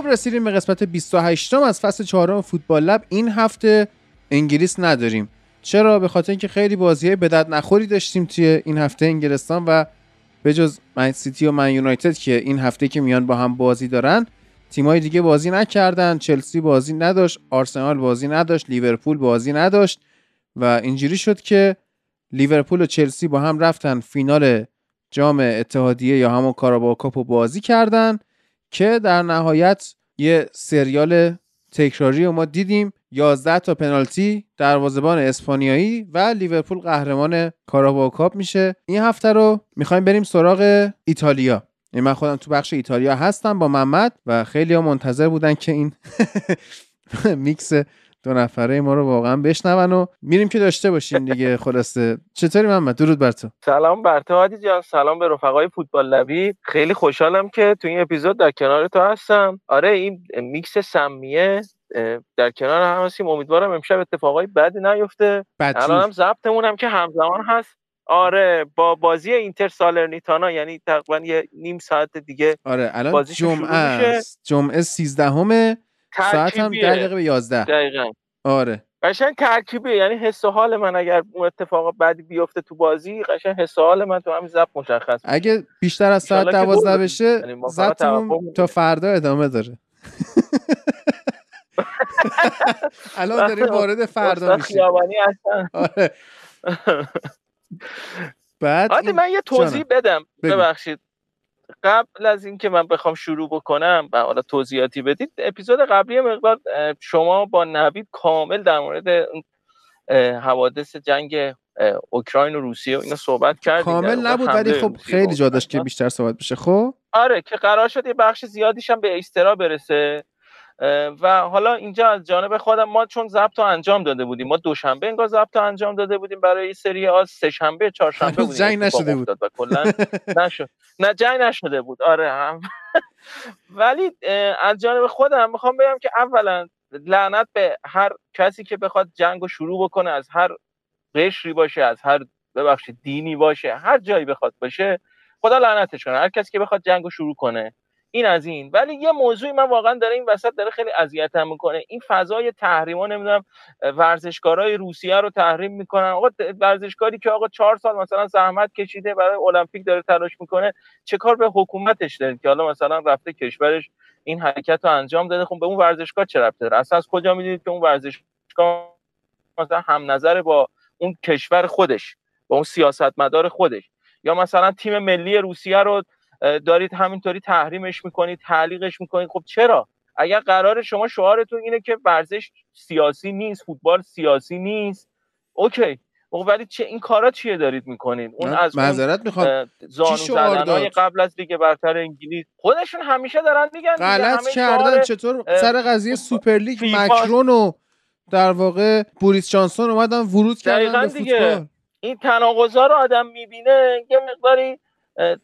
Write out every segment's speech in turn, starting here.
خب رسیدیم به قسمت 28 از فصل چهارم فوتبال لب این هفته انگلیس نداریم. چرا؟ به خاطر اینکه خیلی بازی به درد نخوری داشتیم توی این هفته انگلستان و به جز من سیتی و من یونایتد که این هفته که میان با هم بازی دارن تیمای دیگه بازی نکردن. چلسی بازی نداشت آرسنال بازی نداشت لیورپول بازی نداشت و اینجوری شد که لیورپول و چلسی با هم رفتن فینال جام اتحادیه یا همون Carabao Cup بازی کردن. که در نهایت یه سریال تکراری رو ما دیدیم. 11 تا پنالتی دروازه‌بان اسپانیایی و لیورپول قهرمان Carabao Cup میشه. این هفته رو می‌خوایم بریم سراغ ایتالیا. این من خودم تو بخش ایتالیا هستم با محمد و خیلی ها منتظر بودن که این میکس دو نفره ما رو واقعا بشنون و میریم که داشته باشیم دیگه خلاصه. چطوری محمد؟ درود بر تو. سلام بر تو هادی جان. سلام به رفقای فوتبال لبی. خیلی خوشحالم که تو این اپیزود در کنار تو هستم. آره این میکس سمیه در کنار هم هستیم. امیدوارم امشب اتفاقای بدی نیفته. الان هم ضبطمون هم که همزمان هست. آره با بازی اینتر سالرنیتانا یعنی تقریبا یه نیم ساعت دیگه آره الان جمعه است. جمعه 13 همه ساعت هم 10 دقیقه به 11 دقیقاً. آره. قشنگ ترکیبی یعنی حس و حال من اگر اون اتفاق بعدی بیفته تو بازی قشنگ حس و حال من تو همین ضبط مشخص اگه بیشتر از ساعت 12 بشه یعنی ضبطمون تا فردا ادامه داره. الان داریم وارد فردا میشیم. آره. بعد من یه توضیح بدم. ببخشید. قبل از اینکه من بخوام شروع بکنم و حالا توضیحاتی بدید اپیزود قبلی مقدار شما با نوید کامل در مورد حوادث جنگ اوکراین و روسیه و اینا صحبت کردیم. کامل نبود ولی خب خیلی جا داشت که بیشتر صحبت بشه خب؟ آره که قرار شد یه بخش زیادیش هم به ایسترا برسه. و حالا اینجا از جانب خودم ما چون ضبط انجام داده بودیم ما دوشنبه انگار ضبط انجام داده بودیم برای سری ها سه شنبه چهارشنبه بودیم جنگ نشده بود. و کلا نشد. نه جنگ نشده بود. آره هم. ولی از جانب خودم می‌خوام بگم که اولا لعنت به هر کسی که بخواد جنگ رو شروع بکنه از هر قشری باشه از هر ببخشید دینی باشه هر جایی بخواد باشه خدا لعنتش کنه. هر کسی که بخواد جنگ رو شروع کنه این از این. ولی یه موضوعی من واقعا داره این وسط داره خیلی اذیتم می‌کنه. این فضای تحریما نمی‌دونم ورزشکارای روسیه رو تحریم می‌کنن. آقا ورزشکاری که آقا چهار سال مثلا زحمت کشیده برای المپیک داره تلاش می‌کنه چه کار به حکومتش داره که حالا مثلا رفته کشورش این حرکت رو انجام داده؟ خب به اون ورزشکار چه ربطی داره؟ اصلا از کجا می‌دونید که اون ورزشکار مثلا هم نظر با اون کشور خودش با اون سیاستمدار خودش؟ یا مثلا تیم ملی روسیه رو دارید همینطوری تحریمش می‌کنید تعلیقش می‌کنید. خب چرا؟ اگر قرار شما شعارتون اینه که ورزش سیاسی نیست فوتبال سیاسی نیست. اوکی. ولی چه این کارا چیه دارید می‌کنید؟ اون از معذرت می‌خوام. زانو قبل از لیگ برتر انگلیس. خودشون همیشه دارن میگن غلط کردن. چطور سر قضیه سوپر لیگ مکرون و در واقع بوریس جانسون اومدن ورود کردن به فوتبال؟ این تناقضا رو آدم می‌بینه یه مقداری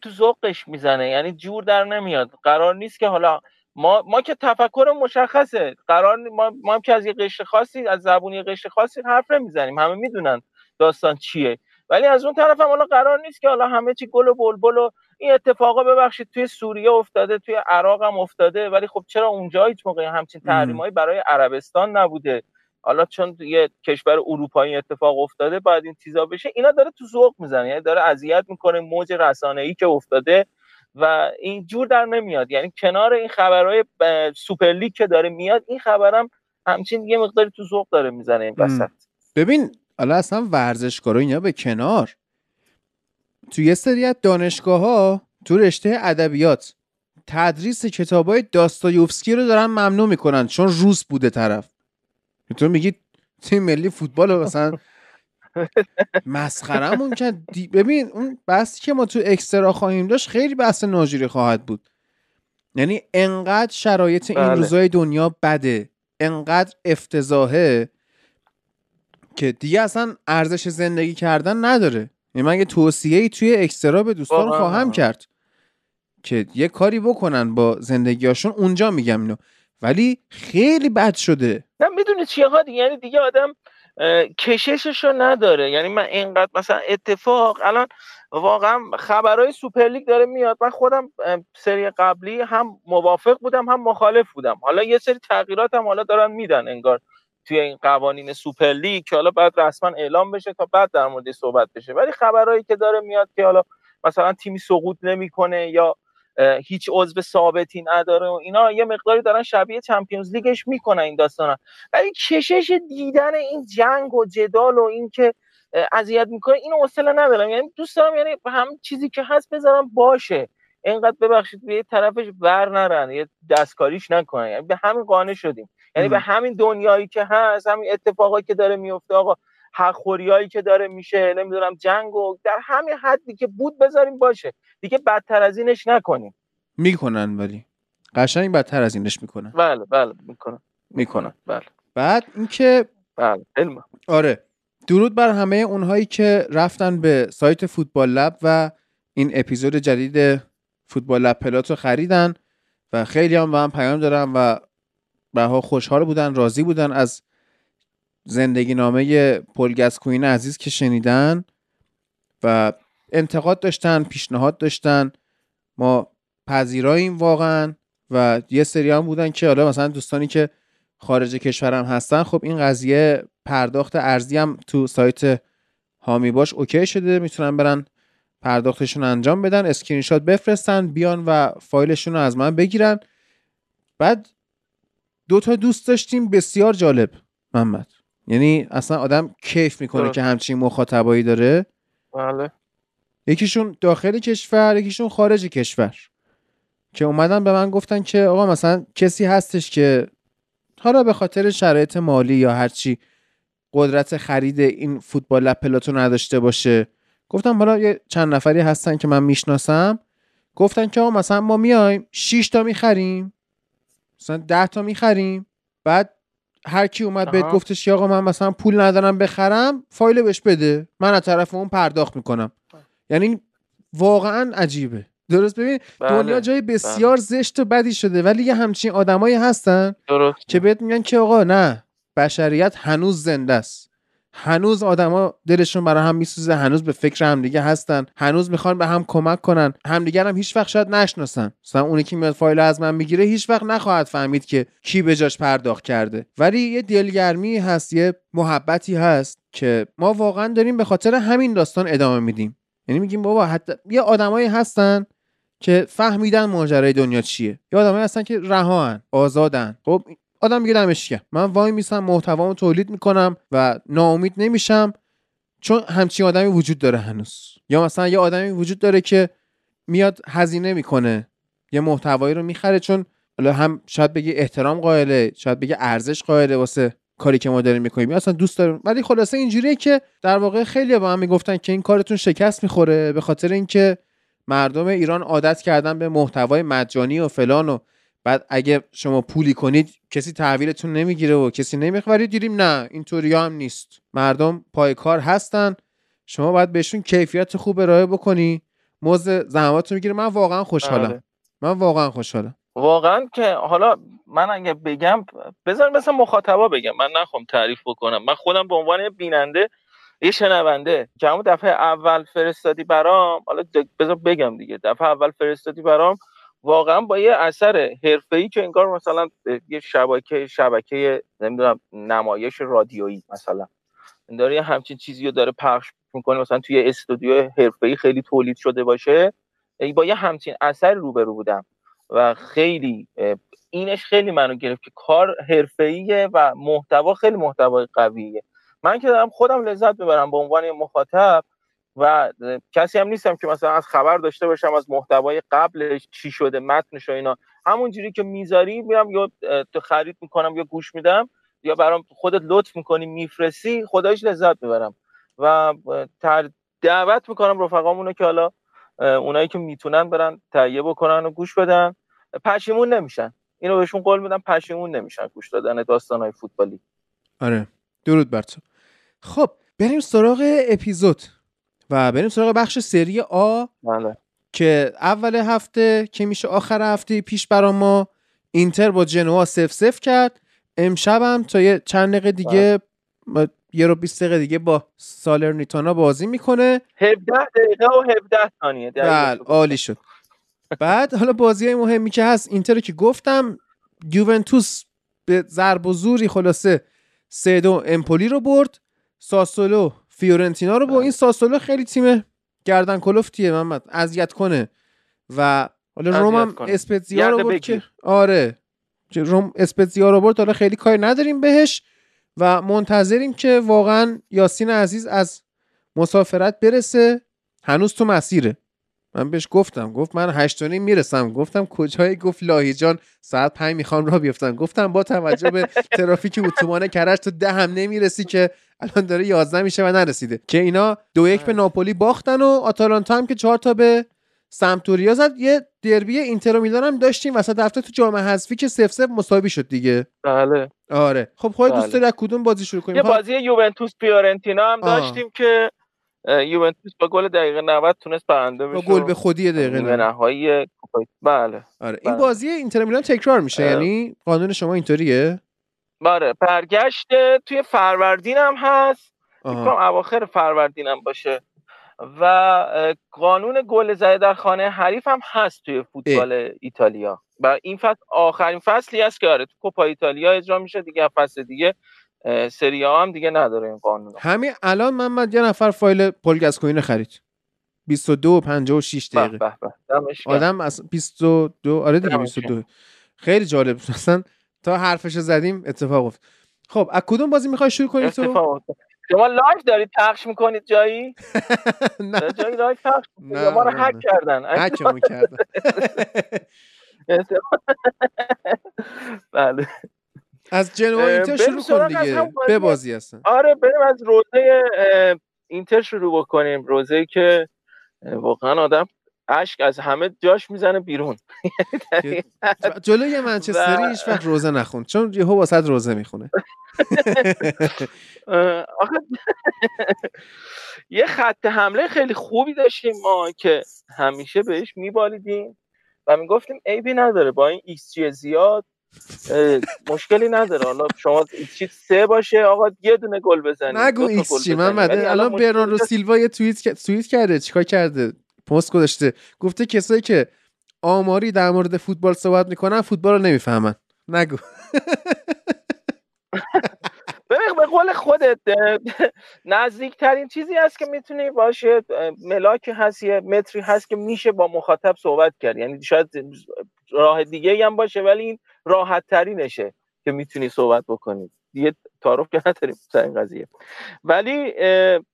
تو ذوقش می‌زنه. یعنی جور در نمیاد. قرار نیست که حالا ما ما که تفکر مشخصه. قرار ما, ما هم که از یه قشر خاصی از زبونی قشر خاصی حرف نمی‌زنیم. همه می‌دونن داستان چیه. ولی از اون طرف هم حالا قرار نیست که حالا همه چی گل و بلبل و این اتفاقا ببخشید توی سوریه افتاده توی عراق هم افتاده. ولی خب چرا اونجا هیچ موقع همچین تحریمایی برای عربستان نبوده؟ حالا چون یه کشور اروپایی اتفاق افتاده بعد این چیزا بشه اینا داره تو ذوق می‌زنه. یعنی داره اذیت می‌کنه موج رسانه ای که افتاده و این جور در نمیاد. یعنی کنار این خبرهای سوپر لیگ که داره میاد این خبرم همچین یه مقداری تو ذوق داره می‌زنه این وسط. ببین حالا اصلا ورزشکارا اینا به کنار. تو یه سری از دانشگاه ها تو رشته ادبیات تدریس کتابای داستایوفسکی رو دارن ممنوع می‌کنن چون روس بوده طرف. تو میگی تیم ملی فوتبال مثلا مسخرمون کرد. ببین اون بحثی که ما تو اکسترا خواهیم داشت خیلی بحث ناجوری خواهد بود. یعنی انقدر شرایط این بله. روزای دنیا بده انقدر افتضاحه که دیگه اصلا ارزش زندگی کردن نداره. یعنی من یه توصیه ای توی اکسترا به دوستان خواهم کرد که یه کاری بکنن با زندگیاشون اونجا میگم اینو. ولی خیلی بد شده. نه می‌دونی چیه ها یعنی دیگه آدم کششش رو نداره. یعنی من اینقدر مثلا اتفاق الان واقعا خبرهای سوپرلیگ داره میاد. من خودم سری قبلی هم موافق بودم هم مخالف بودم. حالا یه سری تغییرات هم حالا دارن میدن انگار توی این قوانین سوپرلیگ که حالا بعد رسما اعلام بشه تا بعد در مورد صحبت بشه. ولی خبرهایی که داره میاد که حالا مثلا تیمی سقوط نمی‌کنه یا هیچ عضو ثابتی نداره و اینا. یه مقداری دارن شبیه Champions League ش می‌کنن این داستانا. ولی کشش دیدن این جنگ و جدال و این که اذیت می‌کنه اینو حوصله ندارم. یعنی دوست دارم یعنی هم چیزی که هست بذارم باشه. اینقدر ببخشید به یه طرفش ور نرن یه دستکاریش نکنن. یعنی به همین قانع شدیم. یعنی به همین دنیایی که هست همین اتفاقایی که داره میفته آقا. حقخوریایی که داره میشه نمی‌دونم جنگ و در همین حدی که بود بذاریم باشه. دیگه بدتر از اینش نکنیم. می‌کنن ولی. قشنگ بدتر از اینش می‌کنن. بله بله می‌کنن. می‌کنن. بله. بعد اینکه بله علم. آره. درود بر همه اونهایی که رفتن به سایت فوتبال لب و این اپیزود جدید فوتبال لب پلاتو خریدن. و خیلی هم به هم پیام دارن و بها خوشحال بودن راضی بودن از زندگی نامه کوین عزیز که شنیدن و انتقاد داشتن پیشنهاد داشتن. ما پذیراییم واقعا و یه سری هم بودن که حالا مثلا دوستانی که خارج کشورم هستن خب این قضیه پرداخت ارزی هم تو سایت هامی باش OK شده. می‌تونن برن پرداختشون انجام بدن اسکرین شات بفرستن بیان و فایلشون رو از من بگیرن. بعد دو تا دوست داشتیم بسیار جالب. محمد. یعنی اصلا آدم کیف می‌کنه که همچین مخاطبایی داره. بله. یکیشون داخل کشور یکیشون خارج کشور. که اومدن به من گفتن که آقا مثلا کسی هستش که حالا به خاطر شرایط مالی یا هرچی قدرت خرید این فوتبال لپلاتو نداشته باشه. گفتم حالا یه چند نفری هستن که من می‌شناسم. گفتن که آقا مثلا ما میایم 6 تا می‌خریم. مثلا 10 تا می‌خریم. بعد هر کی اومد بهت گفتش که آقا من مثلا پول ندارم بخرم فایل بهش بده من از طرف اون پرداخت می‌کنم یعنی واقعا عجیبه درست ببین بله. دنیا جای بسیار بله. زشت و بدی شده ولی یه همچین آدمایی هستن درست. که بهت میگن که آقا نه بشریت هنوز زنده است هنوز آدما دلشون برای هم میسوزه هنوز به فکر همدیگه هستن هنوز می‌خوان به هم کمک کنن. همدیگر هم هیچ وقت شاید نشناسن. مثلا اونی که میاد فایل از من می‌گیره هیچ وقت نخواهد فهمید که کی به جاش پرداخت کرده. ولی یه دلگرمی هست یه محبتی هست که ما واقعا داریم به خاطر همین داستان ادامه میدیم. یعنی میگیم بابا حتی یه آدمایی هستن که فهمیدن ماجرای دنیا چیه. یه آدمایی هستن که رهان آزادن. خب آدم میگه دمش من وای میسم محتوامو تولید می‌کنم و ناامید نمیشم چون همچین آدمی وجود داره هنوز. یا مثلا یه آدمی وجود داره که میاد هزینه می‌کنه یه محتوایی رو می‌خره چون هم شاید بگه احترام قائله شاید بگه ارزش قائله واسه کاری که ما داریم می‌کنیم. اصلا دوست داریم. ولی خلاصه اینجوریه که در واقع خیلی با هم می‌گفتن که این کارتون شکست می‌خوره به خاطر اینکه مردم ایران عادت کردن به محتوای مجانی و فلان و بعد اگه شما پولی کنید کسی تحویلتون نمی‌گیره و کسی نمی‌خورید دیریم نه اینطوری هم نیست. مردم پای کار هستن. شما باید بهشون کیفیت خوب ارائه بکنی. موز زحماتتون می‌گیره. من واقعا خوشحالم. آره. من واقعا خوشحالم. واقعا که حالا من اگه بگم بذار مثلا مخاطبا بگم. من نخوام تعریف بکنم. من خودم به عنوان بیننده یه شنونده که همون دفعه اول فرستادی برام حالا بذار بگم دیگه. دفعه اول فرستادی برام واقعا با یه اثر حرفه‌ای که انگار مثلا یه شبکه شبکه نمی‌دونم نمایش رادیویی مثلا. داره یه همچین چیزی رو داره پخش می‌کنه مثلا توی استودیو حرفه‌ای خیلی تولید شده باشه. با یه همچین اثر روبرو بودم و خیلی اینش خیلی منو گرفت که کار حرفه‌ایه و محتوا خیلی محتوای قویه. من که دارم خودم لذت ببرم به عنوان مخاطب. و کسی هم نیستم که مثلا از خبر داشته باشم از محتوای قبلش چی شده متنش و اینا. همونجوری که می‌ذاری میرم یا خرید می‌کنم یا گوش میدم یا برام خودت لطف می‌کنی میفرستی خدایش لذت می‌برم. و دعوت می‌کنم رفقامونو که حالا اونایی که می‌تونن برن تهیه بکنن و گوش بدن. پشیمون نمیشن. اینو بهشون قول میدم پشیمون نمیشن گوش دادن داستانهای فوتبالی. آره. درود بر تو. خب بریم سراغ اپیزود. و بریم سراغ بخش سری آ بله. که اول هفته که میشه آخر هفته پیش برا ما اینتر با جنوا سف سف کرد. امشب تا یه چند دقیقه دیگه بله. یه رو 20 دقیقه دیگه با سالرنیتانا بازی می‌کنه. 17 دقیقه و 17 ثانیه. بله عالی شد. بعد حالا بازی های مهمی که هست اینتر که گفتم یوونتوس به ضرب و زوری خلاصه سه دو امپولی رو برد. ساسولو فیورنتینا رو با این ساسولو خیلی تیم گردن کلفتیه محمد. اذیت کنه. و حالا روم هم اسپتزیا رو برد که آره. روم اسپتزیا رو برد حالا خیلی کاری نداریم بهش. و منتظریم که واقعا یاسین عزیز از مسافرت برسه. هنوز تو مسیره. من بهش گفتم گفت من هشتونی می‌رسم. گفتم کجای گفت لاهیجان ساعت پنج می‌خوام را بیفتم. گفتم با توجه به ترافیک اتوبان کرج تو ده هم نمی‌رسی که الان داره یازده میشه و نرسیده. که اینا دو یک به ناپولی باختن و آتالانتا هم که چهار تا به سمتوریا زد. یه دربی اینتر میلان هم داشتیم. وسط هفته تو جام حذفی که سف سف مساوی شد دیگه. بله. آره. خب خودت دوست بله. داری کدوم بازی شروع کنیم؟ یه بازی یوونتوس فیورنتینا هم داشتیم که یوونتوس با گل دقیقه 90 تونست برنده بشه گل به خودی دقیقه 90 نهایی بله آره این بله. بازی اینتر میلان تکرار میشه یعنی قانون شما اینطوریه؟ بله برگشت توی فروردین هم هست. فکر اواخر فروردین هم باشه. و قانون گل زده در خانه حریف هم هست توی فوتبال اه. ایتالیا. و این فصل آخرین فصلی است که آره تو کوپا ایتالیا اجرا میشه دیگه فصل دیگه. سری هم دیگه نداره این قانون همین الان محمد یه نفر فایل پل گاسکوین خرید. 22 و 56 دقیقه. به به. آدم از 22 آره دیگه 22 خیلی جالب. اصلا تا حرفش زدیم اتفاق افتاد. خب از کدوم بازی می‌خوای شروع کنیم تو؟ شما live دارید پخش می‌کنید جایی؟ نه. جایی live پخش نه ما رو هک کردن. هکمون کردن. بله. از جنوا اینتر شروع کن دیگه. به بازی هستن. آره بریم از روزه اینتر شروع بکنیم. روزه که واقعا آدم اشک از همه جاش می‌زنه بیرون. جلوی منچستری هیچ وقت روزه نخون چون یهو واسه روزه می‌خونه. یه خط حمله خیلی خوبی داشتیم ما که همیشه بهش میبالیدیم و می‌گفتیم عیبی نداره. با این ایکس زیاد مشکلی نداره. حالا شما ایکس سه باشه آقا یه دونه گل بزنید نگو ایکس چی من الان برناردو رو سیلوا یه توییت توییت کرده. چیکار کرده؟ پست گذاشته. گفته کسایی که آماری در مورد فوتبال صحبت می‌کنن فوتبال رو نمی‌فهمن. نگو. به قول خودت نزدیکترین چیزی هست که می‌تونی باشه ملاک هست یه متری هست که میشه با مخاطب صحبت کرد. یعنی شاید راه دیگه هم باشه ولی این راحت ترینشه که می‌تونی صحبت بکنی. یه تعارف که نداریم سر این قضیه. ولی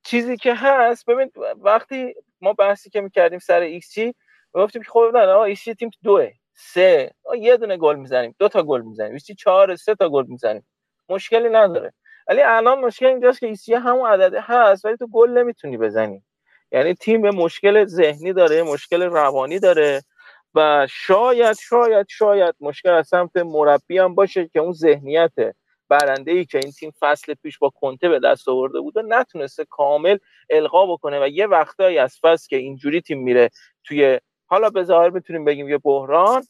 چیزی که هست ببین وقتی ما بحثی که می‌کردیم سر ایکس جی گفتیم خب نه ایکس تیم دوه سه یه دونه گل می‌زنیم دو تا گل می‌زنیم ایکس چهار سه تا گل می‌زنیم. مشکلی نداره. ولی الان مشکل اینجاست که ایکس همون عدده هست ولی تو گل نمی‌تونی بزنی. یعنی تیم مشکل ذهنی داره مشکل روانی داره. و شاید شاید شاید مشکل از سمت مربی هم باشه که اون ذهنیت برنده ای که این تیم فصل پیش با کونته به دست آورده بود نتونسته کامل القا بکنه و یه وقتایی از فصل که اینجوری تیم میره توی حالا به ظاهر می‌تونیم بگیم یه بحران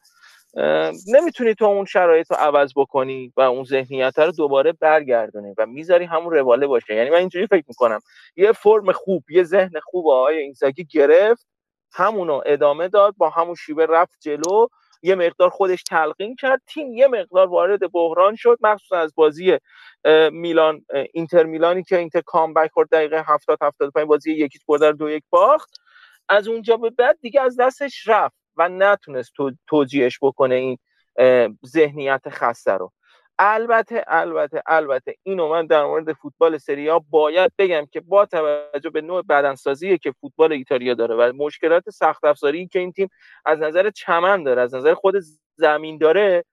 نمی‌تونی تو اون شرایط رو عوض بکنی و اون ذهنیت رو دوباره برگردونی و می‌ذاری همون رواله باشه. یعنی من اینجوری فکر می‌کنم. یه فرم خوب یه ذهن خوب آقای اینزاگی گرفت همونو ادامه داد با همون شیبه رفت جلو. یه مقدار خودش تلقین کرد. تیم یه مقدار وارد بحران شد. مخصوصا از بازی میلان اینتر میلانی که اینتر کامبک کرد دقیقه 70 75 بازی یکی در دو یک باخت. از اونجا به بعد دیگه از دستش رفت و نتونست توجیهش بکنه این ذهنیت خسته رو. البته البته البته اینو من در مورد فوتبال سری باید بگم که با توجه به نوع بدنسازی که فوتبال ایتالیا داره و مشکلات سخت افزاری که این تیم از نظر چمن داره از نظر خود زمین داره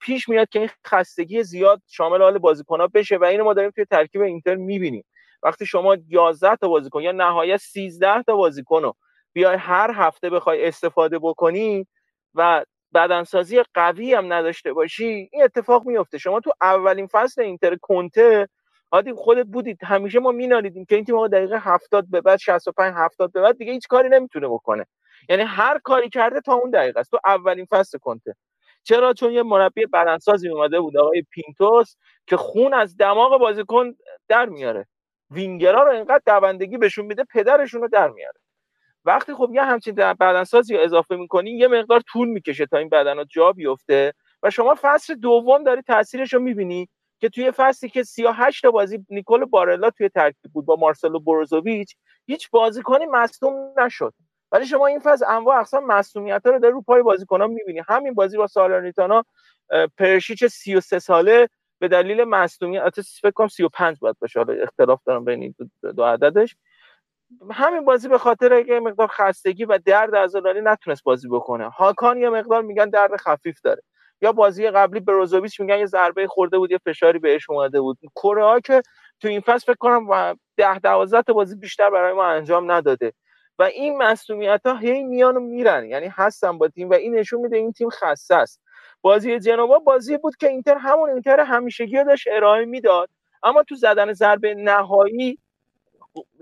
پیش میاد که این خستگی زیاد شامل حال بازیکن‌ها بشه و اینو ما داریم توی ترکیب اینتر می‌بینیم. وقتی شما 11 تا بازیکن یا نهایت 13 تا بازیکن رو بیای هر هفته بخوای استفاده بکنی و بدنسازی قوی هم نداشته باشی این اتفاق میفته شما تو اولین فصل اینتر کنته عادی خودت بودید همیشه ما مینالیدیم که این تیم دقیقه 70 به بعد 65 70 به بعد دیگه هیچ کاری نمی‌تونه بکنه. یعنی هر کاری کرده تا اون دقیقه است. تو اولین فصل کنته. چرا؟ چون یه مربی بدنسازی اومده بود آقای پینتوس که خون از دماغ بازیکن در میاره. وینگرها رو اینقدر دوندگی بهشون میده پدرشون رو در میاره. وقتی خب یه همچین بدنسازی رو اضافه می‌کنی یه مقدار طول می‌کشه تا این بدن جا بیفته و شما فصل دوم داری تاثیرش رو می‌بینی که توی فصلی که 38 تا بازی نیکول بارلا توی ترکیب بود با مارسلو بروزوویچ هیچ بازیکنی مصدوم نشد. ولی شما این فصل انواع اقسام مصونیت‌ها رو در رو پای بازیکن‌ها می‌بینی. همین بازی با سالرنیتانا پرشیچ 33 ساله به دلیل مصونیت فکر کنم 35 باید باشه. حالا اختلاف دارم بین این دو عددش. همین بازی به خاطر یه مقدار خستگی و درد عضلانی نتونست بازی بکنه. هاکان یه مقدار میگن درد خفیف داره. یا بازی قبلی بروزوویچ میگن یه ضربه خورده بود یه فشاری بهش اومده بود. کره ها که تو این فصل فکر کنم ده دوازده تا بازی بیشتر برای ما انجام نداده. و این مسئولیت ها هی میان میرن. یعنی هستن با تیم و این نشون میده این تیم خسته است. بازی جنوا بازی بود که اینتر همون اینتر همیشگی داشت ارائه می‌داد. اما تو زدن ضربه نهایی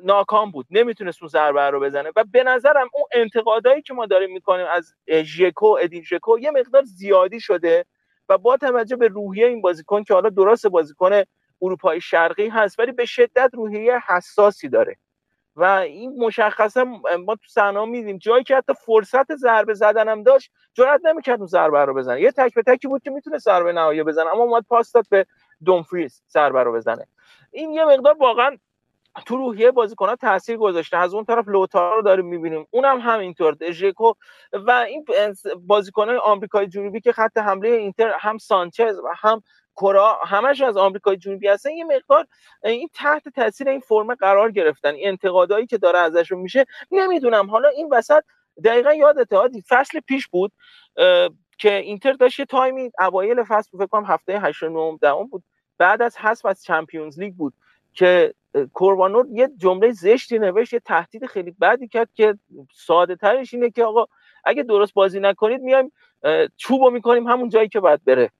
ناکام بود نمی‌تونست اون ضربه رو بزنه. و به نظرم اون انتقادایی که ما داریم می‌کنیم از ژکو ادین ژکو یه مقدار زیادی شده و با توجه به روحیه این بازیکن که حالا درست بازیکن اروپای شرقی هست ولی به شدت روحیه حساسی داره. و این مشخصا ما تو صحنه میدیم جایی که حتی فرصت ضربه زدنم داشت جرئت نمی‌کرد اون ضربه رو بزنه. یه تک به تکی بود که می‌تونه ضربه نهایی بزنه اما اومد پاس داد به دومفریز ضربه رو بزنه. این یه مقدار واقعا تو روحیه بازیکن‌ها تاثیر گذاشته. از اون طرف لوتارو رو داریم می‌بینیم. اونم همینطور. دژکو و این بازیکن‌های آمریکای جنوبی که خط حمله اینتر هم سانچز و هم کرا همش از آمریکای جنوبی هستن. یه مقدار این تحت تاثیر این فرم قرار گرفتن. این انتقادایی که داره ازشون میشه نمی‌دونم. حالا این وسط دقیقا یادت فصل پیش بود که اینتر داشت یه تایمی اوایل فصل فکر کنم هفته 8 9 بود. بعد از حذف از چمپیونز لیگ بود. که کوروانور یه جمله زشتی نوشت یه تهدید خیلی بدی کرد که ساده ترش اینه که آقا اگه درست بازی نکنید میایم چوبو می‌کنیم همون جایی که باید بره.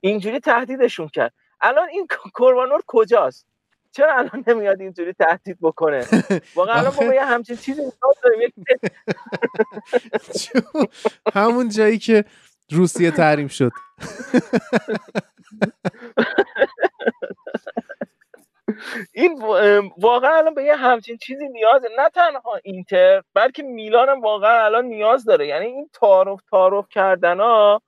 اینجوری تهدیدشون کرد. الان این کوروانور کجاست؟ چرا الان نمیاد اینجوری تهدید بکنه؟ واقعا الان ما یه همچین چیزی داریم همون جایی که روسیه تحریم شد. این واقعا الان به یه همچین چیزی نیازه نه تنها اینتر بلکه میلان هم واقعا الان نیاز داره. یعنی این تعارف تعارف کردن ها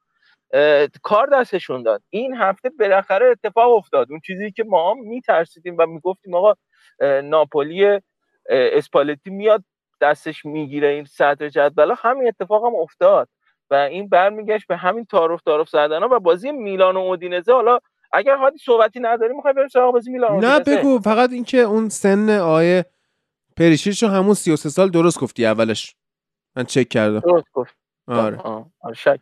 کار دستشون داد. این هفته بالاخره اتفاق افتاد. اون چیزی که ما هم میترسیدیم و می‌گفتیم آقا ناپولی اسپالتی میاد دستش می‌گیره این سطر جدول. همین اتفاق هم افتاد. و این برمیگشت به همین تعارف تعارف زدن ها و بازی میلان و اودینزه حالا اگر حادی صحبتی نداری می‌خوای بریم سراغ بازی میلان نه بگو. فقط اینکه اون سن آیه پریشیچو همون 33 سال درست گفتی اولش. من چک کردم. درست گفت. آره. آره شک.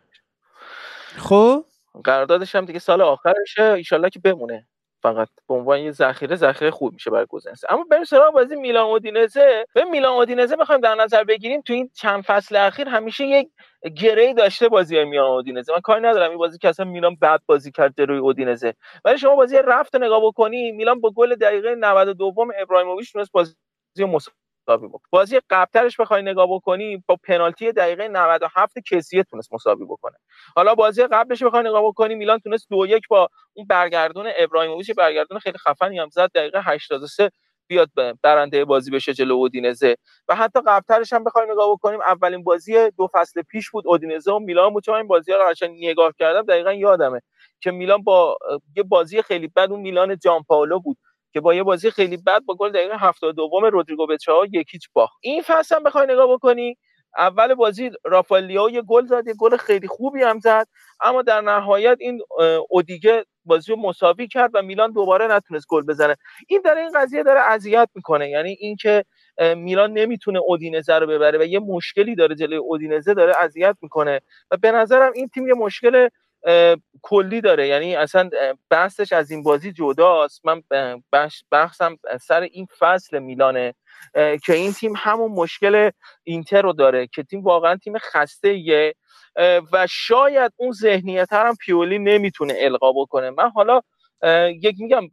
خب؟ قراردادش هم دیگه سال آخرشه. ایشالله که بمونه. فقط به عنوان یه ذخیره ذخیره خوب میشه برای گزنسه اما بریم سراغ بازی میلان اودینزه. به میلان اودینزه بخوایم در نظر بگیریم تو این چند فصل اخیر همیشه یک گری داشته بازی میلان اودینزه. من کاری ندارم. این بازی که اصلا میلان بعد بازی کرد روی اودینزه. ولی شما بازی رفت نگاه بکنی میلان با گل دقیقه 92 ابراهیموویچ تونست بازی مساوی بکنه بازی قبلترش بخوای نگاه بکنی با پنالتی دقیقه 97 کسیه تونست مساوی بکنه. حالا بازی قبلش بخوای نگاه بکنی میلان تونست دو یک با اون برگردون ابراهیموویچ برگردون خیلی خفنی هم زد دقیقه 83 بیاد برنده بازی بشه جلو اودینزه. و حتی قبلترش هم بخوایم نگاه بکنیم اولین بازی دو فصل پیش بود اودینزه و میلان بود. چون این بازی رو قشنگ نگاه کردم دقیقا یادمه که میلان با یه بازی خیلی بد اون میلان جان پائولو بود. که با یه بازی خیلی بد با گل دقیقه 72 رودریگو بچاوا یکیچ باخت. این فصل هم بخوای نگاه بکنی اول بازی رافائلیو یه گل زد یه گل خیلی خوبی هم زد اما در نهایت این اودیگه بازی رو مساوی کرد و میلان دوباره نتونست گل بزنه. این در این قضیه داره اذیت می‌کنه یعنی اینکه میلان نمی‌تونه اودینزه رو ببره و یه مشکلی داره جلوی اودینزه داره اذیت می‌کنه. و به نظرم این تیم یه مشکل کلی داره. یعنی اصلا بحثش از این بازی جداست. من بحثم سر این فصل میلانه که این تیم همون مشکل اینتر رو داره که تیم واقعا تیم خسته یه و شاید اون ذهنیت هم پیولی نمی‌تونه القا بکنه. من حالا یک میگم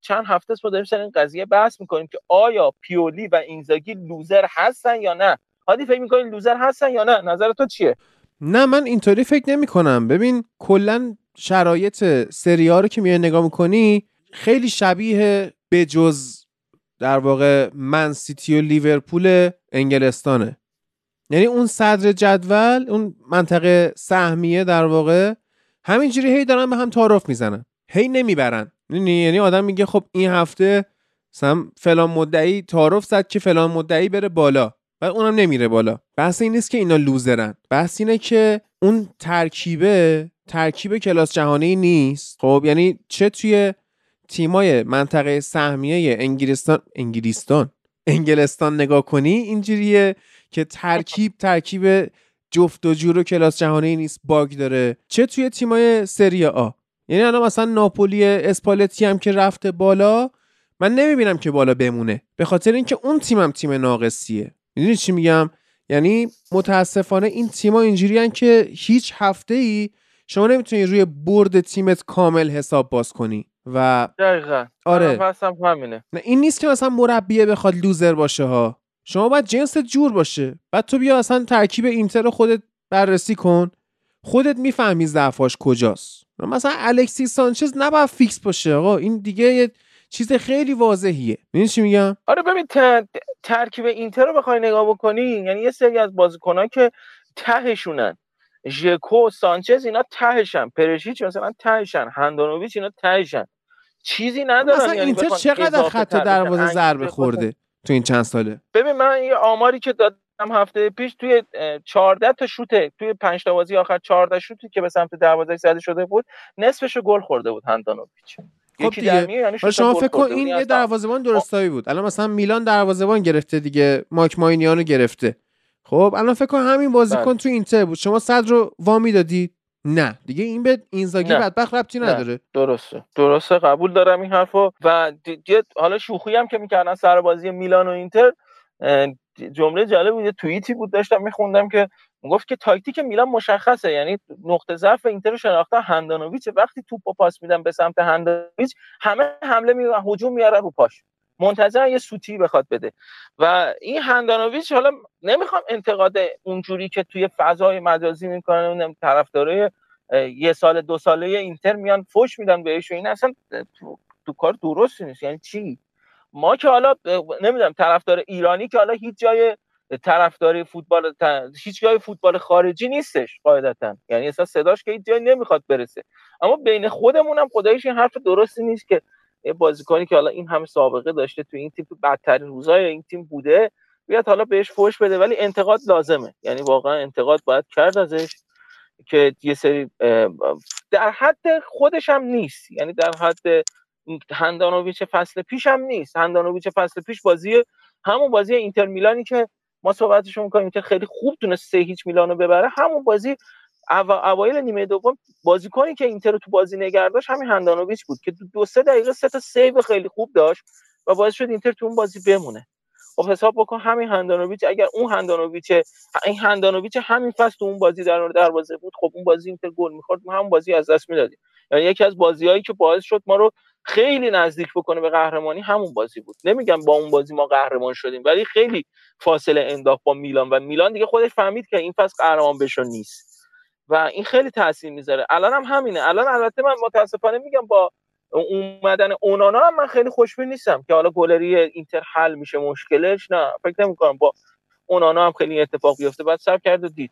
چند هفته است ما داریم سر این قضیه بحث می‌کنیم که آیا پیولی و اینزاگی لوزر هستن یا نه. هادی فکر می‌کنی لوزر هستن یا نه؟ نظر تو چیه؟ نه من اینطوری فکر نمی کنم ببین کلا شرایط سری ها رو که میای نگاه می‌کنی خیلی شبیه به جز در واقع من سیتی و لیورپول انگلستانه. یعنی اون صدر جدول اون منطقه سهمیه در واقع همینجوری هی دارن به هم تعارف می‌زنن. هی نمی‌برن. یعنی, یعنی آدم میگه خب این هفته مثلا فلان مدعی تعارف زد که فلان مدعی بره بالا. و اونم نمیره بالا. بحث این نیست که اینا لوزرن. بحث اینه که اون ترکیبه ترکیب کلاس جهانی نیست. خب یعنی چه توی تیمای منطقه سهمیه انگلستان انگلیستان انگلستان نگاه کنی اینجوریه که ترکیب ترکیب جفت و جور و کلاس جهانی نیست باگ داره. چه توی تیمای سری آ؟ یعنی الان مثلا ناپولی اسپالتی هم که رفته بالا من نمی‌بینم که بالا بمونه. به خاطر اینکه اون تیمم تیم ناقصیه. می‌دونی چی میگم؟ یعنی متاسفانه این تیما اینجوری که هیچ هفته ای شما نمی‌تونی روی برد تیمت کامل حساب باز کنی و دقیقا. آره. همینه. نه این نیست که مثلا مربیه بخواد loser باشه ها. شما باید جنس جور باشه. بعد تو بیا اصلا ترکیب اینتر رو خودت بررسی کن. خودت می‌فهمی ضعفاش کجاست. مثلا الکسیس سانچز نباید فیکس باشه آقا. این دیگه یه چیز خیلی واضحیه. ببین چی میگم؟ آره ببین ترکیب اینتر رو بخوای نگاه بکنی یعنی یه سری از بازیکنان که تهشونن. ژکو سانچز اینا تهشن. پرشیچ مثلا تهشن. هندانوویچ اینا تهشن. چیزی ندارن مثلا یعنی اینتر چقدر خط دروازه ضربه خورده تو این چند ساله؟ ببین من یه آماری که دادم هفته پیش توی 14 تا شوت توی 5 تا بازی آخر 14 شوتی که به سمت دروازه زده شده بود نصفشو گل خورده بود هندانوویچ خب دیگه. یعنی شما فکر کن این یه دروازه‌بان درستایی بود. الان مثلا میلان دروازه‌بان گرفته دیگه ماک ماینیانو گرفته. خب الان فکر کن همین بازیکن بله. تو اینتر بود. شما صد رو وامی دادی؟ نه. دیگه این به اینزاگی بدبخت ربطی نداره. درسته. درسته. قبول دارم این حرفو. و دیگه حالا شوخی هم که می‌کردن سر بازی میلان و اینتر جمله جالب بود. یه توییتی بود داشتم میخوندم که گفت که تاکتیک میلان مشخصه یعنی نقطه ضعف اینتر رو شناختن هندانویچ. وقتی توپو پاس میدن به سمت هندانویچ همه حمله میارن هجوم میارن رو پاش. منتظر یه سوتی بخواد بده. و این هندانویچ حالا نمی‌خوام انتقاد اونجوری که توی فضای مجازی می‌کنن طرفدارای یه سال دو ساله اینتر میان فوش میدن بهش و این اصلا تو, تو کار درستی نیست. یعنی چی؟ ما که حالا نمی‌دونم طرفدار ایرانی که حالا هیچ جای طرفداری فوتبال هیچ جای فوتبال خارجی نیستش قاعدتا. یعنی اصلا صداش که هیچ جای نمی‌خواد برسه. اما بین خودمون هم خدایش این حرف درستی نیست که بازیکنی که حالا این همه سابقه داشته تو این تیم بدترین روزای این تیم بوده بیاد حالا بهش فوش بده. ولی انتقاد لازمه. یعنی واقعا انتقاد باید کرد ازش که یه سری در حد خودش هم نیست. یعنی در حد هندانویچ فصل پیش هم نیست. هندانویچ فصل پیش بازی همون بازی اینتر میلانی که ما صحبتشون می‌کنیم که خیلی خوب تونست سه هیچ میلانو ببره. همون بازی اوایل نیمه دوم بازیکنی که اینتر رو تو بازی نگه داشت همین هندانویچ بود که دو سه دقیقه سه تا save خیلی خوب داشت و باعث شد اینتر تو اون بازی بمونه. خب حساب بکن همین هندانویچ اگر اون هندانویچ این هندانویچ همین فصل تو اون بازی در دروازه بود خب اون بازی اینتر گل می‌خورد ما همون بازی از دست می‌دادیم. یعنی یکی از بازیهایی که باعث شد ما رو خیلی نزدیک بکنه به قهرمانی همون بازی بود. نمیگم با اون بازی ما قهرمان شدیم ولی خیلی فاصله انداخت با میلان. و میلان دیگه خودش فهمید که این فصل قهرمان بشو نیست. و این خیلی تاثیر می‌ذاره. الان هم همینه. الان البته من متاسفانه میگم با اومدن اونانا هم من خیلی خوشبین نیستم که حالا گلری اینتر حل میشه مشکلش نه. فکر نمی‌کنم با اونانا هم خیلی اتفاق بیفته. بعد سر کرد و دید.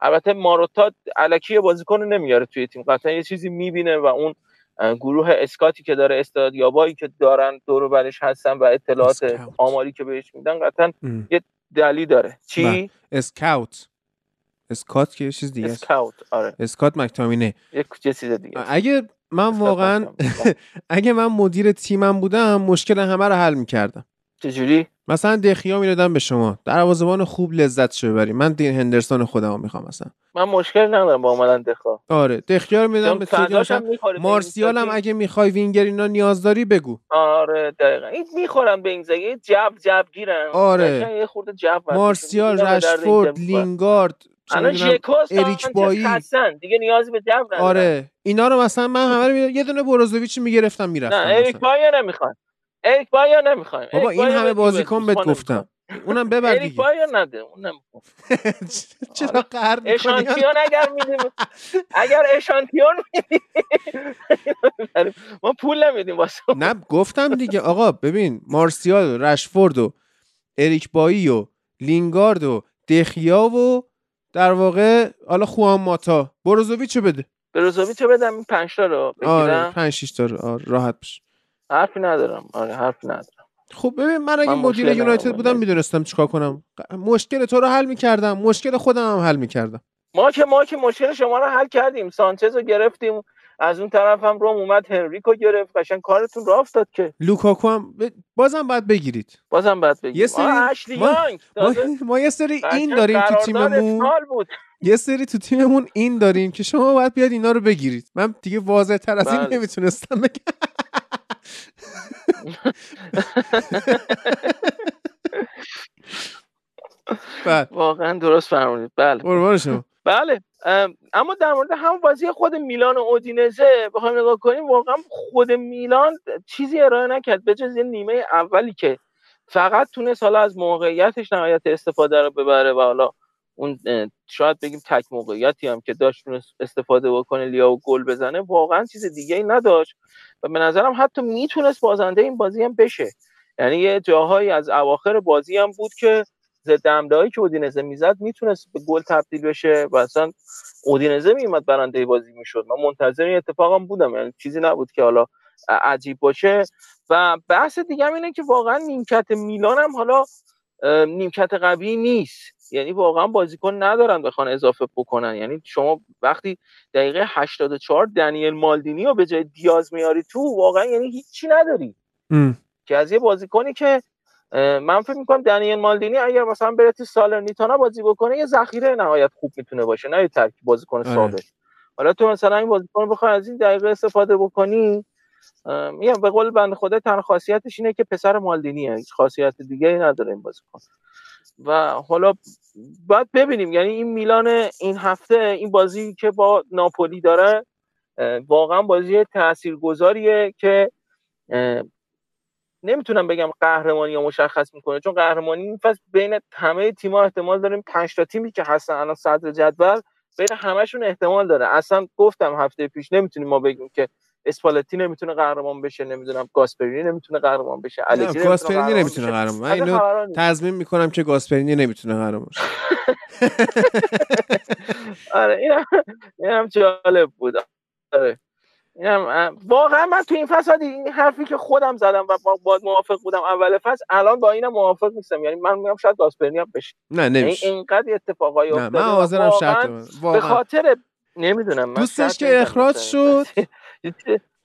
البته ماروتا الکی بازیکن نمیاره توی تیم. قطعا یه چیزی می‌بینه و اون گروه اسکاتی که داره استادیابایی که دارن دور برش هستن و اطلاعات آماری که بهش میدن قطعا یه دلی داره. چی؟ اسکاوت. اسکات که یه چیز دیگه اسکاوت آره. اسکات مکتامینه. یک چیز دیگه اگه من واقعا اگه من مدیر تیمم بودم مشکل همه رو حل می‌کردم. چجوری؟ مثلا دخیا می‌دادم به شما. دروازه‌بان خوب لذت ببری. من دین هندرسون خودمو می‌خوام مثلا. من مشکل ندارم با اومدن دخا آره دخیا رو میدم به مارسیال هم اگه می‌خوای وینگر اینا نیاز داری بگو. آره دقیقا. این می‌خورم به این زگه جب جب گیرن آره. یه خورده جب مارسیال رشفورد لینگارد اریک بایی. دیگه نیازی به جب آره. اینا رو مثلا من همه رو یه دونه بروزوویچ می‌گرفتم می‌رفتم نه اریک بایی نمی‌خوان. اریک بایا نمی‌خوایم. بابا این همه بازیکن بهت گفتم. اونم ببر دیگه. اریک بایا نده اونم چرا آره. قهر می‌کنی؟ اشانتیون اگر میدیم اگر اشانتیون میدیم ما پول نمیدیم واسه نه گفتم دیگه. آقا ببین مارسیال و رشفورد و اریک بایی و لینگارد و دخیا و در واقع حالا خوان ماتا. بروزوویچو بده. بروزوویچو بدم این 5 تا رو بگیرم. آره 5 6 تا آره راحت بشه حرفی ندارم. آره حرفی ندارم. خب ببین من اگه مدیر یونایتد بودم می‌دونستم چیکار کنم. مشکل تو رو حل می‌کردم. مشکل خودم هم حل می‌کردم. ما که ما که مشکل شما رو حل کردیم. سانچز رو گرفتیم. از اون طرف هم روم اومد هنریکو گرفت. قشنگ کارتون راه افتاد که. لوکاکو هم ب... بازم باید بگیرید. بازم باید بگیرید. یه سری ما... ما... ما... یه سری این داریم تو تیممون. بود. یه سری تو تیممون این داریم که شما باید بیاد اینا رو بگیرید. من دیگه واضح تر از این بله. نمی‌تونستم بگم. بله. واقعا درست فرمودید. بله. بله. اما در مورد همون بازی خود میلان و اودینزه بخوایم نگاه کنیم واقعا خود میلان چیزی ارائه نکرد. به جز نیمه اولی که فقط تونست حالا از موقعیتش نهایت استفاده رو ببره و حالا اون شاید بگیم تک موقعیتی هم که داشت استفاده بکنه لیا و گل بزنه واقعا چیز دیگه ای نداشت و به نظرم حتی می‌تونست بازنده این بازی هم بشه. یعنی یه جاهایی از اواخر بازی هم بود که ضد هایی که اودینزه می‌زد می‌تونست به گل تبدیل بشه و اصلا اودینزه میومد برنده بازی می‌شد. من منتظر این اتفاقم بودم. یعنی چیزی نبود که حالا عجیب باشه. و بحث دیگه اینه که واقعا نیمکت میلان هم حالا نیمکت قوی نیست. یعنی واقعا بازیکن ندارن بخوان اضافه بکنن. یعنی شما وقتی دقیقه 84 دنیل مالدینی رو به جای دیاز میاری تو واقعا یعنی هیچی نداری. که از یه بازیکنی که من فکر می‌کنم دنیل مالدینی اگر مثلا بره تو سالرنیتانا بازی بکنه یه ذخیره نهایت خوب می‌تونه باشه نه یه ترکیب بازیکن آره. ثابت حالا تو مثلا این بازیکن بخوای از این دقیقه استفاده بکنی میگم به قول بنده خدا تن خاصیتش اینه که پسر مالدینیه هیچ خاصیت دیگه ای نداره این بازیکن. و حالا باید ببینیم. یعنی این میلان این هفته این بازی که با ناپولی داره واقعا بازی تاثیرگذاریه که نمی‌تونم بگم قهرمانی یا مشخص می‌کنه چون قهرمانی این فصل بین همه تیم‌ها احتمال داریم 5 تا تیمی که هستن الان صدر جدول بین همشون احتمال داره. اصلا گفتم هفته پیش نمی‌تونیم ما بگیم که اسپالتی نمی‌تونه قهرمان بشه نمی‌دونم گاسپرینی نمی‌تونه قهرمان بشه الگری گاسپرینی نمی‌تونه قهرمان. من اینو تضمین می‌کنم که گاسپرینی نمی‌تونه قهرمان شه آره اینم جالب بود. آره. اینم واقعا من تو این فصل این حرفی که خودم زدم و با موافق بودم اول فصل الان با اینم موافق نیستم. یعنی من میگم شاید گاسپرینی هم بشه. نه یعنی نمیشه. اینقدر اتفاقایی افتاده من حاضرم شرط به خاطر نمی‌دونم دوستش که اخراج شد.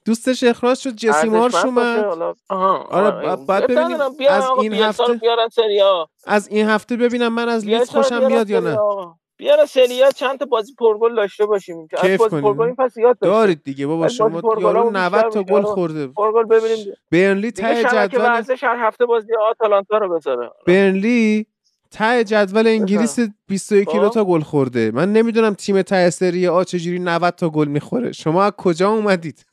دوستش اخراج شد جسی مارش اومد. آره بعد ببینیم. از این هفته از این هفته ببینم من از لیدز خوشم میاد یا نه. بیار سریا چند تا بازی پرگل داشته باشیم. از بازی پرگل این پس یاد دارید دیگه بابا شما یارو 90 تا گل خورده. پرگل ببینیم. برنلی ته جدول ورزش هر هفته بازی آتالانتا رو بذاره. برنلی ته جدول انگلیس 21 کیلو خب. تا گل خورده. من نمی‌دونم تیم ته سری آ چجوری 90 تا گل می‌خوره. شما از کجا اومدید؟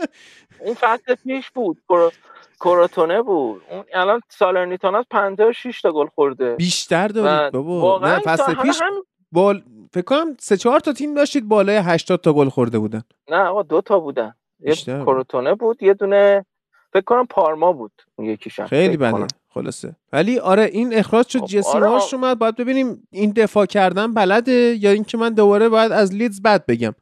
اون فصل پیش بود. کوراتونه بود. اون الان سالرنیتانا 56 تا گل خورده. بیشتر دارید بابا. نه فصل پیش هم... بال فکر کنم سه چهار تا تیم داشتید بالای 80 تا گل خورده بودن. نه آقا دو تا بودن. یه کوراتونه بود یه دونه فکر کنم پارما بود اون یکیشم خیلی بده. خلاصه. ولی آره این اخراج شد خب، جسی آره مارش اومد باید ببینیم این دفاع کردن بلده یا اینکه من دوباره باید از لیدز بد بگم.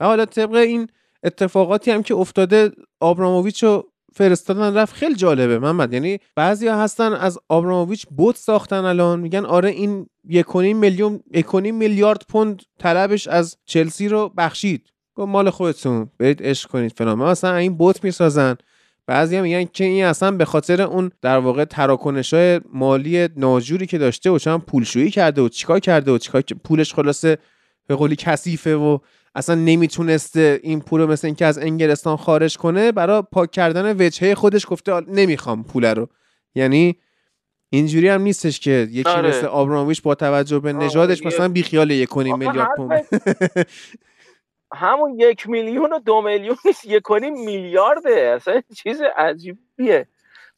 و حالا طبق این اتفاقاتی هم که افتاده آبراموویچ رو فرستادن رفت خیلی جالبه محمد. یعنی بعضیا هستن از آبراموویچ بوت ساختن الان. میگن آره این یکونیم میلیون یکونیم میلیارد پوند طلبش از چلسی رو بخشید. گفت مال خودتون برید عشق کنید فلان. مثلا این بوت می‌سازن. بعضی میگن که این اصلا به خاطر اون در واقع تراکنش های مالی ناجوری که داشته و چون پولشویی کرده و چیکار کرده و چیکار پولش خلاصه به قولی کثیفه و اصلا نمی‌تونسته این پول رو مثل اینکه از انگلستان خارج کنه برای پاک کردن وجهه خودش گفته نمی‌خوام پول رو یعنی اینجوری هم نیستش که یکی آره. مثل آبرامویش با توجه به نژادش مثلا بیخیال یک میلیارد پوند همون یک میلیون و دو میلیون نیست یک میلیارده. اصلا چیز عجیبیه.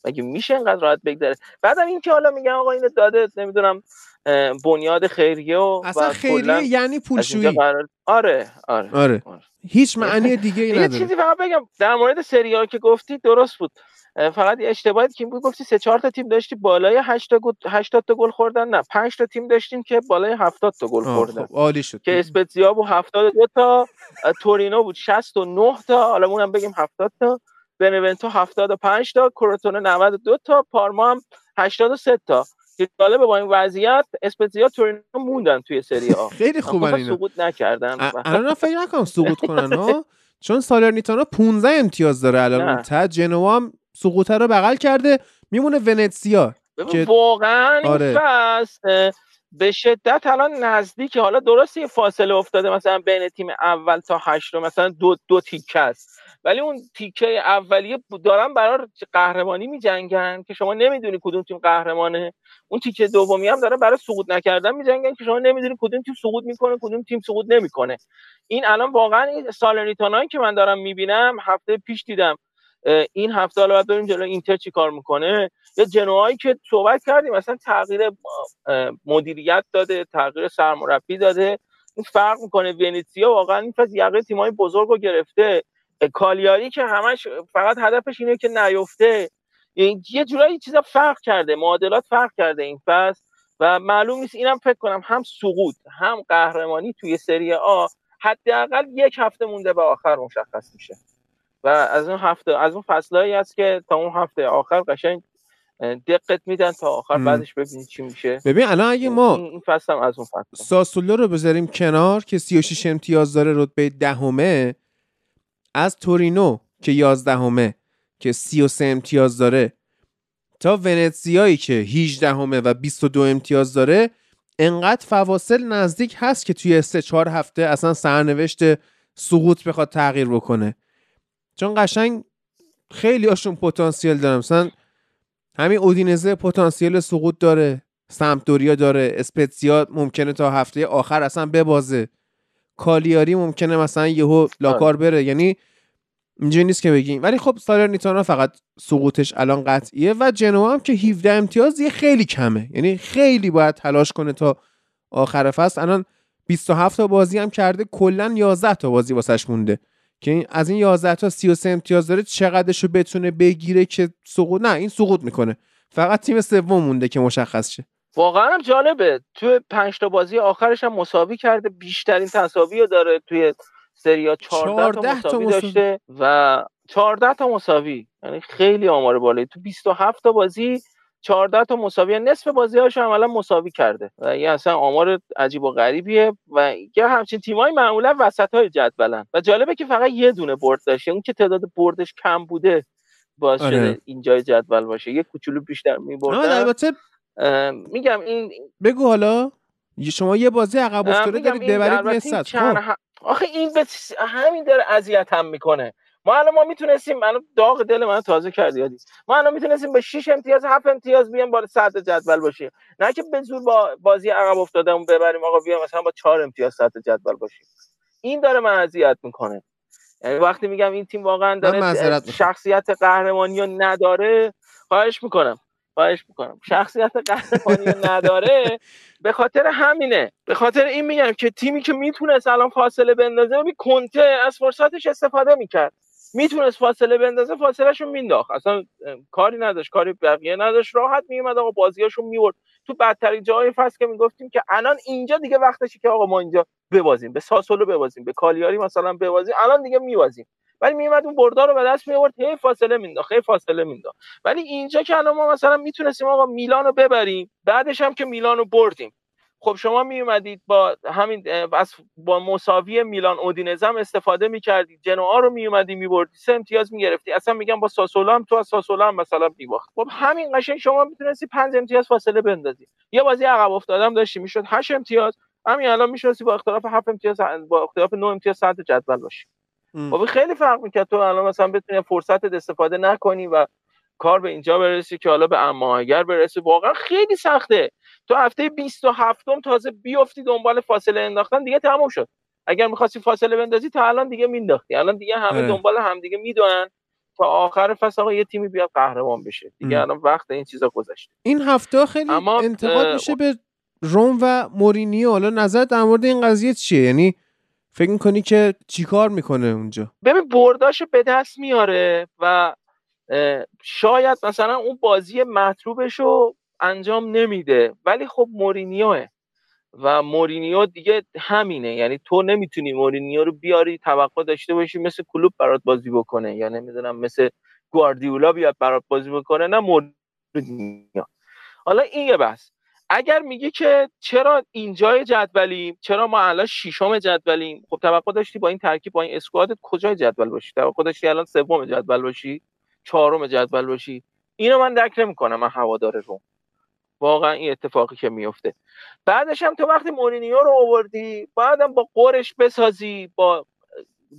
مگه میشه اینقدر راحت بگذره؟ بعدم این که حالا میگن آقا اینو داده نمی‌دونم. بنیاد خیریه و اصلا خیریه یعنی پولشویی. آره آره آره, آره. هیچ معنی دیگه ای نداره. یه چیزی فقط بگم در مورد سریال که گفتی درست بود. فقط اشتباهی که بود گفتی سه چهار تا تیم داشتی بالای 80 80 تا گل خوردن. نه 5 تا تیم داشتیم که بالای 70 تا گل خوردن. خب عالی شد. که اسپتزیا بود 72 تا تورینو بود 69 تا. حالا اونم بگیم 70 تا. بنونتو 75 تا. کروتونه 92 تا. پارما هم 83 تا. جالبه با این وضعیت اسپتزیا تورینو موندن توی سری آ. خیلی خوبن اینا سقوط نکردن الان فکر نکنم سقوط کنن ها چون سالرنیتانا 15 امتیاز داره الان تا جنوا هم سقوط رو بغل کرده. میمونه ونتسیا که واقعا آره. به شدت الان نزدیک حالا درست یه فاصله افتاده مثلا بین تیم اول تا هشت مثلا دو دو تیکه است. ولی اون تیکه اولیه دارن برای قهرمانی میجنگن که شما نمی‌دونی کدوم تیم قهرمانه. اون تیکه دومی هم داره برای سقوط نکردن میجنگن که شما نمی‌دونی کدوم تیم سقوط می‌کنه کدوم تیم سقوط نمی‌کنه. این الان واقعا این سالرنیتانایی که من دارم می‌بینم هفته پیش دیدم این هفته حالا باید بریم جلو اینتر چی کار می‌کنه. یا جنوهایی که صحبت کردیم مثلا تغییر مدیریت داده تغییر سرمربی داده. این فرق می‌کنه. ونیتسیا واقعا این فصل یقه تیمای بزرگ رو گرفته. کالیاری که همش فقط هدفش اینه که نیفته. یه جورایی چیزا فرق کرده معادلات فرق کرده این فصل و معلوم نیست. اینم فکر کنم هم سقوط هم قهرمانی توی سری آ حداقل یک هفته مونده به آخر مشخص میشه. و از اون هفته از اون فصلایی هست که تا اون هفته آخر قشنگ دقت میدن تا آخر بعدش ببینید چی میشه. ببین الان اگه ما این فصل هم از اون فصل. ساسولو رو بذاریم کنار که 36 امتیاز داره رتبه دهمه. از تورینو که 11 همه که 33 امتیاز داره تا ونتزیایی که 18 همه و 22 امتیاز داره انقدر فواصل نزدیک هست که توی 3 4 هفته اصلا سرنوشت سقوط بخواد تغییر بکنه. چون قشنگ خیلی هاشون پتانسیل دارن. مثلا همین اودینزه پتانسیل سقوط داره سمپدوریا داره اسپتزیا ممکنه تا هفته آخر اصلا ببازه. کالیاری ممکنه مثلا یهو لاکار آره. بره. یعنی اینجوری نیست که بگیم. ولی خب سالرنیتانا فقط سقوطش الان قطعیه و جنوا هم که 17 امتیاز یه خیلی کمه. یعنی خیلی باید تلاش کنه تا آخر فصل. الان 27 تا بازی هم کرده کلا 11 تا بازی واسش مونده. که از این 11 تا 33 امتیاز داره چقدرشو بتونه بگیره که سقوط نه این سقوط می‌کنه. فقط تیم سوم مونده که مشخص شه. واقعا هم جالبه. توی 5 تا بازی آخرش هم مساوی کرده. بیشترین تساوی رو داره توی سریا 14 تا مساوی داشته و 14 تا مساوی. یعنی خیلی آمار بالایی. تو 27 تا بازی 14 تا مساوی. نصف بازی هاش عملا مساوی کرده. و این اصلا آمار عجیب و غریبیه. و یه همچین تیمای معمولا وسط های جدولن. و جالبه که فقط یه دونه برد داشته. اون که تعداد بردش کم بوده باعث آره. شده اینجای جدول باشه. یه کوچولو بیشتر میبردن. البته میگم این بگو حالا. شما یه بازی عقب افتاده دارید ببرید مثلا خب. آخه این به همین داره اذیت هم می‌کنه. ما الان ما می‌تونستیم من داغ دل من تازه کردی یادی. ما الان می‌تونستیم به 6 امتیاز 7 امتیاز بیام بالا صدر جدول باشیم. نه که به زور با بازی عقب افتادهمون ببریم آقا بیام مثلا با 4 امتیاز صدر جدول باشیم. این داره من اذیت می‌کنه. یعنی وقتی میگم این تیم واقعا داره شخصیت قهرمانی رو نداره خواهش می‌کنم. خواهش می‌کنم. شخصیت قهرمانی نداره به خاطر همینه. به خاطر این میگم که تیمی که می‌تونست الان فاصله بندازه ببین کنته از فرصتش استفاده می‌کرد. می‌تونست فاصله بندازه فاصلهشون مینداخت اصلا کاری نداشت کاری بقیه نداشت. راحت میومد آقا بازیاشون میورد تو بدترین جای فصل که می‌گفتیم که الان اینجا دیگه وقتشه که آقا ما اینجا ببازیم به ساسولو ببازیم به کالیاری مثلا ببازیم الان دیگه میبازیم. ولی میومد اون بردار رو به دست میورد هی فاصله مینداخت هی فاصله مینداخت ولی اینجا که الان ما مثلا می‌تونستیم آقا میلان رو ببریم بعدش هم که میلان رو بردیم. خب شما می اومدید با همین با مساوی میلان اودینزم استفاده می‌کردید. جنوا رو می اومدی میبردی سه امتیاز می‌گرفتی. اصلا میگم با ساسولا هم تو از ساسولا هم مثلا میباخت. خب همین قشنگ شما می‌تونستی پنج امتیاز فاصله بندازی. یه بازی عقب افتادم داشتی می‌شد 8 امتیاز. همین الان می‌شناسی با اختلاف 7 امتیاز با اختلاف 9 امتیاز ساعت جدول باشی. خب خیلی فرق می‌کرد. تو الان مثلا بتونی فرصت استفاده نکنی و کار به اینجا برسی که حالا به اما اگر برسی. واقعا خیلی سخته. تو هفته 27 م تازه بیفتی دنبال فاصله انداختن دیگه تموم شد. اگر می‌خواستی فاصله بندازی تا الان دیگه مینداختی الان دیگه همه اه. دنبال همدیگه می‌دونن. تا آخر فصل آقا یه تیمی بیاد قهرمان بشه. دیگه الان وقت این چیزا گذشته. این هفته خیلی اما انتقاد میشه به روم و مورینیو. حالا نظر در مورد این قضیه چیه؟ یعنی فکر می‌کنی که چیکار می‌کنه اونجا؟ ببین برداشو به دست میاره و شاید مثلا اون بازی مطلوبش رو انجام نمیده ولی خب مورینیوه. و مورینیو دیگه همینه. یعنی تو نمی‌تونی مورینیو رو بیاری توقع داشته باشی مثل کلوب برات بازی بکنه. یا نمی‌دونم مثل گواردیولا بیاد برات بازی بکنه نه مورینیو. حالا این یه بحث. اگر میگه که چرا اینجای جدولیم چرا ما الان ششم جدولیم؟ خب توقع داشتی با این ترکیب با این اسکوادت کجای جدول باشی؟ توقع داشتی الان سوم جدول باشی؟ چهارم جدول باشی. اینو من درک نمی‌کنم من هوادار روم. واقعا این اتفاقی که میفته بعدش هم تو وقتی مورینیو رو آوردی بعدم با قرش بسازی با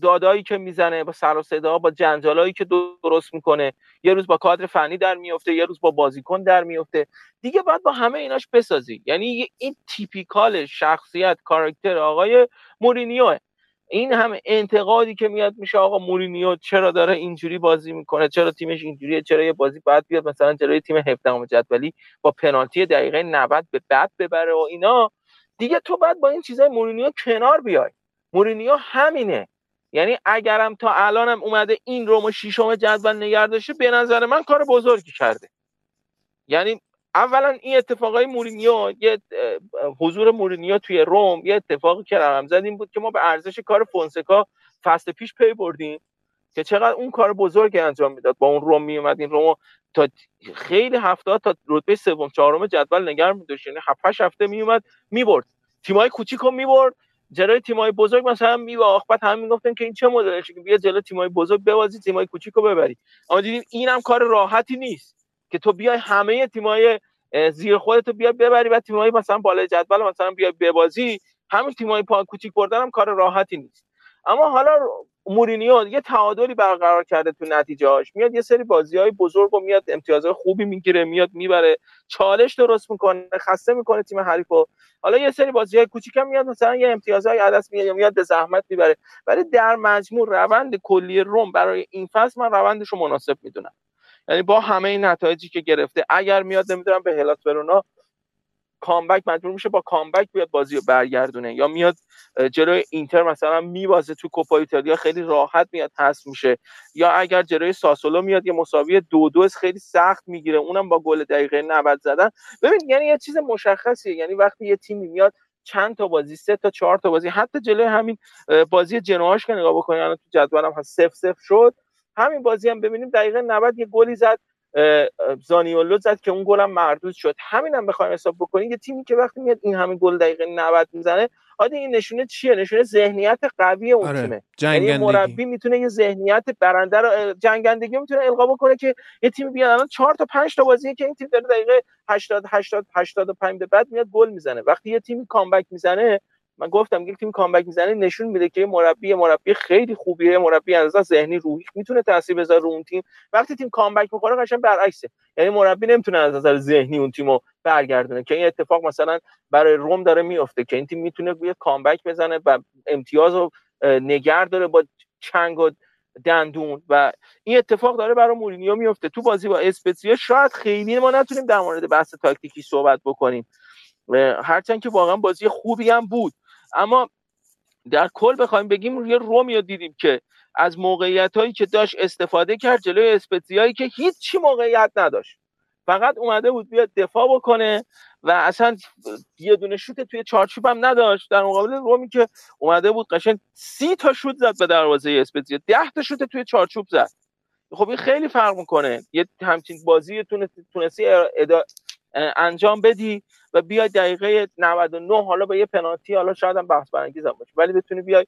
دادایی که می‌زنه با سر و صدا با جنجالایی که درست می‌کنه. یه روز با کادر فنی در میفته یه روز با بازیکن در میفته دیگه باید با همه ایناش بسازی. یعنی این تیپیکال شخصیت کاراکتر آقای مورینیوه. این همه انتقادی که میاد میشه آقا مورینیو چرا داره اینجوری بازی می‌کنه؟ چرا تیمش اینجوریه؟ چرا یه بازی باید بیاد مثلا جلوی تیم 17 جدولی با پنالتی دقیقه 90 به بعد ببره و اینا؟ دیگه تو بعد با این چیزای مورینیو کنار بیای. مورینیو همینه. یعنی اگرم تا الانم اومده این رومو شیشم جدول نگه داشته به نظر من کار بزرگی کرده. یعنی اولا این اتفاقای مورینیو یه حضور مورینیو توی روم یه اتفاقی که رقم زد این بود که ما به ارزش کار فونسکا فصل پیش پی بردیم که چقدر اون کار بزرگی انجام می‌داد. با اون روم میومد این روم تا خیلی هفته تا رتبه سوم چهارم جدول نگه می‌داشت. یعنی 7 هفته میومد می‌برد. تیمای کوچیکو می‌برد. جلوی تیمای بزرگ مثلا میباخت بعد همین گفتن که این چه مدلشه که بیا جلوی تیمای بزرگ ببازی تیمای کوچیکو ببری. اما دیدیم اینم کار راحتی نیست. که تو بیای همه تیمای زیر خودت بیای ببری و تیمای مثلا بالای جدول مثلا بیای ببازی همین تیمای پا کوچیک بردن هم کار راحتی نیست. اما حالا مورینیو یه تعادلی برقرار کرده تو نتیجهاش میاد یه سری بازی های بزرگ و میاد امتیازهای خوبی می‌گیره میاد می‌بره چالش درست می‌کنه خسته می‌کنه تیم حریفو. حالا یه سری بازی های کوچیک هم میاد مثلا یه امتیازهای عدس میاد یا میاد به زحمت می‌بره. ولی در مجموع روند کلی روم برای این فصل من روندش رو مناسب می‌دونم. یعنی با همه این نتایجی که گرفته اگر میاد نمی‌دونم به هلاس ورونا کامبک مجبور میشه با کامبک بیاد بازی رو برگردونه یا میاد جلوی اینتر مثلا میبازه تو کوپا ایتالیا خیلی راحت میاد هست میشه. یا اگر جلوی ساسولو میاد یه مساوی دو دو خیلی سخت می‌گیره اونم با گل دقیقه 90 زدن. ببین یعنی یه چیز مشخصیه یعنی وقتی یه تیمی میاد چند تا بازی سه تا چهار تا بازی حتی جلوی همین بازی جنواش که نگاه بکنید الان تو جدولم هست سف سف شد. همین بازی هم ببینیم دقیقه 90 یه گلی زد زانیولو زد که اون گلم مردود شد. همین هم بخوایم حساب بکنیم یه تیمی که وقتی میاد این همین گل دقیقه 90 می‌زنه آدی این نشونه چیه؟ نشونه ذهنیت قوی اون آره. تیمه. یعنی مربی می‌تونه یه ذهنیت برنده رو جنگندگی می‌تونه القا بکنه که یه تیم بیاد. الان 4 تا 5 تا بازیه که این تیم داره دقیقه 80 80 85 به بعد میاد گل می‌زنه. وقتی یه تیمی کامبک می‌زنه من گفتم یک تیم کامبک می‌زنه نشون میده که مربی مربی خیلی خوبیه مربی از ذهنی روحی می‌تونه تاثیر بذاره رو اون تیم. وقتی تیم کامبک می‌کنه قشنگ برعکسه. یعنی مربی نمی‌تونه از نظر ذهنی اون تیمو برگردونه که این اتفاق مثلا برای روم داره میفته که این تیم می‌تونه یه کامبک بزنه و امتیاز رو نگر داره با چنگ و دندون و این اتفاق داره برای مورینیو میفته تو بازی با اسپتزیا شاید خیلی ما نتونیم در مورد بحث تاکتیکی صحبت بکنیم. هرچند که واقعا بازی خوبی هم بود. اما در کل بخوایم بگیم یه رومیو دیدیم که از موقعیت هایی که داشت استفاده کرد جلوی اسپتزیایی که هیچی موقعیت نداشت. فقط اومده بود بیاد دفاع بکنه و اصلا یه دونه شوت توی چارچوب هم نداشت. در مقابل رومی که اومده بود قشنگ سی تا شوت زد به دروازه اسپتزیا ده تا شوت توی چارچوب زد. خب این خیلی فرق می‌کنه. یه همچین بازی تونستی انجام بدی و بیای دقیقه 99 حالا به یه پنالتی حالا شاید هم بحث برانگیز هم باشه ولی بتونی بیای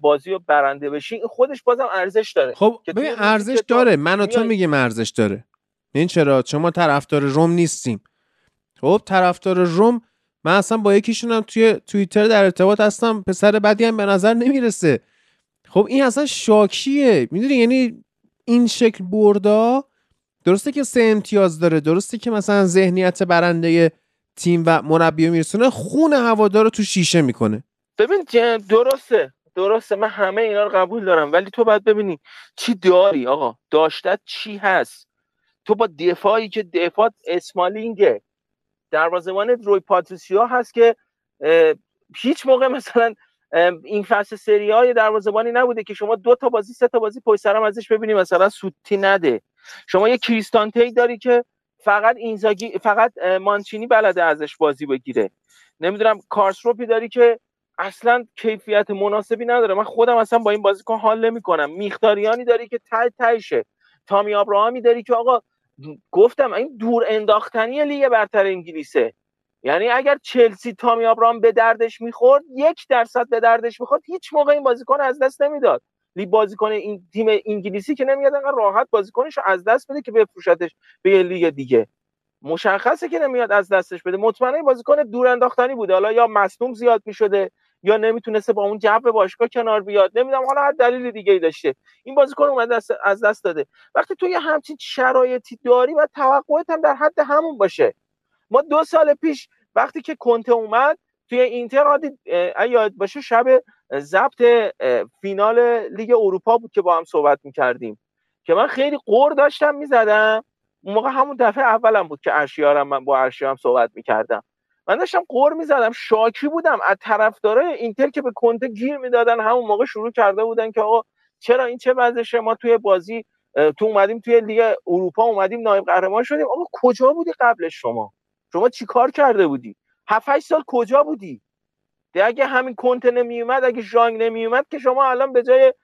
بازی رو برنده بشی. این خودش بازم ارزش داره خب ببین ارزش داره. من و تو میگیم ارزش داره. این چرا؟ شما طرفدار روم نیستیم. خب طرفدار روم من اصلا با یکیشونم توی توییتر در ارتباط هستم. پسر بدی هم به نظر نمی‌رسه. خب این اصلا شاکیه. می‌دونی؟ یعنی این شکل بردا درسته که سه امتیاز داره درسته که مثلا ذهنیت برنده تیم و مربی میرسونه خون هوادار رو تو شیشه می‌کنه. ببین درسته درسته من همه اینا رو قبول دارم ولی تو باید ببینی چی داری آقا. داشتت چی هست؟ تو با دفاعی که دفاع اسمالینگه دروازه‌بان روی پاتریسیا هست که هیچ موقع مثلا این فصل سری های دروازه‌بانی نبوده که شما دو تا بازی سه تا بازی پشت سرم ازش ببینی مثلا سوتی نده. شما یه کریستانتی داری که فقط اینزاگی فقط مانچینی بلده ازش بازی بگیره. نمی‌دونم کارسروپی داری که اصلا کیفیت مناسبی نداره. من خودم اصلا با این بازیکن حال نمی‌کنم. میختاریانی داری که تای تایشه تامی آبراهامی داری که آقا گفتم این دور انداختنی لیگ برتر انگلیسه. یعنی اگر چلسی تامی آبراهام به دردش می‌خورد یک درصد به دردش می‌خورد هیچ موقع این بازیکن از دست نمی‌داد. لی بازیکن این تیم انگلیسی که نمیاد انقدر راحت بازیکنش از دست بده که بفروشتش به یه لیگ دیگه. مشخصه که نمیاد از دستش بده. مطمئنا بازیکن دور انداختنی بوده. حالا یا مصدوم زیاد می‌شده یا نمی‌تونسته با اون جو باشگاه کنار بیاد. نمی‌دونم حالا هر دلیل دیگه ای داشته. این بازیکن اومده از دست داده. وقتی تو یه همچین شرایطی داری و توقعت هم در حد همون باشه. ما دو سال پیش وقتی که کنته اومد توی اینتر یاد باشه شب ضبط فینال لیگ اروپا بود که با هم صحبت می‌کردیم. که من خیلی قور داشتم می‌زدم. اون موقع همون دفعه اولم بود که ارشیارم من با ارشیارم صحبت می‌کردم. من داشتم قور می‌زدم. شاکی بودم. از طرفدارای اینتر که به کنته گیر می‌دادن همون موقع شروع کرده بودن که آقا چرا این چه وضعشه؟ ما توی بازی تو اومدیم توی لیگ اروپا اومدیم نایب قهرمان شدیم. آقا کجا بودی قبلش شما؟ شما چی کار کرده بودی؟ 7 سال کجا بودی؟ اگه همین کنته نمیومد اگه ژانگ نمیومد که شما الان به جای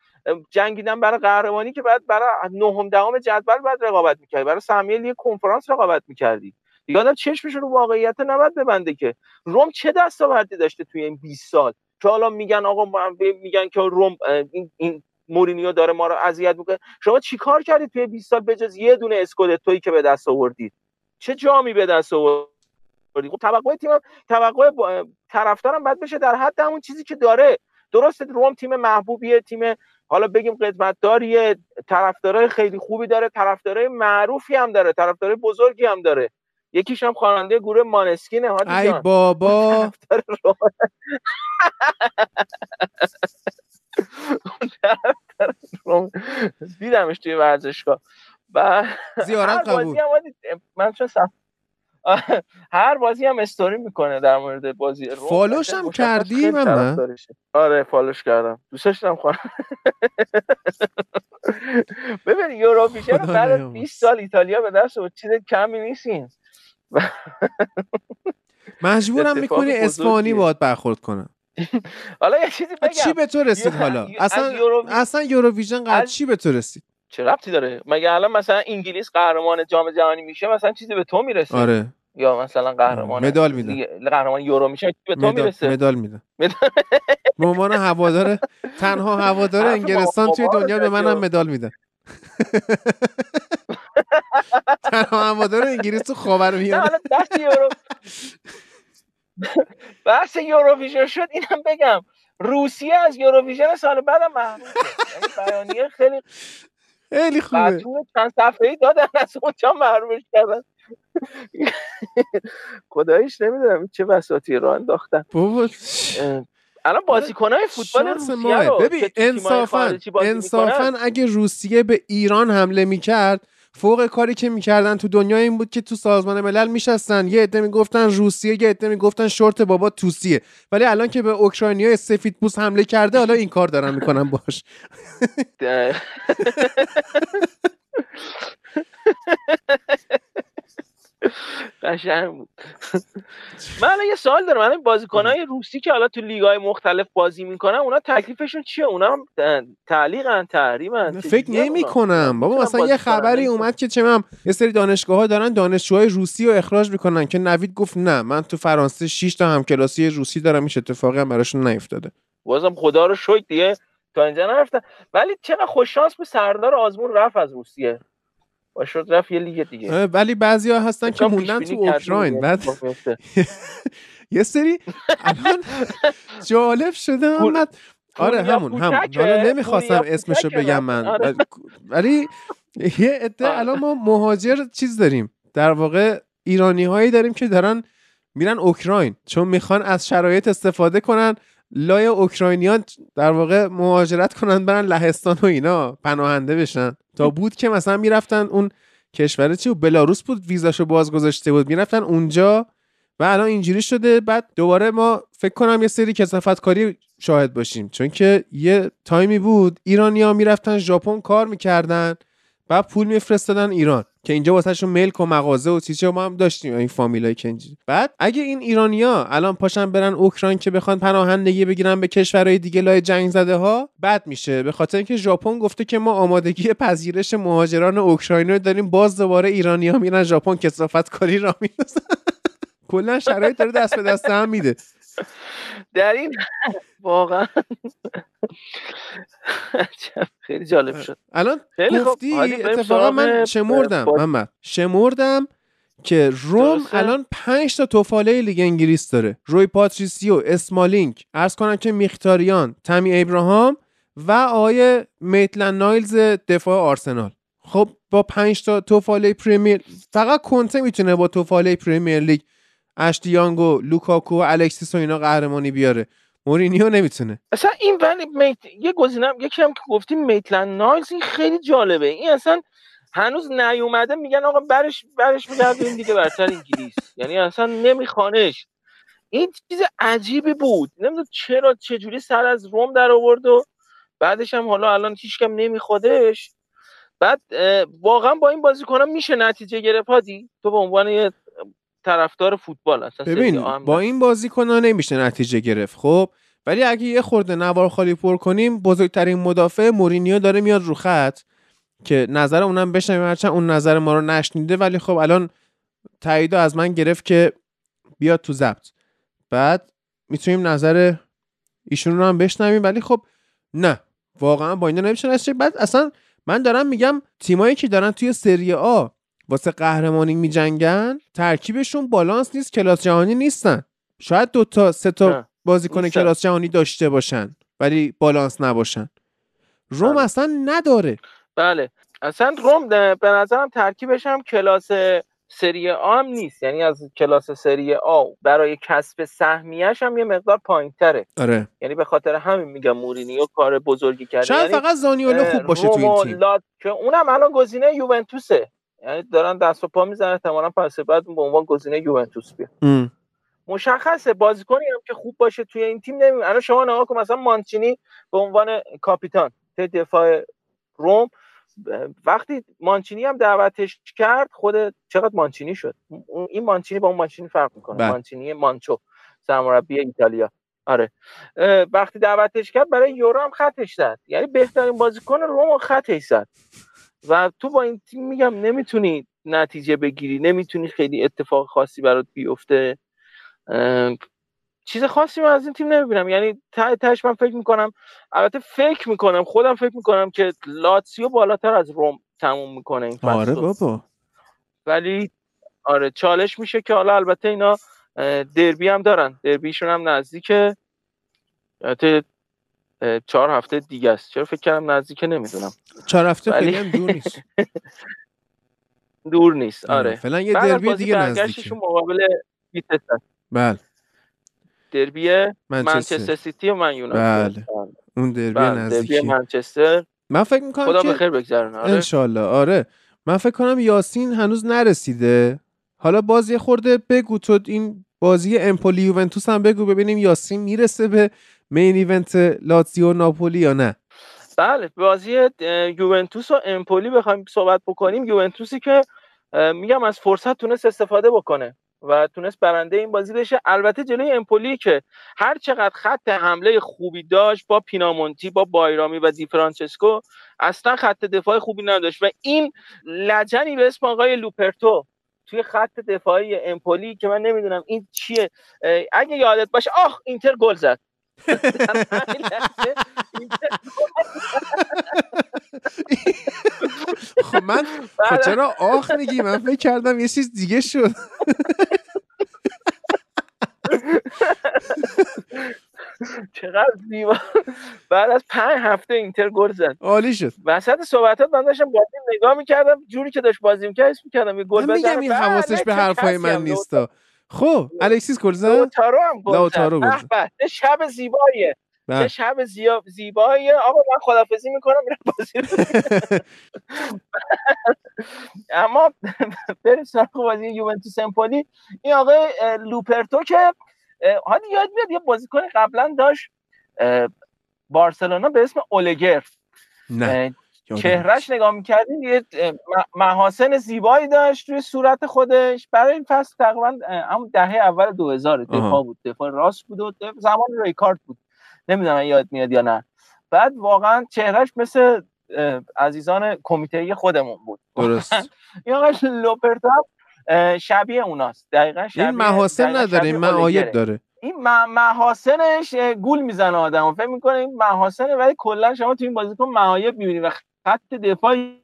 جنگیدن برای قهرمانی که بعد برای نهم دهم جدول بعد رقابت می‌کردی برای سهمیه لیگ کنفرانس رقابت می‌کردی. دیگه آدم چشمش رو واقعیت نباید ببنده که روم چه دستاوردی داشته توی این 20 سال؟ که حالا میگن آقا میگن که روم این, این مورینیو داره ما رو اذیت می‌کنه. شما چیکار کردید توی 20 سال بجز یه دونه اسکودتویی که به دست آوردید؟ چه جامی به دست آوردید؟ خب توقع تیم توقع طرفدارم باید بشه در حد همون چیزی که داره. درسته روم تیم محبوبیه تیم حالا بگیم قدمتداریه طرفدارای خیلی خوبی داره طرفدارای معروفی هم داره طرفدارای بزرگی هم داره. یکیش هم خواننده گروه مانسکینه هادی ای بابا. دیدمش توی ورزشگاه. و زیارت قبول. من چون هر بازی هم استوری می‌کنه در مورد بازی فالوش هم کردی من آره فالوش کردم. دوستش دارم خواهر ببین یوروویژن بعد 20 سال ایتالیا به دست و چیز کمی نیستین. مجبورم می‌کنی اسپانی باید برخورد کنم. حالا یه چیزی بگم چی به تو رسید حالا؟ اصلا اصلا یوروویژن قد چی به تو رسید؟ چه ربطی داره؟ مگه الان مثلا انگلیس قهرمان جام جهانی میشه مثلا چیزی به تو می‌رسه؟ آره. یا مثلا قهرمان مدال میده. قهرمان یورو میشه به تو می‌رسه؟ مدال میده. به عنوان هوادار تنها هوادار انگلستان توی دنیا به منم مدال میده. تنها هوادار انگلیس تو خاورمیانه بحث یورو بحث یوروویژن شد اینم بگم. روسیه از یوروویژن سال بعدم محروم یعنی بیانیه خیلی خیلی خوبه. چند صفحه‌ای دادن از اونجا محرومش کردن. خداییش نمی‌دونم چه بساطی رو انداختن بابا الان بازیکنای فوتبال روسیه رو ببین انصافا انصافا اگه روسیه به ایران حمله می‌کرد فوق کاری که می‌کردن تو دنیا این بود که تو سازمان ملل میشستن یه عده می‌گفتن روسیه یه عده می‌گفتن شورت بابا توسیه ولی الان که به اوکراینیا سفید پوست حمله کرده حالا این کار دارن می‌کنن باش قشنگ بود. من الان یه سوال دارم. من بازیکنای روسی که حالا تو لیگ‌های مختلف بازی می‌کنن اونا تکلیفشون چیه؟ اونا هم تعلیقن تحریمن. فکر نمی کنم بابا مثلا یه خبری اومد که چه من یه سری دانشگاه ها دارن دانشجوهای روسی رو اخراج می‌کنن که نوید گفت نه من تو فرانسه 6 تا همکلاسی روسی دارم این اتفاقی هم براشون نیفتاده. بازم خدا رو شکر دیگه. تا اینجا نرفتن. ولی چقدر خوش شانس به سردار آزمون رفت از روسیه. با شد رفت یه لیگ دیگه. ولی بعضیا هستن که موندن تو اوکراین بعد یه سری الان جالب شده محمد. آره همون هم حالا نمی‌خواستم اسمشو بگم من. آره. ولی یه عده آره. الان ما مهاجر چیز داریم. در واقع ایرانی هایی داریم که دارن میرن اوکراین چون می‌خوان از شرایط استفاده کنن لای اوکراینیان در واقع مهاجرت کنن برن لهستان و اینا پناهنده بشن. تا بود که مثلا می‌رفتن اون کشور چی بلاروس بود ویزاشو باز گذاشته بود. می‌رفتن اونجا و الان اینجوری شده. بعد دوباره ما فکر کنم یه سری کسافت کاری شاهد باشیم. چون که یه تایمی بود ایرانیا می‌رفتن ژاپن کار می‌کردن بعد پول میفرستادن ایران. که اینجا واسهشون ملک و مغازه و چیزا ما هم داشتیم این فامیلای کنجی. بعد اگه این ایرانیا الان پاشن برن اوکراین که بخوان پناهندگی بگیرن به کشورهای دیگه لای جنگ زده ها بد میشه. به خاطر اینکه ژاپن گفته که ما آمادگی پذیرش مهاجران اوکراینی رو داریم باز دوباره ایرانیا میرن ژاپن کسافت کاری را میندازن. کلا شرایط داره دست به دست هم میده. در این واقعا. خیلی جالب شد. الان گفتی اتفاقا من شمردم محمد. شمردم که روم الان پنج تا تفاله لیگ انگلیس داره. روی پاتریسیو اسمالینگ عرض کنم که میختاریان تمی ابراهام و آقای میتلند نایلز دفاع آرسنال. خب با پنج تا تفاله پریمیر فقط کنته می‌تونه با تفاله پریمیر لیگ اشتیانگ و لوکاکو و الکسیس و اینا قهرمانی بیاره. مورینیو نمی‌تونه. اصلا این ولی میت... یه گزینه یکی هم که گفتیم میتلند نایلز این خیلی جالبه. این اصلا هنوز نیومده میگن آقا برش برش این دیگه برتر انگلیس. یعنی اصلا نمیخوانش. این چیز عجیبی بود. نمی‌دونم چرا چجوری سر از روم در آورد و بعدش هم حالا الان هیچ کم نمیخوادش. بعد واقعا با این بازیکنان میشه نتیجه گرفت تو به عنوان یه طرفدار فوتبال اصلا ببین با این بازیکن ها نمیشه نتیجه گرفت خب؟ ولی اگه یه خورده نوار خالی پر کنیم بزرگترین مدافع مورینیو داره میاد رو خط که نظر اونم بشنویم هرچند اون نظر ما رو نشنیده ولی خب الان تایید از من گرفت که بیاد تو ضبط. بعد می‌تونیم نظر ایشون رو هم بشنویم ولی خب نه واقعا با اینا نمیشه بعد اصلا من دارم میگم تیمایی که دارن توی سری آ واسه قهرمانی میجنگن؟ ترکیبشون بالانس نیست کلاس جهانی نیستن. شاید دو تا سه تا بازیکن کلاس جهانی داشته باشن ولی بالانس نباشن. روم بله. اصلا نداره. بله. اصلا روم به نظرم ترکیبش هم کلاس سری آ هم نیست. یعنی از کلاس سری آ برای کسب سهمیش هم یه مقدار پایین تره آره. یعنی به خاطر همین میگم مورینیو کار بزرگی کرده. شاید یعنی فقط زانیولو خوب باشه تو این تیم. که اونم الان گزینه یوونتوسه. یعنی دارن دست و پا می‌زنن احتمالاً پس بعد به عنوان گزینه یوونتوس بیاد. مشخصه بازیکنی هم که خوب باشه توی این تیم نمی الان شما نگاه کن مثلا مانچینی به عنوان کاپیتان دفاع روم وقتی مانچینی هم دعوتش کرد خود چقدر مانچینی شد؟ این مانچینی با اون مانچینی فرق می‌کنه. بله. مانچینی مانچو سرمربی ایتالیا. آره. وقتی دعوتش کرد برای یورو هم خطش زد. یعنی بهترین بازیکن روم خطش زد. و تو با این تیم میگم نمی‌تونی نتیجه بگیری نمی‌تونی خیلی اتفاق خاصی برات بیفته. چیز خاصی من از این تیم نمی‌بینم. یعنی تش من فکر می‌کنم البته فکر می‌کنم خودم فکر می‌کنم که لاتسیو بالاتر از روم تموم می‌کنه این آره بابا. ولی آره چالش میشه که حالا البته اینا دربی هم دارن. دربیشون هم نزدیکه. چهار هفته دیگه است. چرا فکر کردم نزدیکه؟ نمی‌دونم. چهار هفته ولی... دور نیست. دور نیست. آره, آره. فعلا یه دربی دیگه نزدیکه. مقابل بله. دربی منچستر. سیتی و من یونایتد. بله. اون دربی بله. نزدیکه دربی منچستر. من فکر می‌کنم خدا بخیر بگذرونه آره. انشالله آره. من فکر کنم یاسین هنوز نرسیده. حالا بازی خورده بگو تو این بازی امپولی یوونتوس هم بگو ببینیم یاسین می‌رسه به مین ایونت لاتزیو ناپولی یا نه. بله بازی یوونتوس و امپولی بخوایم صحبت بکنیم. یوونتوسی که میگم از فرصت تونست استفاده بکنه و تونست برنده این بازی بشه. البته جلوی امپولی که هر چقدر خط حمله خوبی داشت با پینامونتی با بایرامی و دی فرانچسکو اصلا خط دفاع خوبی نداشت و این لجنی به اسم آقای لوپرتو توی خط دفاعی امپولی که من نمی‌دونم این چیه اگه یادت باشه آخ اینتر گل زد. خب من خب چرا آخ میگی؟ من فکر کردم یه چیز دیگه شد. چقدر زیبا. بعد از پنج هفته اینتر گل زد. عالی شد. وسط صحبتات من داشتم بازی نگاه می‌کردم جوری که داشت بازی می‌کرد اسم می‌کردم یه گل بزنم میگم این حواسش به حرفای من نیستا خب الکسیس گل زد لوتارو هم گل زد شب زیباییه. چه بله. شب زیبایی آقا من خدافزی می‌کنم میرم بازی اما بریم سراغ بازی یوونتوس امپولی. این آقای لوپرتو که حالا یاد میاد یه بازیکن قبلا داشت بارسلونا به اسم اولگر. نه. چهرش نگاه می‌کردیم یه محاسن زیبایی داشت روی صورت خودش. برای این فصل تقریبا همون دهه اول 2000 دفاع بود دفاع راست بود و زمان ریکارد بود. نمی‌دونم یاد میاد یا نه. بعد واقعا چهرش مثل عزیزان کمیته خودمون بود. درست. این آقای لوپرتا شبیه اوناست. دقیقا شبیه این محاسن نداره این معایب داره. این محاسنش گول می‌زنه آدم فکر می‌کنه این محاسنه ولی کلا شما تو این بازیکن معایب می‌بینید و خط دفاعی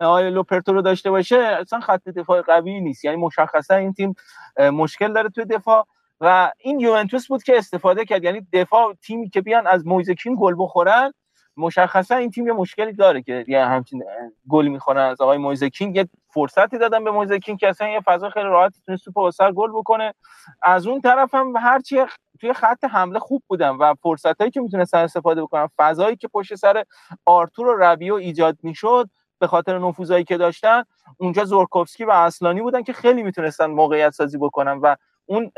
آقای لوپرتو رو داشته باشه اصلا خط دفاع قوی نیست. یعنی مشخصا این تیم مشکل داره توی دفاع و این یوونتوس بود که استفاده کرد. یعنی دفاع تیمی که بیان از مویزکین گل بخورن مشخصا این تیم یه مشکلی داره که یه همچین گل می‌خورن از آقای مویزکین یه فرصتی دادن به مویزکین که اصلا یه فضا خیلی راحت تونست توپ سر گل بکنه. از اون طرف هم هرچی توی خط حمله خوب بودن و فرصتایی که می‌تونستن استفاده بکنن فضایی که پشت سر آرتور و ربیو ایجاد می‌شد به خاطر نفوذایی که داشتن اونجا زورکوفسکی و اصلانی بودن که خیلی می‌تونستن موقعیت سازی بکنن و اون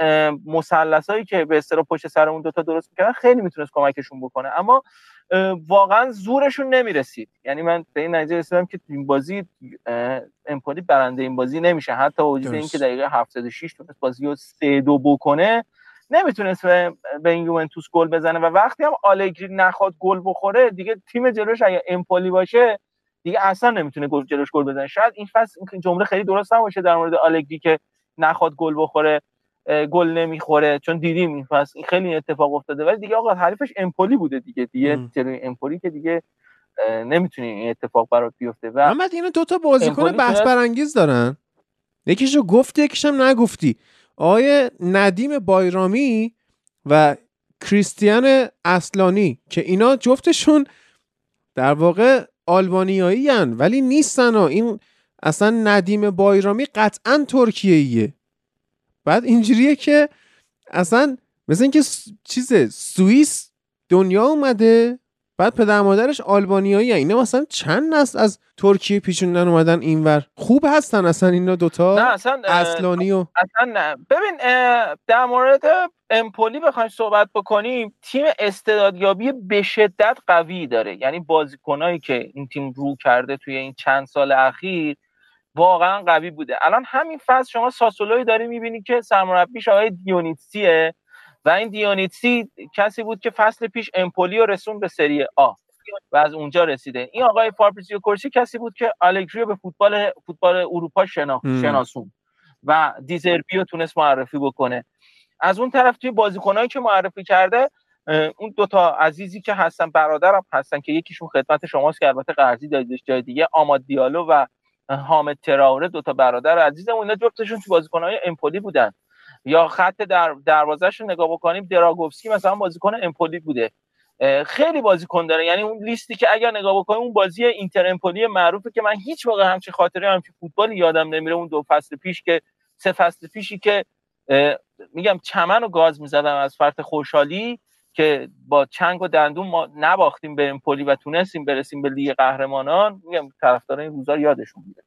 مثلثایی که به اصطلاح پشت سر اون دوتا درست می‌کردن خیلی می‌تونست کمکشون بکنه. اما واقعا زورشون نمی‌رسید. یعنی من به این نتیجه رسیدم که این بازی امپولی برنده این بازی نمیشه. حتی وجود اینکه دقیقه 76 تونست بازی رو 3 دو بکنه نمی‌تونست به این یوونتوس گل بزنه. و وقتی هم آلگری نخواد گل بخوره دیگه تیم جلوش اگه امپولی باشه دیگه اصلا نمی‌تونه گل جلوش گل بزنه. شاید این فصل جمله خیلی درست نباشه در مورد آلگری که نخواد گل بخوره. گل نمی‌خوره چون دیدیم این فصل این خیلی اتفاق افتاده. ولی دیگه آقا حریفش امپولی بوده دیگه دیگه جلوی امپولی که دیگه نمی‌تونی این اتفاق برات بیفته. و محمد اینو دوتا بازیکن بحث برانگیز دارن. یکیشو گفتی یکیشم نگفتی. آقای ندیم بایرامی و کریستیان اصلانی که اینا جفتشون در واقع آلبانیایی ولی نیستن این اصلا ندیم بایرامی قطعا ترکیه بعد اینجوریه که اصلا مثل اینکه چیز سوئیس دنیا اومده بعد پدر مادرش آلبانیایی اینا مثلا چند نسل از ترکیه پیشوندن اومدن اینور؟ خوب هستن اصلا اینا دوتا نه اصلا اصلانی و اصلا نه. ببین در مورد امپولی بخوایم صحبت بکنیم تیم استعدادیابی به شدت قوی داره. یعنی بازیکنایی که این تیم رو کرده توی این چند سال اخیر واقعا قوی بوده. الان همین فصل شما ساسولوی داری می‌بینی که سرمربیش آقای دیونیتسیه و این دیونیتسی کسی بود که فصل پیش امپولی رو رسون به سری آ و از اونجا رسیده. این آقای فابریتزیو کورسی کسی بود که الگری به فوتبال فوتبال اروپا شنا... شناسون و دیزربی رو تونست معرفی بکنه. از اون طرف توی بازیکنایی که معرفی کرده اون دوتا عزیزی که هستن برادرم هستن که یکیشون خدمت شماست که البته قرضی دادیدش جای دیگه آماد دیالو و حامد تراوره دو تا برادر عزیزم اینا جفتشون تو بازیکن‌های امپولی بودن. یا خط در دروازه‌ش رو نگاه بکنیم دراگوفسکی مثلا بازیکن امپولی بوده. خیلی بازیکن داره. یعنی اون لیستی که اگر نگاه بکنیم اون بازی اینتر امپولی معروفه که من هیچ موقع همچین خاطره همچین فوتبال یادم نمیره. اون دو فصل پیش که سه فصل پیشی که میگم چمن و گاز می‌زدم از فرط خوشحالی. که با چنگ و دندون ما نباختیم به امپولی و تونستیم برسیم به لیگ قهرمانان میگم طرفداران این روزا یادشون میاد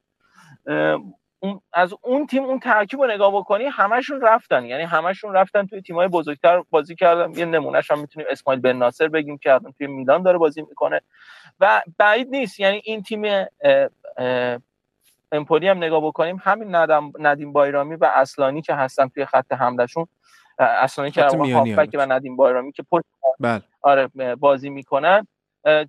از اون تیم اون ترکیب رو نگاه بکنی همشون رفتن. یعنی همشون رفتن توی تیمای بزرگتر بازی کردن. یه نمونهش هم می‌تونیم اسماعیل بن ناصر بگیم که توی میلان داره بازی می‌کنه. و بعید نیست. یعنی این تیم امپولی هم نگاه بکنیم. همین ندیم بایرامی و اصلانی که هستن توی خط حملهشون اصلانی که هافبک و ندیم بایرامی که پشت بله. آره بازی می‌کنن.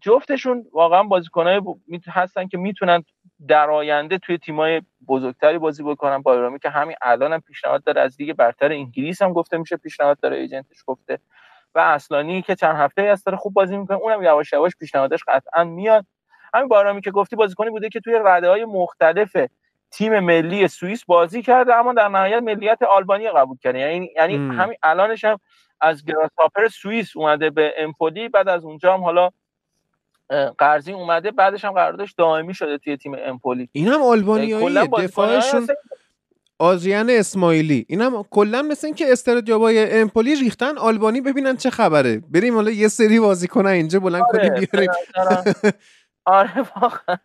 جفتشون واقعا بازیکنای هستن که می‌تونن در آینده توی تیمای بزرگتری بازی بکنن. بایرامی که همین الان هم پیشنهاد داره. از دیگه برتر انگلیس هم گفته میشه پیشنهاد داره ایجنتش گفته. و اصلانی که چند هفته از داره خوب بازی می‌کنه. اونم یواش یواش پیشنهادش قطعا میاد. همین بارامی که گفتی بازیکنی بوده که توی رده های مختلف تیم ملی سوئیس بازی کرده اما در نهایت ملیت آلبانی قبول کرده. یعنی یعنی همین الانش هم از گراساپر سوئیس اومده به امپولی بعد از اونجا هم حالا قرضی اومده بعدش هم قراردادش دائمی شده توی تیم امپولی این هم آلبانیایی دفاعشون آزیان اسماعیلی. اینم کلا مثل اینکه استراتیابای امپولی ریختن آلبانی ببینن چه خبره. بریم حالا یه سری بازیکن اینجا بلند آره، کنیم بیاریم آره واقعا.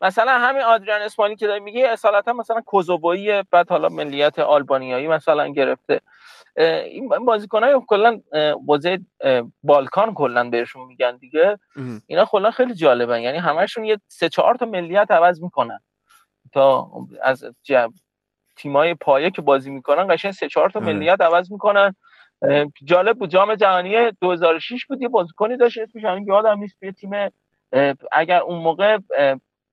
مثلا همین آدریان اسماعیلی که داری میگه اصالتا مثلا کوزوبایی بعد حالا ملیت آلبانیایی مثلا گرفته. این بازیکن های کلا بازی بالکان کلا بهشون میگن دیگه. اینا کلا خیلی جالبن. یعنی همشون یه سه چهار تا ملیت عوض می‌کنن. تا از تیمای پایه که بازی می‌کنن قشنگ سه چهار تا آره. ملیت عوض می‌کنن. جالب بود. جام جهانی 2006 بود یه بازیکنی داشت اسمش یادم نیست توی تیم اگر اون موقع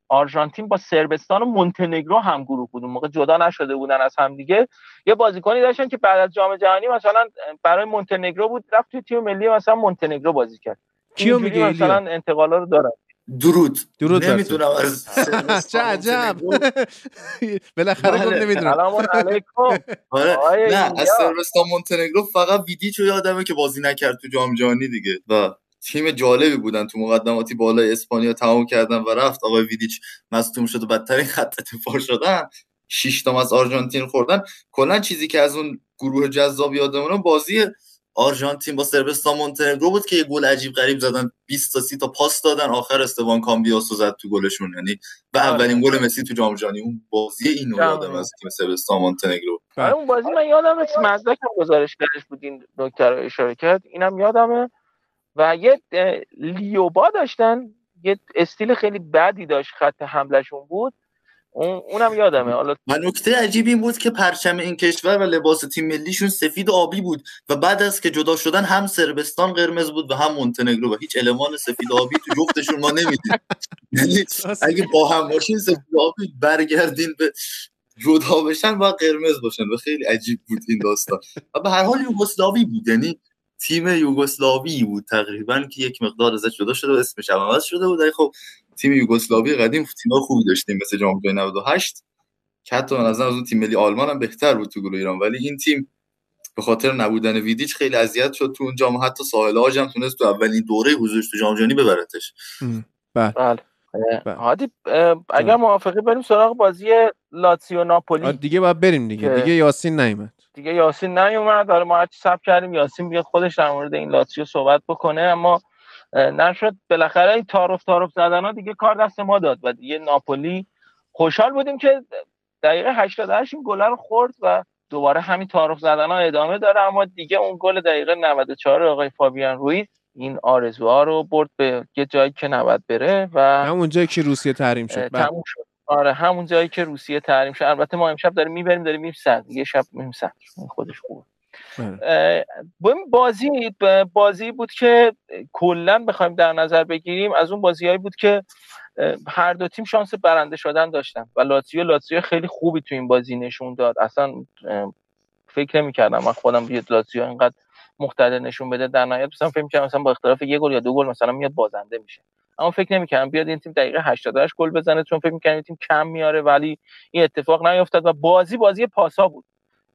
آرژانتین با سربستان و مونتنگرو هم گروه بود اون موقع جدا نشده بودن از هم دیگه یه بازیکنی داشتن که بعد از جام جهانی مثلا برای مونتنگرو بود رفت توی تیم ملی مثلا مونتنگرو بازی کرد. کیو میگه مثلا انتقالا رو دارن درود. درود نمی‌دونم از چه عجب. بالاخره گفت بله. نمی‌دونم. سلام علیکم. آره. نه از سربستان مونتنگرو فقط ویدیچو یادمه که بازی نکرد تو جام جهانی دیگه. و تیم جالبی بودن تو مقدماتی بالای اسپانیا تمام کردن و رفت. آقای ویدیچ مصدوم شد و بدترین خط دفاع شدن. شش تا از آرژانتین خوردن. کلا چیزی که از اون گروه جذاب یادمونه بازی آرژانتین با سربستان مونتنگرو بود که یه گل عجیب غریب زدن. 20 تا 30 تا پاس دادن. آخر استوان کامبیاسو زد تو گلشون. یعنی و آره. اولین گل مسی تو جام جهانی. اون بازی اینو یادم از تیم سربستان مونتنگرو آره اون بازی من یادم مزدک گزارش کردش بود این دکتر اشاره کرد. اینم یادمه. و یه لیوبا داشتن یه استیل خیلی بدی داشت خط حملشون بود. اون اونم یادمه. حالا و نکته عجیب این بود که پرچم این کشور و لباس تیم ملیشون سفید و آبی بود و بعد از که جدا شدن هم سربستان قرمز بود و هم مونتنگرو و هیچ المان سفید آبی تو جفتشون ما نمیدیم یعنی اگه با هم باشین سفید آبی برگردین به جدا بشن و قرمز باشن. و خیلی عجیب بود این داستان. و به هر حال یوگسلاوی بود یعنی تیم یوگسلاوی بود تقریبا که یک مقدار ازش جدا شده و اسمش عوض شده بود. خب تیم یوگسلاوی قدیم تیم خوبی داشتیم مثل جام جهانی 98 که حتی از اون تیم ملی آلمان هم بهتر بود تو گروه ایران. ولی این تیم به خاطر نبودن ویدیچ خیلی اذیت شد تو اون جام. حتی ساحل آج هم تونست تو اولین دوره حضورش تو جام جهانی ببرتش. بله, بله. هادی اگر موافقی بریم سراغ بازی لاتسیو ناپولی. دیگه باید بریم دیگه. دیگه یاسین نیومد. دیگه یاسین نیومد. داره ما هرچی سب کردیم یاسین بیاد خودش در مورد این لاتسیو صحبت بکنه. اما نشد. بالاخره این تعارف تعارف زدن ها دیگه کار دست ما داد و دیگه ناپولی خوشحال بودیم که دقیقه 88 این گل رو خورد و دوباره همین تعارف زدن ها ادامه داره. اما دیگه اون گل دقیقه 94 آقای فابیان روی این آرزوها رو برد به یه جایی که نباید بره و همون جایی که روسیه تحریم شد. بله. تموم شد. آره همون جایی که روسیه تحریم شد. البته ما امشب داریم می‌بریم داریم میریم سر یه شب میریم سر خودش خوبه. بله. بازی بازی بود که کلا بخوایم در نظر بگیریم از اون بازیهایی بود که هر دو تیم شانس برنده شدن داشتن. و لاتزیو لاتزیو خیلی خوبی تو این بازی نشون داد. اصلا فکر نمی‌کردم. من خودم بیاد لاتزیو اینقدر مقتدر نشون بده. در نهایت مثلا فکر می‌کردم مثلا با اختلاف یه گل یا دو گل مثلا میاد بازنده میشه. اما فکر نمی‌کردم بیاد این تیم دقیقه 88 گل بزنه چون فکر می‌کردم این تیم کم میاره ولی این اتفاق نیفتاد و بازی بازی پاسا بود.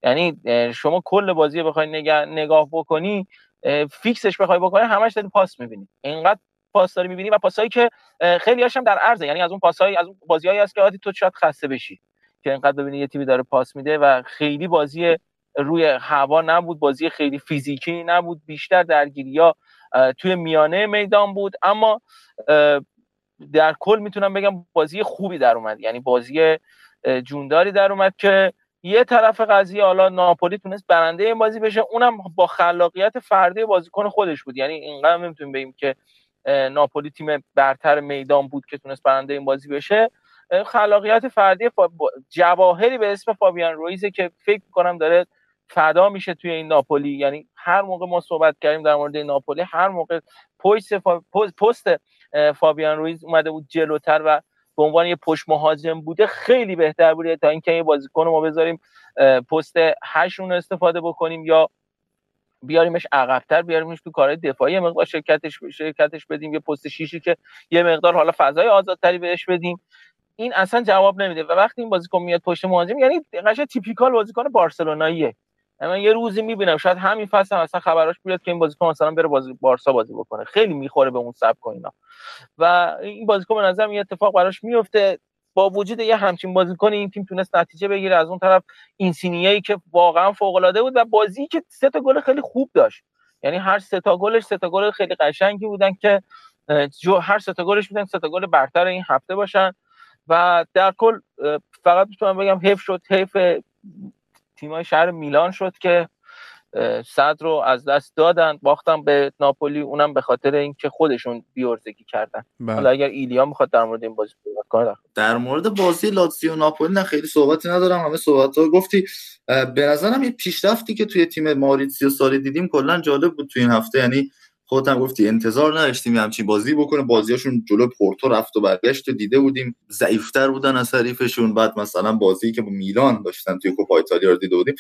یعنی شما کل بازی بخوای نگاه, نگاه بکنی فیکسش بخوای بکنی همش داری پاس می‌بینی. اینقدر پاس داری می‌بینی و پاسایی که خیلی هاشم در عرضه. یعنی از اون پاسایی از اون بازیایی هست که عادی تو شاید خسته بشی که اینقدر ببینی یه تیمی داره پاس میده و خیلی بازی روی هوا نبود بازی خیلی فیزیکی نبود بیشتر درگیری ها توی میانه میدان بود. اما در کل می‌تونم بگم بازی خوبی در اومد. یعنی بازی جونداری در اومد که یه طرف قضیه حالا ناپولی تونست برنده این بازی بشه. اونم با خلاقیت فردی بازیکن خودش بود. یعنی اینقدر نمی‌تونیم بگیم که ناپولی تیم برتر میدان بود که تونست برنده این بازی بشه. خلاقیت فردی جواهری به اسم فابیان رویزه که فکر کنم داره فدا میشه توی این ناپولی. یعنی هر موقع ما صحبت کردیم در مورد ناپولی هر موقع پست پست فابیان رویز اومده بود جلوتر و به عنوان یه پشت مهاجم بوده خیلی بهتر بوده تا اینکه یه بازیکن ما بذاریم پست رو استفاده بکنیم یا بیاریمش عقبتر بیاریمش تو کار دفاعی مقدار شرکتش شرکتش بدیم یه پست شیشی که یه مقدار حالا فضای آزادتری بهش بدیم. این اصلا جواب نمیده و وقتی این بازیکن میاد پشت مهاجم یعنی قشنگ تیپیکال بازیکن بارسلوناییه. من یه روزی می‌بینم شاید همین فصل هم اصلا خبراش بیاد که این بازیکن مثلا بره بازی بارسا بازی بکنه. خیلی می‌خوره به اون سبک و و این بازیکن به نظر یه اتفاق براش میفته با وجود یه همچین بازیکن این تیم تونست نتیجه بگیره. از اون طرف اینسینیایی که واقعا فوق العاده بود و بازی که سه تا گل خیلی خوب داشت. یعنی هر سه تا گلش سه تا گل خیلی قشنگی بودن که جو هر سه تا گلش بودن سه تا گل برتر این هفته باشن. و در کل فقط می‌تونم بگم حیف شد حیف تیمای شهر میلان شد که صد رو از دست دادن باختم به ناپولی اونم به خاطر اینکه خودشون بیورزگی کردن. بله. حالا اگر ایلیا می‌خواد در مورد این بازی صحبت کنه در مورد بازی لاتزیو ناپولی نه خیلی صحبتی ندارم همه صحبت ها گفتی. به نظرم یه پیشرفتی که توی تیم ماریتسیو ساری دیدیم کلا جالب بود توی این هفته. یعنی خودت هم گفتی انتظار نداشتیم همچین بازی بکنه. بازیاشون جلو پورتو رفت و برگشت و دیده بودیم. ضعیفتر بودن از حریفشون. بعد مثلا بازی که با میلان داشتن توی کوپا ایتالیا رو دیده بودیم.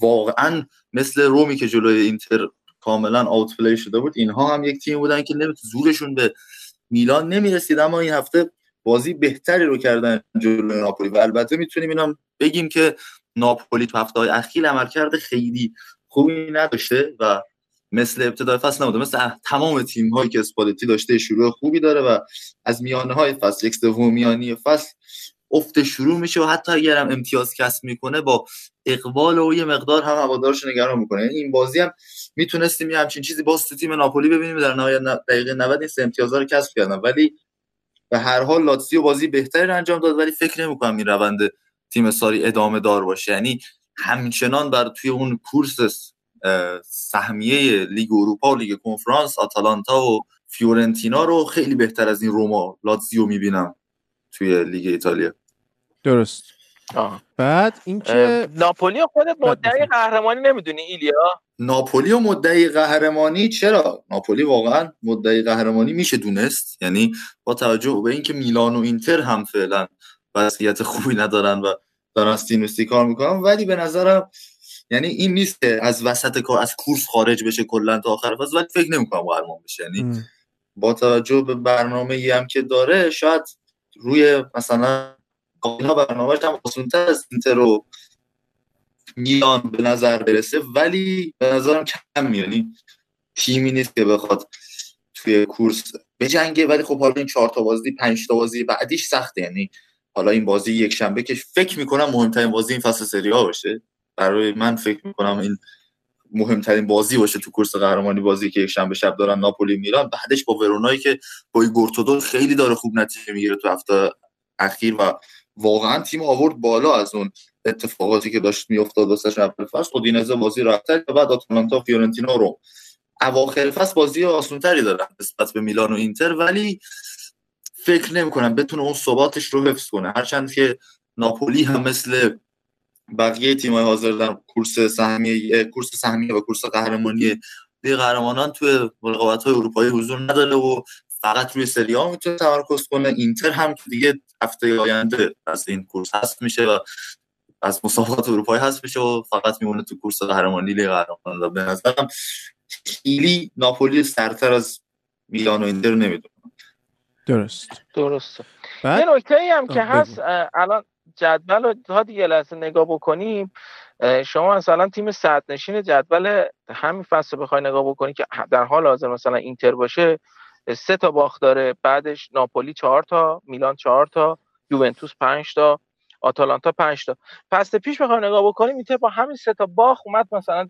واقعا مثل رومی که جلوی اینتر کاملا آوت پلی شده بود اینها هم یک تیم بودن که زورشون به میلان نمی‌رسید. اما این هفته بازی بهتری رو کردن جلوی ناپولی. و البته می‌تونیم اینا بگیم که ناپولی تو هفته های اخیر عملکرد خیلی خوبی نداشته و مثل ابتدای فصل نبوده. مثل تمام تیم هایی که اسپالتی داشته شروع خوبی داره و از میانه های فصل یک سوم میانی فصل افت شروع میشه و حتی اگر هم امتیاز کسب می‌کنه با اقبال و یه مقدار هم هوادارش نگران می‌کنه. یعنی این بازی هم می‌تونستیم یه همچین چیزی با تیم ناپولی ببینیم. در نهایت دقیقه 90 این سه امتیازها رو کسب کردن. ولی به هر حال لاتسیو بازی بهتری انجام داد ولی فکر نمی‌کنم این روند تیم ساری ادامه دار باشه. یعنی همچنان بر توی اون کورس سهمیه لیگ اروپا و لیگ کنفرانس آتالانتا و فیورنتینا رو خیلی بهتر از این روما لاتزیو می‌بینم توی لیگ ایتالیا. درست. آه. بعد اینکه ناپولی خودت مدعی قهرمانی نمی‌دونی ایلیا؟ ناپولی و مدعی قهرمانی چرا؟ ناپولی واقعا مدعی قهرمانی میشه دونست. یعنی با توجه به اینکه میلان و اینتر هم فعلا وضعیت خوبی ندارن و دارن سینوسی کار می‌کنن ولی به نظرم یعنی این نیست که از وسط کار از کورس خارج بشه کلا تا آخر فصل ولی فکر نمی‌کنم قهرمان بشه. یعنی با توجه به برنامه ای هم که داره شاید روی مثلا اینا برنامه‌اش هم آسان‌تر از اینتر رو میلان به نظر برسه ولی به نظرم کم یعنی تیمی نیست که بخواد توی کورس بجنگه ولی خب حالا این چهار تا بازی پنج تا بازی بعدیش سخته. یعنی حالا این بازی یک شنبه که فکر می‌کنم مهمترین بازی این فصل سری ها باشه. برای من فکر می‌کنم این مهمترین بازی باشه تو کورس قهرمانی بازی که یک شنبه شب دارن ناپولی میلان بعدش با ورونایی که با گورتودو خیلی داره خوب نتیجه می‌گیره تو هفته اخیر و واقعا تیم آورد بالا از اون اتفاقاتی که داشت میافتاد واسه اول فصل. اودینزه بازی رفتر و بعد آتالانتا فیورنتینا رو اواخر فصل بازی آسونتری دارن نسبت به میلان و اینتر ولی فکر نمی‌کنم بتونه اون ثباتش رو حفظ کنه. هرچند که ناپولی هم مثل بقیه تیم‌های حاضر در کورس سهمیه کورس سهمیه و کورس قهرمانی لیگ قهرمانان توی رقابت‌های اروپایی حضور نداره و فقط روی سری آ می‌تونه تمرکز کنه. اینتر هم که دیگه هفته آینده از این کورس هست میشه و از مسابقات اروپایی هست میشه و فقط میمونه تو کورس قهرمانی لیگ قهرمانان. به نظرم خیلی ناپولی سرتر از میلان و اینتر نمی‌دونم. درست. درست یه نکته ای هم که هست الان جدول رو تا دیگه لحظه نگاه بکنیم شما مثلا تیم صد نشین جدول همین فصل بخوای نگاه بکنی که در حال حاضر مثلا اینتر باشه سه تا باخت داره بعدش ناپولی چهار تا میلان چهار تا یوونتوس پنج تا آتالانتا پنج تا. فصل پیش بخوای نگاه بکنیم اینتر با همین سه تا باخت اومد مثلا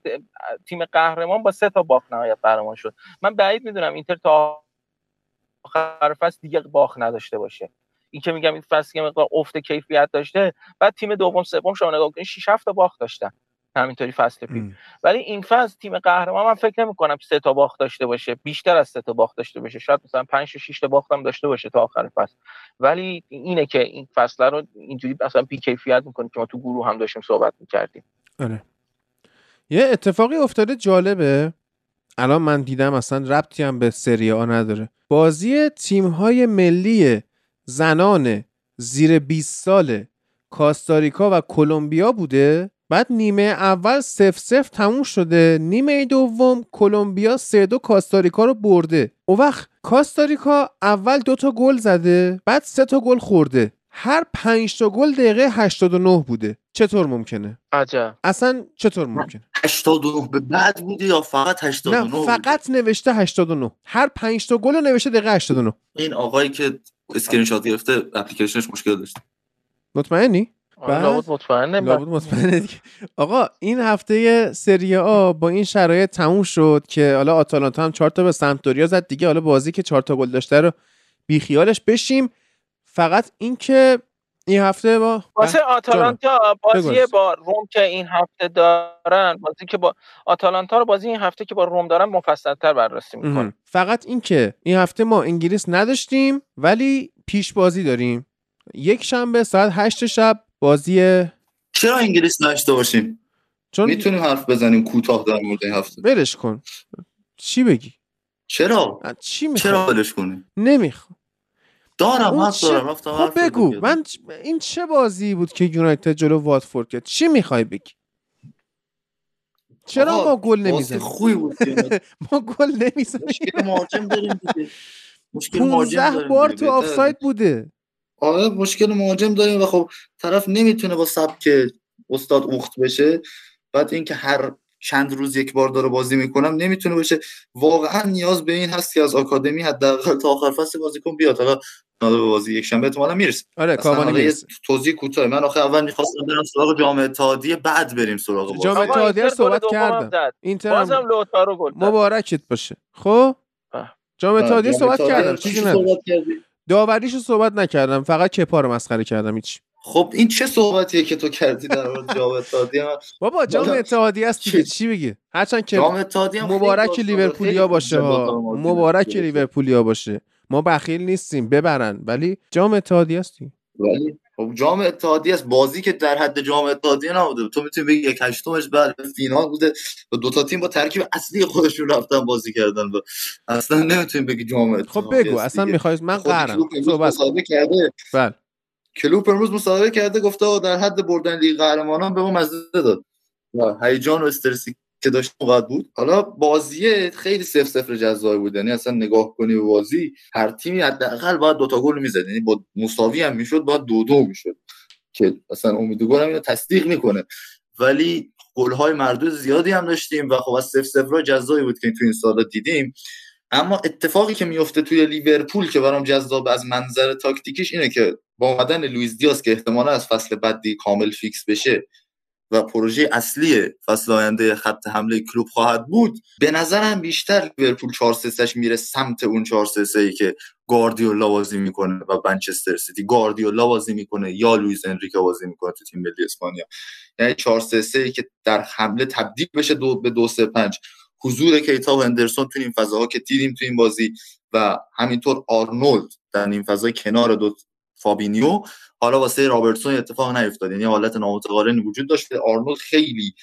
تیم قهرمان با سه تا باخت نهایت قهرمان شد. من بعید می‌دونم اینتر تا آخر فصل دیگه باخت نداشته باشه. این که میگم این فصل که مقدار افت کیفیت داشته بعد تیم دوم سوم شما نگاه کنید 6 7 تا باخت داشتن. همینطوری فصل پیش. ولی این فصل تیم قهرمان من فکر نمی کنم سه تا باخت داشته باشه. بیشتر از سه تا باخت داشته باشه. شاید مثلا 5 تا 6 تا باخت هم داشته باشه تا آخر فصل. ولی اینه که این فصل رو اینجوری مثلا بی کیفیت می‌کنه که ما تو گروه هم داشتیم صحبت می‌کردیم. آره. یه اتفاقی افتاده جالبه. الان من دیدم اصلا ربطی هم به سری آ نداره. بازی تیم های ملی زنان زیر 20 سال کاستاریکا و کلمبیا بوده؟ بعد نیمه اول سف سف تموم شده نیمه دوم کلمبیا سه دو کاستاریکا رو برده. او وقت کاستاریکا اول دو تا گل زده بعد سه تا گل خورده. هر پنج تا گل دقیقه 89 بوده. چطور ممکنه؟ عجب. اصلا چطور ممکنه؟ 89 به بعد بودی یا فقط 89 نه؟ فقط نوشته 89 هر پنج تا گل رو نوشته دقیقه 89 این آقایی که اسکرین شات گرفته اپلیکیشنش مشکل داشت. مطمئنی؟ آره، بعد؟ لابد مطمئنه لابد مطمئنه دیگه. آقا این هفته سری آ با این شرایط تموم شد که حالا آتالانتا هم چهار تا به سمپدوریا زد دیگه. حالا بازی که چهار تا گل داشته رو بیخیالش بشیم. فقط این که این هفته با واسه آتالانتا بازی. با روم که این هفته دارن بازی که با آتالانتا رو بازی این هفته که با روم دارن مفصل‌تر بررسی مهم. می‌کنه فقط این که این هفته ما انگلیس نداشتیم ولی پیش بازی داریم. یک شنبه ساعت هشت شب بازی چرا انگلیس نشته باشیم؟ چون می‌تونیم حرف بزنیم کوتاه در مورد این هفته. برش کن. چی بگی؟ چرا؟ چی چرا می‌خوای ولش کنیم؟ نمی‌خوام دارم حق چه- دارم رفتم خب بگو. من چ- این چه بازی بود که یونایتد جلو واتفورد کرد؟ چی می‌خوای بگی؟ چرا ما گل نمی‌زنیم؟ خوبی بود ما گل نمی‌زنیم. مشکل مهاجم داریم دیگه. مشکل مهاجم 15 داریم بار. تو. آفساید بوده. آره مشکل مهاجم داریم و خب طرف نمی‌تونه با سبک استاد اوخت بشه. بعد اینکه هر چند روز یک بار داره بازی می‌کنم نمی‌تونه بشه. واقعا نیاز به این هست که از آکادمی حداقل تا آخر فصل بازیکن بیاد. حالا به بازی یک شنبه احتمالاً می‌رسه. آره کاوانی می‌رسه. توضیح کوتاه من آخه اول می‌خواستم برم سراغ جام اتحادیه بعد بریم سراغ بازی. جام اتحادیه صحبت کردم. اینتر بازم هم لوتارو گل. مبارکت باشه. خب. جام اتحادیه جام صحبت اتحادیه کردم. چی چیزی کردی؟ داوریشو صحبت نکردم. فقط کپا رو مسخره کردم هیچ. خب این چه صحبتیه که تو کردی در مورد جام اتحادیه؟ بابا جام اتحادیه است دیگه. چی- چی بگی؟ هرچند که جام اتحادیه مبارک لیورپولیا باشه مبارک. لیورپولیا باشه. ما بخیل نیستیم ببرن. ولی جام اتحادیه است دیگه. ولی خب جام اتحادیه است. بازی که در حد جام اتحادیه نبوده. تو می‌تونی بگی یک هشتمش بعد فینال بوده. و دو تا تیم با ترکیب اصلی خودشون رفتن بازی کردن. و اصلا نمی‌تونی بگی جام اتحادیه خب بگو اصلا. می‌خوای من قهرم. امروز صحبت کرده. بله. کلوب امروز مصاحبه کرده گفته در حد بردن لیگ قهرمانان به ما مزه داد. هیجان و استرسی که داشت اونقدر بود؟ حالا بازی خیلی صفر صفر جذابی بود. یعنی اصلا نگاه کنی به بازی هر تیمی حداقل باید دوتا گل می‌زد. یعنی با مساوی هم می‌شد باید دو دو می‌شد. که اصلا امید گل هم اینو تصدیق می‌کنه. ولی گل های مردود زیادی هم داشتیم و خب از صفر صفر جذابی بود که تو این سالا دیدیم. اما اتفاقی که میفته توی لیورپول که برام جذاب از منظر تاکتیکیش اینه که با اومدن لوئیس دیاز که احتمالا از فصل بعد دیگه کامل فیکس بشه و پروژه اصلی فصل آینده خط حمله کلوب خواهد بود به نظرم بیشتر لیورپول 4 3 میره سمت اون 4 3 که گاردیولا بازی می‌کنه و منچستر سیتی. گاردیولا بازی می‌کنه یا لوئیس انریکه بازی می‌کنه تو تیم ملی اسپانیا. یعنی 4 3 که در حمله تبدیل بشه دو به 2 3 5 حضور کیتا و هندرسون تو این فضاها که دیدیم تو این بازی و همینطور آرنولد در این فضای کنار دو فابینیو. حالا واسه رابرتسون اتفاق نیفتاد. یعنی حالت نامتقارنی وجود داشته آرنولد خیلی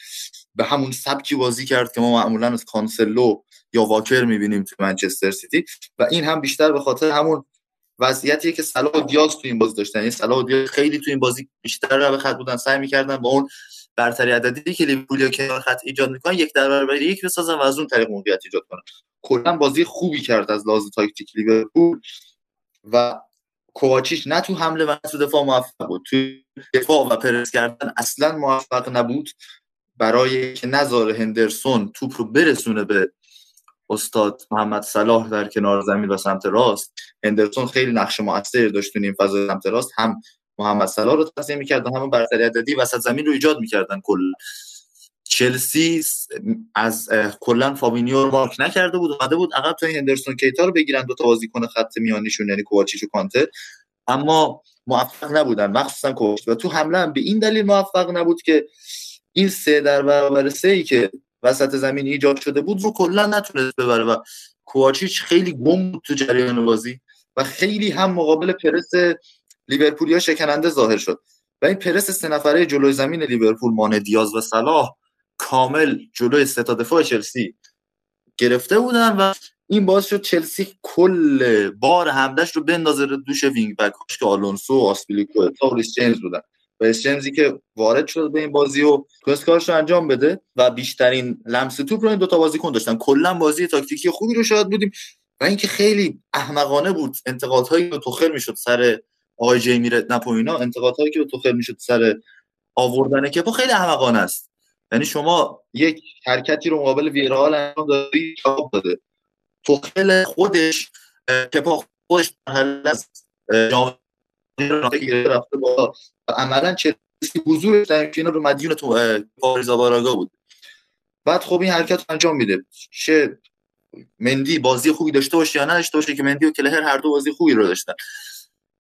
به همون سبکی بازی کرد که ما معمولا از کانسلو یا واکر می‌بینیم تو منچستر سیتی. و این هم بیشتر به خاطر همون وضعیتیه که صلاح و دیاز تو این بازی داشتن. یعنی صلاح و دیاز خیلی تو این بازی بیشتر به خط بودن سعی می‌کردن با اون برتری عددی که لیورپول کنار خط ایجاد می‌کنن یک در برابر یک بسازن و از اون طریق موقعیت ایجاد کنن. کلا بازی خوبی کرد از لحاظ تاکتیک لیورپول. و کوواچیچ نه تو حمله و تو دفاع موفق بود. تو دفاع و پرس کردن اصلا موفق نبود. برای که نظر هندرسون توپ رو برسونه به استاد محمد صلاح در کنار زمین و سمت راست هندرسون خیلی نقش موثری داشت تو این فضای سمت راست. هم محمد صلاح رو تنظیم می‌کرد و هم برتری عددی وسط زمین رو ایجاد می‌کردن کلا. چلسی از کلا فابینیو رو مارک نکرده بود اومده بود عقب تا هندرسون کیتا رو بگیرن دو تا بازیکن خط میانیشون یعنی کوواچیچ و کانته. اما موفق نبودن مخصوصا کوواچیچ. و تو حمله هم به این دلیل موفق نبود که این سه در برابر سه ای که وسط زمین ایجاد شده بود رو کلا نتونست ببره. و کوواچیچ خیلی گم بود تو جریان بازی و خیلی هم مقابل پرس لیورپولیا شکننده ظاهر شد. و این پرس سه نفره جلوی زمین لیورپول مان دیاز و صلاح کامل جلوی سه تا دفاع چلسی گرفته بودن و این باعث شد چلسی کل بار حملش رو بندازه رو دوش وینگ بک که آلونسو و آسپیلیکوئتا جیمز بودن. و جیمزی که وارد شد به این بازی و تونست کارش رو انجام بده و بیشترین لمس توپ رو این دوتا بازیکن داشتن. کلا بازی تاکتیکی خوبی رو شاهد بودیم و اینکه خیلی احمقانه بود انتقادهایی که توخل می‌شد سر آقای جیمی ردنپ و اینا انتقادهایی که به توخل می‌شد سر آوردن کپا خیلی احمقانه است. یعنی شما یک حرکتی رو مقابل ویرال انجام دادی جواب داده. توخل خودش کپا خودش از جامعه رفته با عملا چلسی حضورش در رو مدیون تو پاریزا باراگا بود. بعد خب این حرکت انجام میده. چه مندی بازی خوبی داشته باشه یا نداشته باشه که مندی و کلهر هر دو بازی خوبی رو داشتن.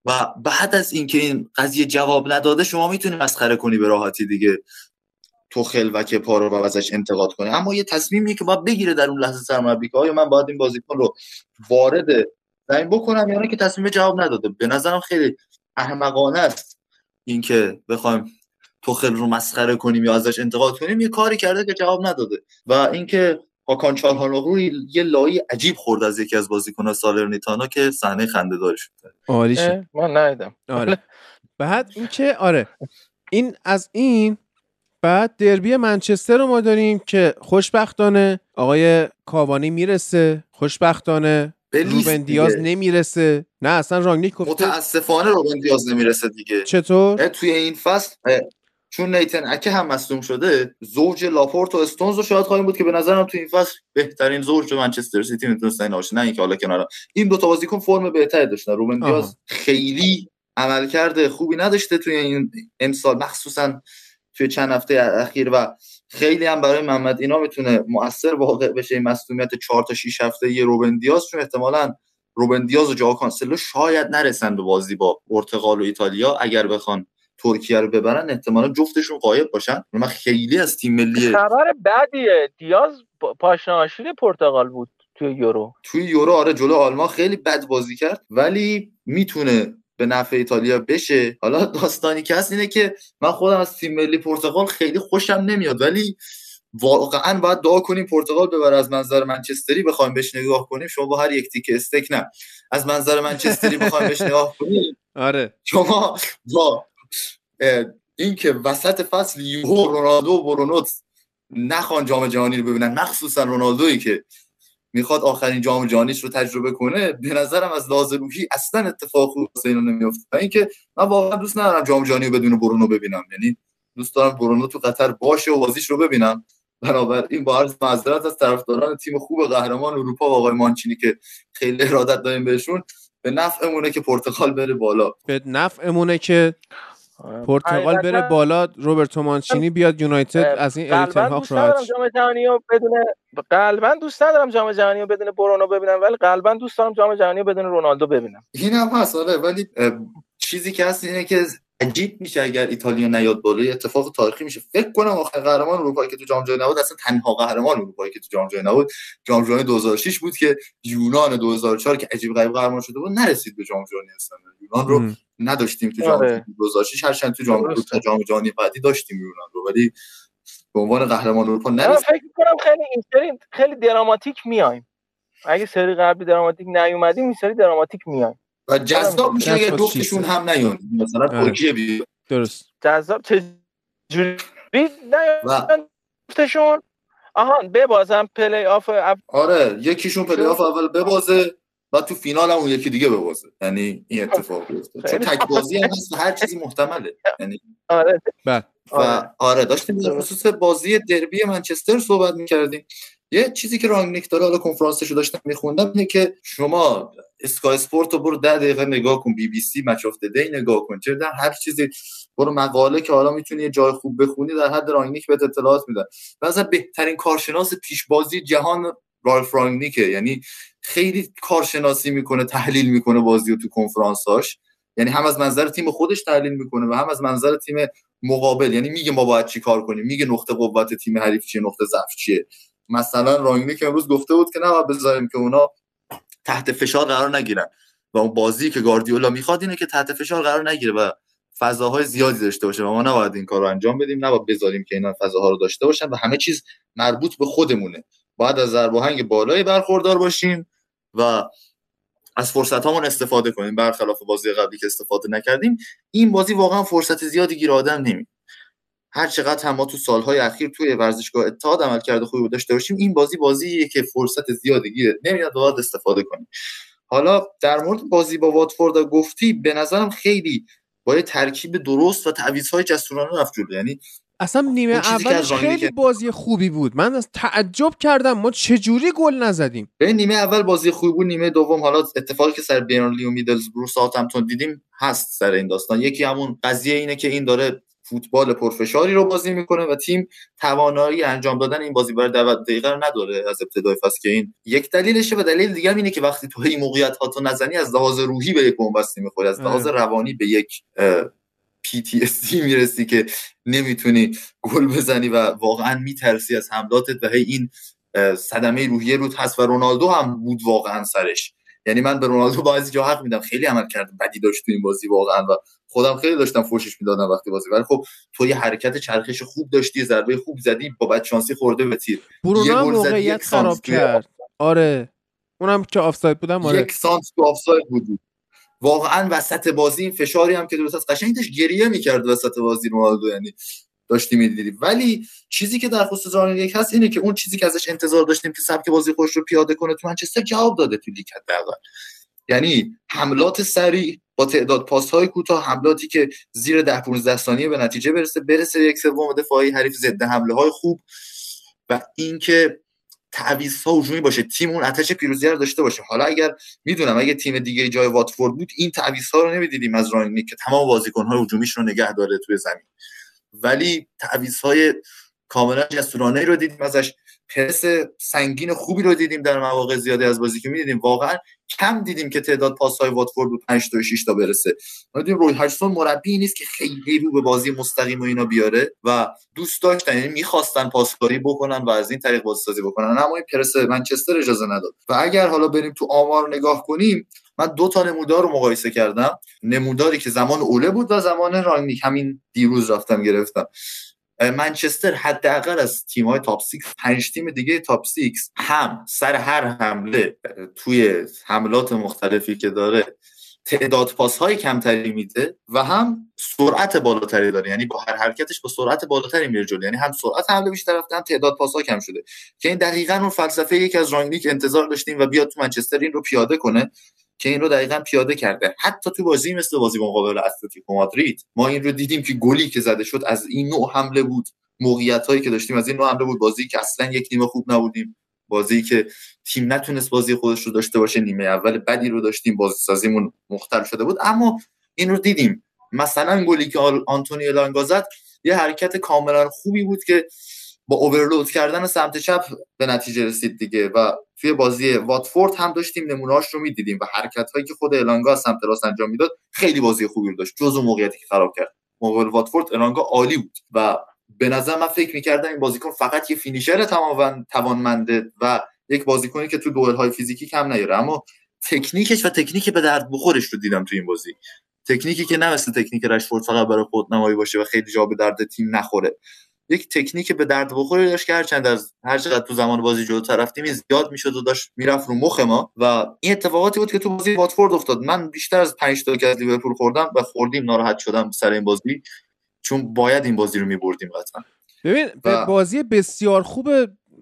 و بعد از اینکه این قضیه جواب نداده شما می‌تونی مسخره کنی به راحتی دیگه. تو خل و که پارو و ازش انتقاد کنی اما یه تصمیمی که باید بگیره در اون لحظه سرمربی که آیا من باید این بازیکن رو وارد زمین بکنم یا که تصمیم جواب نداده. به نظرم خیلی احمقانه است اینکه بخوایم توخل رو مسخره کنیم یا ازش انتقاد کنیم. یه کاری کرده که جواب نداده. و اینکه هاکان چالهانوغلو یه لایی عجیب خورد از یکی از بازیکن‌ها سالرنیتانا که صحنه خنده‌دار شد. عالی من ندیدم. آره. بعد اینکه آره. این از این بعد دربی منچستر رو ما داریم که خوشبختانه آقای کاوانی می‌رسه خوشبختانه روبن دیاز نمی‌رسه. نه اصلا رانگنیک گفته. متاسفانه روبن دیاز نمی‌رسه دیگه. چطور؟ توی این فصل چون نیتن اکه هم مصدوم شده زوج لاپورت و استونز رو شاید خواهیم بود که به نظرم تو این فصل بهترین زوج منچستر سیتی می‌تونستن این نه اینکه حالا کنارا این دو تا بازیکن فرم بهتری داشتن. روبن دیاز خیلی عملکرد خوبی نداشته توی این امسال. مخصوصا توی چند هفته اخیر و خیلی هم برای محمد اینا می‌تونه مؤثر واقع بشه. این مصدومیت 4 تا 6 هفته یه روبن دیاز چون احتمالاً روبن دیاز و جا کانسلو شاید نرسن به بازی با پرتغال و ایتالیا. اگر بخوان ترکیه رو ببرن احتمالا جفتشون قایب باشن. من خیلی از تیم ملی خبر بعدیه دیاز پاشناشیل پرتغال بود توی یورو. توی یورو آره جلو آلمان خیلی بد بازی کرد. ولی می‌تونه به نفع ایتالیا بشه. حالا داستانی که هست اینه که من خودم از تیم ملی پرتغال خیلی خوشم نمیاد ولی واقعا باید دعا کنیم پرتغال ببره. از منظر منچستری بخوایم بهش نگاه کنیم شما با هر یک تیک استک نه. از منظر منچستری بخوایم بهش نگاه کنیم. آره. شما با این که وسط فصل یوهو رونالدو و برونوت نخوان جام جهانی رو ببینن مخصوصا رونالدویی که می‌خواد آخرین جام جهانیش رو تجربه کنه به نظرم از لحاظ روحی اصلا اتفاق خوب واسه اینو نمیفته و اینکه من واقعا دوست ندارم جام جهانی رو بدون برونو ببینم. یعنی دوست دارم برونو تو قطر باشه و بازیش رو ببینم. این با عرض معذرت از طرفداران تیم خوب قهرمان اروپا و آقای مانچینی که خیلی ارادت داریم بهشون به نفعمونه که پرتغال بره بالا. به نفعمونه که. پرتغال بره بالا روبرتو مانچینی بیاد یونایتد از این اریتن هاک راحت جام جهانی رو بدون قلبا دوست ندارم جام جهانی رو بدون برونو ببینم ولی قلبا دوست دارم جام جهانی رو بدون رونالدو ببینم. این هم هست آره ولی چیزی که هست اینه که عجیب میشه اگر ایتالیا نیاد بالا اتفاق تاریخی میشه. فکر کنم آخر قهرمان اروپا که تو جام جهانی نبود اصلا تنها قهرمان اروپا که تو جام جهانی نبود جام جهانی 2006 بود که یونان 2004 که عجیب غریب قهرمان شده بود نرسید به جام جهانی اصلا. یونان رو نداشتیم تو جام آره. 2006 هرچند تو جام تو جام جهانی بعدی داشتیم یونان رو ولی به عنوان قهرمان اروپا نرسید. فکر کنم خیلی این خیلی دراماتیک میایم. اگه سری قبلی دراماتیک نیومدیم این سری دراماتیک میایم. و جذاب میشه اگه جفتشون هم نیان. مثلا. ترکیه بی درست. جذاب چه جوری؟ نیان. جفتشون. آها ببازم پلی آف آره یکیشون پلی آف اول ببازه و تو فینال هم اون یکی دیگه ببازه. یعنی این اتفاق بیفته. چون تک بازی هم هست هر چیزی محتمله. یعنی آره. بله. و آره, آره، داشتیم در خصوص بازی دربی منچستر صحبت می‌کردیم. یه چیزی که رانگنیک داره حالا کنفرانسشو داشتم میخوندم اینه که شما اسکای اسپورت رو برو ده دقیقه نگاه کن بی بی سی Match of the Day نگاه کن. چه در هر چیزی. برو مقاله که حالا می‌تونی یه جای خوب بخونی در حد رانگنیک بهت اطلاعات میده مثلا بهترین کارشناس پیش بازی جهان رالف رانگنیکه یعنی خیلی کارشناسی می‌کنه تحلیل می‌کنه بازی رو تو کنفرانساش یعنی هم از منظر تیم خودش تحلیل می‌کنه و هم از منظر تیم مقابل. یعنی میگه ما باید چی کار کنیم؟ میگه نقطه قوت تیم حریف چیه نقطه ضعف چیه. مثلا رانگنیک امروز گفته بود که نه بذاریم که اونا تحت فشار قرار نگیرن. و اون بازی که گاردیولا می‌خواد اینه که تحت فشار قرار نگیره و فضاهای زیادی داشته باشه و ما نباید این کار رو انجام بدیم نباید بذاریم که اینا فضاها رو داشته باشن و همه چیز مربوط به خودمونه. باید از ضرب بالای برخوردار باشیم و از فرصت هامون استفاده کنیم. برخلاف بازی قبلی که استفاده نکردیم این بازی واقعا فرصت زیادی گیر آدم نمی هر چقدر هم ما تو سالهای اخیر توی ورزشگاه اتحاد عمل کرده خوبی داشته باشیم این بازی بازیه که فرصت زیادی گیر نمیاد باید استفاده کنیم. حالا در مورد بازی با واتفورد گفتی به نظرم خیلی با یه ترکیب درست و تعویض‌های جسورانه رفت جلو. یعنی اصلا نیمه اولش خیلی بازی خوبی بود. من از تعجب کردم ما چجوری گل نزدیم. به نیمه اول بازی خوبی بود نیمه دوم حالا اتفاقی که سر بیرنلی و میدلزبرو ساوثهمپتون دیدیم هست سر این داستان. یکی همون قضیه اینه که این داره فوتبال پرفشاری رو بازی می‌کنه و تیم توانایی انجام دادن این بازی برای 90 دقیقه رو نداره از ابتدای فصل که این یک دلیلشه و دلیل دیگه اینه که وقتی تو این موقعیت ها تو نزنی از لحاظ روحی به یک بنبستی می‌خوری. از لحاظ روانی به یک PTSD می‌رسی که نمی‌تونی گل بزنی و واقعا میترسی از حملاتت و هی این صدمه روحیه روت هست و رونالدو هم بود واقعا سرش. یعنی من به رونالدو بعضی جا حق میدم خیلی عمل کرد بدی داشت تو این بازی واقعا و خودم خیلی داشتم فوشش می‌دادم وقتی بازی ولی خب تو یه حرکت چرخش خوب داشتی ضربه خوب زدی با بد شانسی خورده به تیر. برونو موقعیت خراب کرد. آره. اونم که آفساید بودم آره. یک سانت تو آفساید بودی. واقعا وسط بازی این فشاری هم که درست است قشنگ داشت گریه می‌کرد وسط بازی رونالدو یعنی داشتی می‌دیدی. ولی چیزی که در خصوص یک هست اینه که اون چیزی که ازش انتظار داشتیم که سبک بازی خوش رو پیاده کنه تو منچستر جواب داده تو لیگ حداقل. یعنی حملات سریع با تعداد پاس های کوتاه حملاتی که زیر 10 15 ثانیه به نتیجه برسه برسه یک سوم دفاعی حریف ضد حمله های خوب و اینکه تعویض ها هجومی باشه تیم اون آتش پیروزی رو داشته باشه. حالا اگر می‌دونم اگه تیم دیگه جای واتفورد بود این تعویض ها رو نمی‌دیدیم از رانگنیک که تمام بازیکن های هجومیش رو نگه داره توی زمین. ولی تعویض های کاملا جسورانه رو دیدیم ازش. پرس سنگین خوبی رو دیدیم در مواقع زیادی از بازی که می‌دیدیم. واقعا کم دیدیم که تعداد پاس های واتفورد بود 5 تا 6 تا برسه. ما دیدیم روی هاچسون مربی نیست که خیلی رو به بازی مستقیم و اینا بیاره و دوست داشتن یعنی می‌خواستن پاسکاری بکنن و از این طریق بازی سازی بکنن. اما این پرس منچستر اجازه نداد. و اگر حالا بریم تو آمار نگاه کنیم من دو تا نمودار رو مقایسه کردم. نموداری که زمان اوله بود و زمان رانگنیک همین دیروز رفتم گرفتم. منچستر حداقل از تیم های top 6 پنج تیم دیگه top 6 هم سر هر حمله توی حملات مختلفی که داره تعداد پاس های کمتری میده و هم سرعت بالاتری داره. یعنی با هر حرکتش با سرعت بالاتری میره جلو. یعنی هم سرعت حمله بیشتر رفته هم تعداد پاس ها کم شده. که این دقیقا اون فلسفه یکی از رانگنیک انتظار داشتیم و بیاد تو منچستر این رو پیاده کنه که این رو دقیقا پیاده کرده. حتی تو بازی مثل بازی مقابل اتلتیکو مادرید ما این رو دیدیم که گلی که زده شد از این نوع حمله بود. موقعیت هایی که داشتیم از این نوع حمله بود. بازی که اصلا یک نیمه خوب نبودیم. بازی که تیم نتونست بازی خودش رو داشته باشه نیمه اول بدی رو داشتیم. بازی سازیمون مختل شده بود. اما این رو دیدیم. مثلا گلی که آنتونی الانگا زد یه حرکت کاملا خوبی بود که با اوورلود کردن سمت چپ به نتیجه رسید دیگه و توی بازی واتفورد هم داشتیم نمونهاش رو می‌دیدیم و حرکت هایی که خود الانگا سمت راست انجام می‌داد خیلی بازی خوبی رو داشت جز اون موقعیتی که خراب کرد. موقع واتفورد الانگا عالی بود و به نظر من فکر می‌کردم این بازیکن فقط یه فینیشر تمام توانمنده و یک بازیکنی که تو دوئل های فیزیکی کم نیاره. اما تکنیکش و تکنیک به درد بخورش رو دیدم تو این بازی. تکنیکی که نه مثل تکنیک رشفورد فقط برای خود نمایی باشه و خیلی جا به درد تیم نخوره. یک تکنیک به درد بخوری داشت که هرچند از هر چقدر تو زمان بازی جلوتر رفتیم زیاد می‌شد و داشت می‌رفت رو مخ ما و این اتفاقاتی بود که تو بازی واتفورد افتاد. من بیشتر از 5 تا که از لیورپول خوردم و خوردیم ناراحت شدم سر این بازی چون باید این بازی رو میبردیم قطعا ببین به بازی بسیار خوب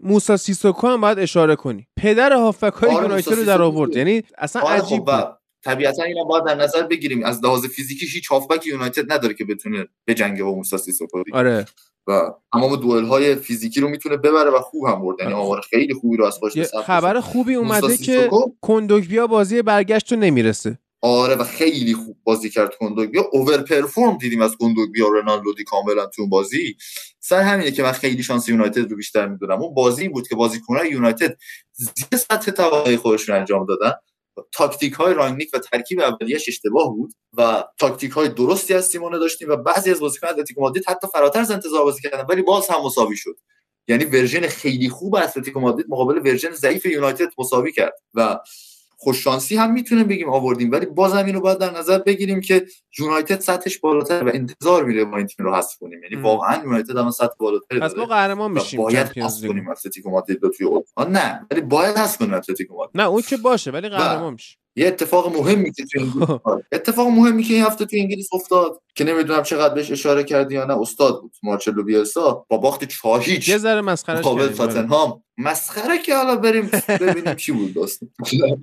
موسا سیسوکو هم باید اشاره کنی. پدر هافک های آره یونایتد رو در آورد. یعنی اصلا آره عجیب خب طبیعتا اینا باید در نظر بگیریم. از لحاظ فیزیکی هیچ هافبک یونایتد نداره که بتونه به جنگ با موسی سیسوکو آره. و تمام دوئل های فیزیکی رو می‌تونه ببره و خوب هم برد یعنی. آمار خیلی خوبی رو از خودش خبر خوبی اومده که کندوگبیا بازی برگشت رو نمی‌رسه. آره و خیلی خوب بازی کرد کندوگبیا. overperform دیدیم از کندوگبیا رنان لودی کاملا تو اون بازی. سر همینه که من خیلی شانس یونایتد رو بیشتر می‌دونم. اون بازی بود که بازیکنان یونایتد زیر سطح توانایی خودشون انجام دادن. تاکتیک های رانگنیک و ترکیب اولیش اشتباه بود و تاکتیک های درستی از سیمونه داشتیم و بعضی از بازیکنان اتلتیکو مادرید حتی فراتر از انتظار بازی کردن ولی باز هم مساوی شد. یعنی ورژن خیلی خوب اتلتیکو مادرید مقابل ورژن ضعیف یونایتد مساوی کرد و خوششانسی هم می‌تونه بگیم آوردیم ولی بازم اینو باید در نظر بگیریم که یونایتد سطحش بالاتر و انتظار میره ما این تیم رو حذف کنیم. یعنی واقعا یونایتد هم سطح بالاتری پس ما قهرمان میشیم باید حذف کنیم اتلتیکو مادرید رو توی نه ولی باید حذف کنیم اتلتیکو مادرید. نه اون که باشه ولی قهرمان میشه یه اتفاق مهمی که تو آره. اتفاق مهمی که این هفته تو انگلیس افتاد که نمی‌دونم چقدر بهش اشاره کردی یا نه استاد بود مارچلو بیلسا با باخت 4 هیچ یه ذره مسخره مقابل تاتنهام. مسخره که حالا بریم ببینیم چی بود داستان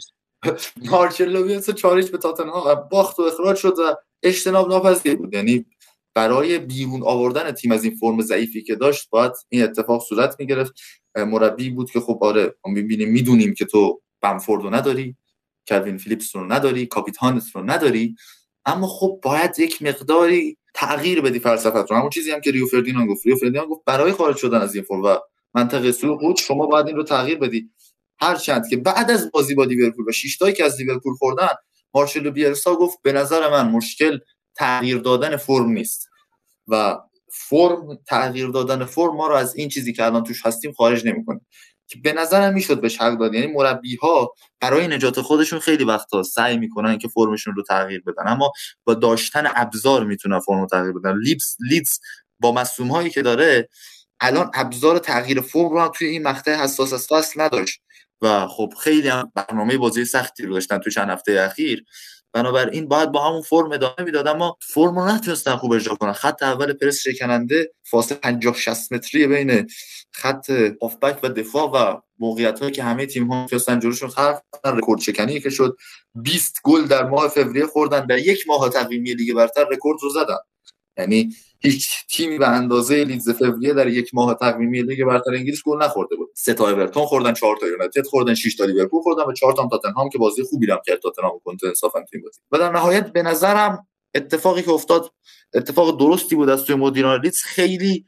مارچلو بیلسا 4 به تاتنهام باخت و اخراج شد و اجتناب ناپذیر بود. یعنی برای بیرون آوردن تیم از این فرم ضعیفی که داشت باید این اتفاق صورت می‌گرفت. مربی بود که خب آره ما می‌بینیم می‌دونیم که تو بمفوردو نداری کلوین فیلیپس رو نداری کاپیتانت رو نداری. اما خب باید یک مقداری تغییر بدی فلسفت رو. همون چیزی هم که ریو فردیناند گفت. ریو فردیناند گفت برای خارج شدن از این فرم و منطقه سقوط شما باید این رو تغییر بدی. هرچند که بعد از بازی با لیورپول و شیشتایی که از لیورپول خوردن مارشلو بیلسا گفت به نظر من مشکل تغییر دادن فرم نیست. و فرم تغییر دادن فرم ما رو از این چیزی که الان توش هستیم خارج نمی‌کنه. که به نظرم می‌شد به حق داد. یعنی مربی ها برای نجات خودشون خیلی وقتا سعی می‌کنن که فرمشون رو تغییر بدن. اما با داشتن ابزار می‌تونن فرم رو تغییر بدن. لیدز لیدز با مصدوم هایی که داره الان ابزار تغییر فرم رو توی این مقطع حساس از فصل نداشت. و خب خیلی هم برنامه بازی سختی رو داشتن تو چند هفته اخیر. بنابراین باید با همون فرم ادامه می‌داد اما فرم رو نتونستن خوب اجرا کنن. خط اول پرس شکننده فاصله 50 60 متری بین خط هافبک و دفاع و موقعیت هایی که همه تیم ها می‌تونستن جلوشون خلق رکورد شکنی که شد. 20 گل در ماه فوریه خوردن. در یک ماه تقویمی لیگ برتر رکورد رو زدن. یعنی هیچ تیمی به اندازه لیدز فوریه در یک ماه تقویمی لیگ برتر انگلیس گل نخورده بود. سه تا اورتون خوردن چهار تا یونایتد خوردن 6 تا لیورپول خوردن و چهار تا تاتنهام که بازی خوبی هم کرد. تاتنهام کنته انصافا تیم بازی و در نهایت به نظرم اتفاقی که افتاد اتفاق درستی بود از توی مدیران لیدز. خیلی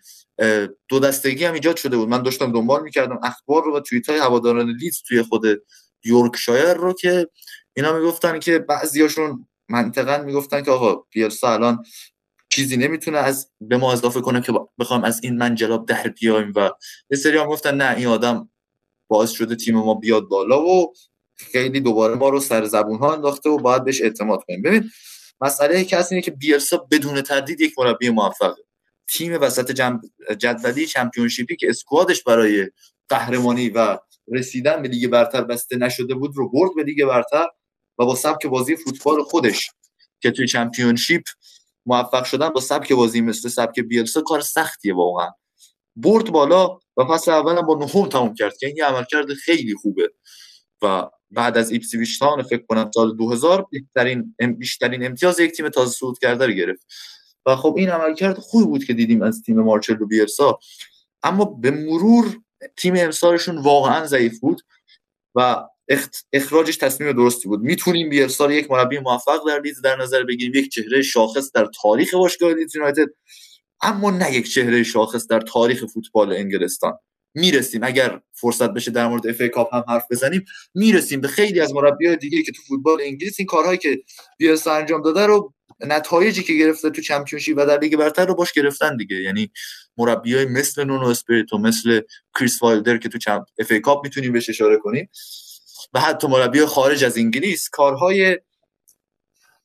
دو دستگی هم ایجاد شده بود. من داشتم دنبال می‌کردم اخبار رو و توییت های هواداران لیدز توی خود یورکشایر رو که اینا می‌گفتن که بعضیاشون منطقا می‌گفتن که آقا بیلسا الان چیزی نمی‌تونه از به ما اضافه کنه که بخوام از این منجلاب در بیایم و یه سری هم گفتن نه این آدم باعث شده تیم ما بیاد بالا و خیلی دوباره ما رو سر زبون ها انداخته و باید بهش اعتماد کنیم. ببین مسئله کسی اینه که بیلسا بدون تردید یک مربی موفقه. تیم وسط جدولی چمپیونشیپی که اسکوادش برای قهرمانی و رسیدن به لیگ برتر بسته نشده بود رو برد به لیگ برتر و با سبک بازی فوتبال خودش که توی چمپیونشیپ موفق شدن با سبک بازی مثل سبک بیلسا کار سختیه واقعا. برد بالا و فصل اول با نهم تموم کرد که این عملکرد خیلی خوبه. و بعد از ایپسویچ فکر کنم سال 2000 بیشترین بیشترین امتیاز یک تیم تازه صعود کرده رو گرفت. و خب این عملکرد خوبی بود که دیدیم از تیم مارچلو بیرسا اما به مرور تیم امسالشون واقعا ضعیف بود و اخراجش تصمیم درستی بود. می‌تونیم بیلسا یک مربی موفق در لیدز در نظر بگیریم. یک چهره شاخص در تاریخ باشگاه لیدز یونایتد. اما نه یک چهره شاخص در تاریخ فوتبال انگلستان. می‌رسیم. اگر فرصت بشه در مورد FA Cup هم حرف بزنیم می‌رسیم به خیلی از مربیای دیگه که تو فوتبال انگلیس این کارهایی که بیلسا انجام داده رو نتایجی که گرفته تو چمپیونشیپ و در لیگ برتر رو باش گرفتن دیگه. یعنی مربیای مثل نونو اسپیریتو مثل کریس وایلدر که تو چمپ FA Cup می‌تونیم بهش اشاره کنیم. و حتی مربی خارج از انگلیس کارهای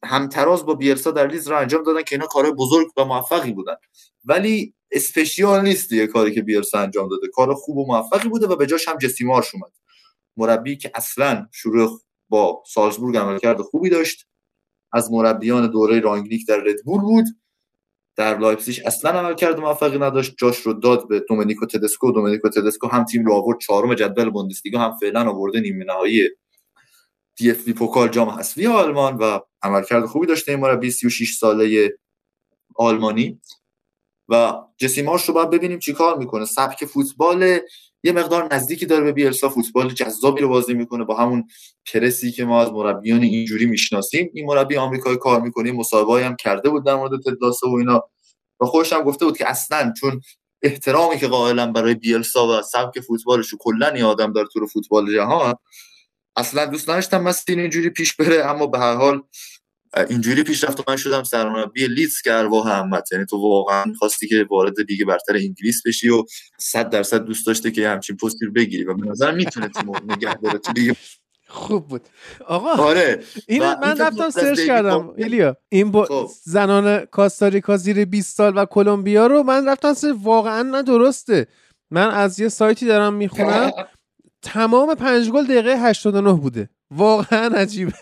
همتراز با بیلسا در لیدز رو انجام دادن که اینا کارهای بزرگ و موفقی بودن. ولی special نیست دیگه کاری که بیلسا انجام داده. کار خوب و موفقی بوده و به جاش هم جسی مارش اومد. مربی که اصلا شروع با سالزبورگ عملکرد خوبی داشت از مربیان دوره رانگنیک در ردبول بود. در لایپزیگ اصلا عملکرد موفقی نداشت. جاش رو داد به دومینیکو تدسکو. دومینیکو تدسکو هم تیم رو آورد. چهارم جدول بوندسلیگا هم فعلا آورده نیمه نهایی دی اف بی پوکال جام حذفی آلمان و عملکرد خوبی داشته این مربی 36 ساله آلمانی. و جسی مارش رو باید ببینیم چیکار می‌کنه. سبک فوتبال یه مقدار نزدیکی داره به بیلسا فوتبال جذابی رو بازی می‌کنه با همون پرسی که ما از مربیان اینجوری می‌شناسیم. این مربی آمریکایی کار می‌کنه مصاحبه هم کرده بود در مورد تد لاسو و اینا. و خودش هم گفته بود که اصلا چون احترامی که قائلم برای بیلسا و سبک فوتبالش کلا این آدم داره تو فوتبال جهان اصلا دوست نداشتم مسیر اینجوری پیش بره. اما به هر حال اینجوری پیش رفت و من شدم سرمربی لیدز که ارواح همت یعنی تو واقعا خواستی که وارد لیگ برتر انگلیس بشی و 100 درصد دوست داشته که همچین پستی رو بگیری. و به نظر می‌تونه تیم نگه داره تو لیگ. خوب بود. آقا آره. این من رفتم سرچ کردم. ایلیا این با خب. زنان کاستاریکا زیر 20 سال و کلمبیا رو من رفتم سرچ واقعا نه درسته. من از یه سایتی دارم می‌خونم. تمام پنج گل دقیقه 89 بوده. واقعا عجیبه.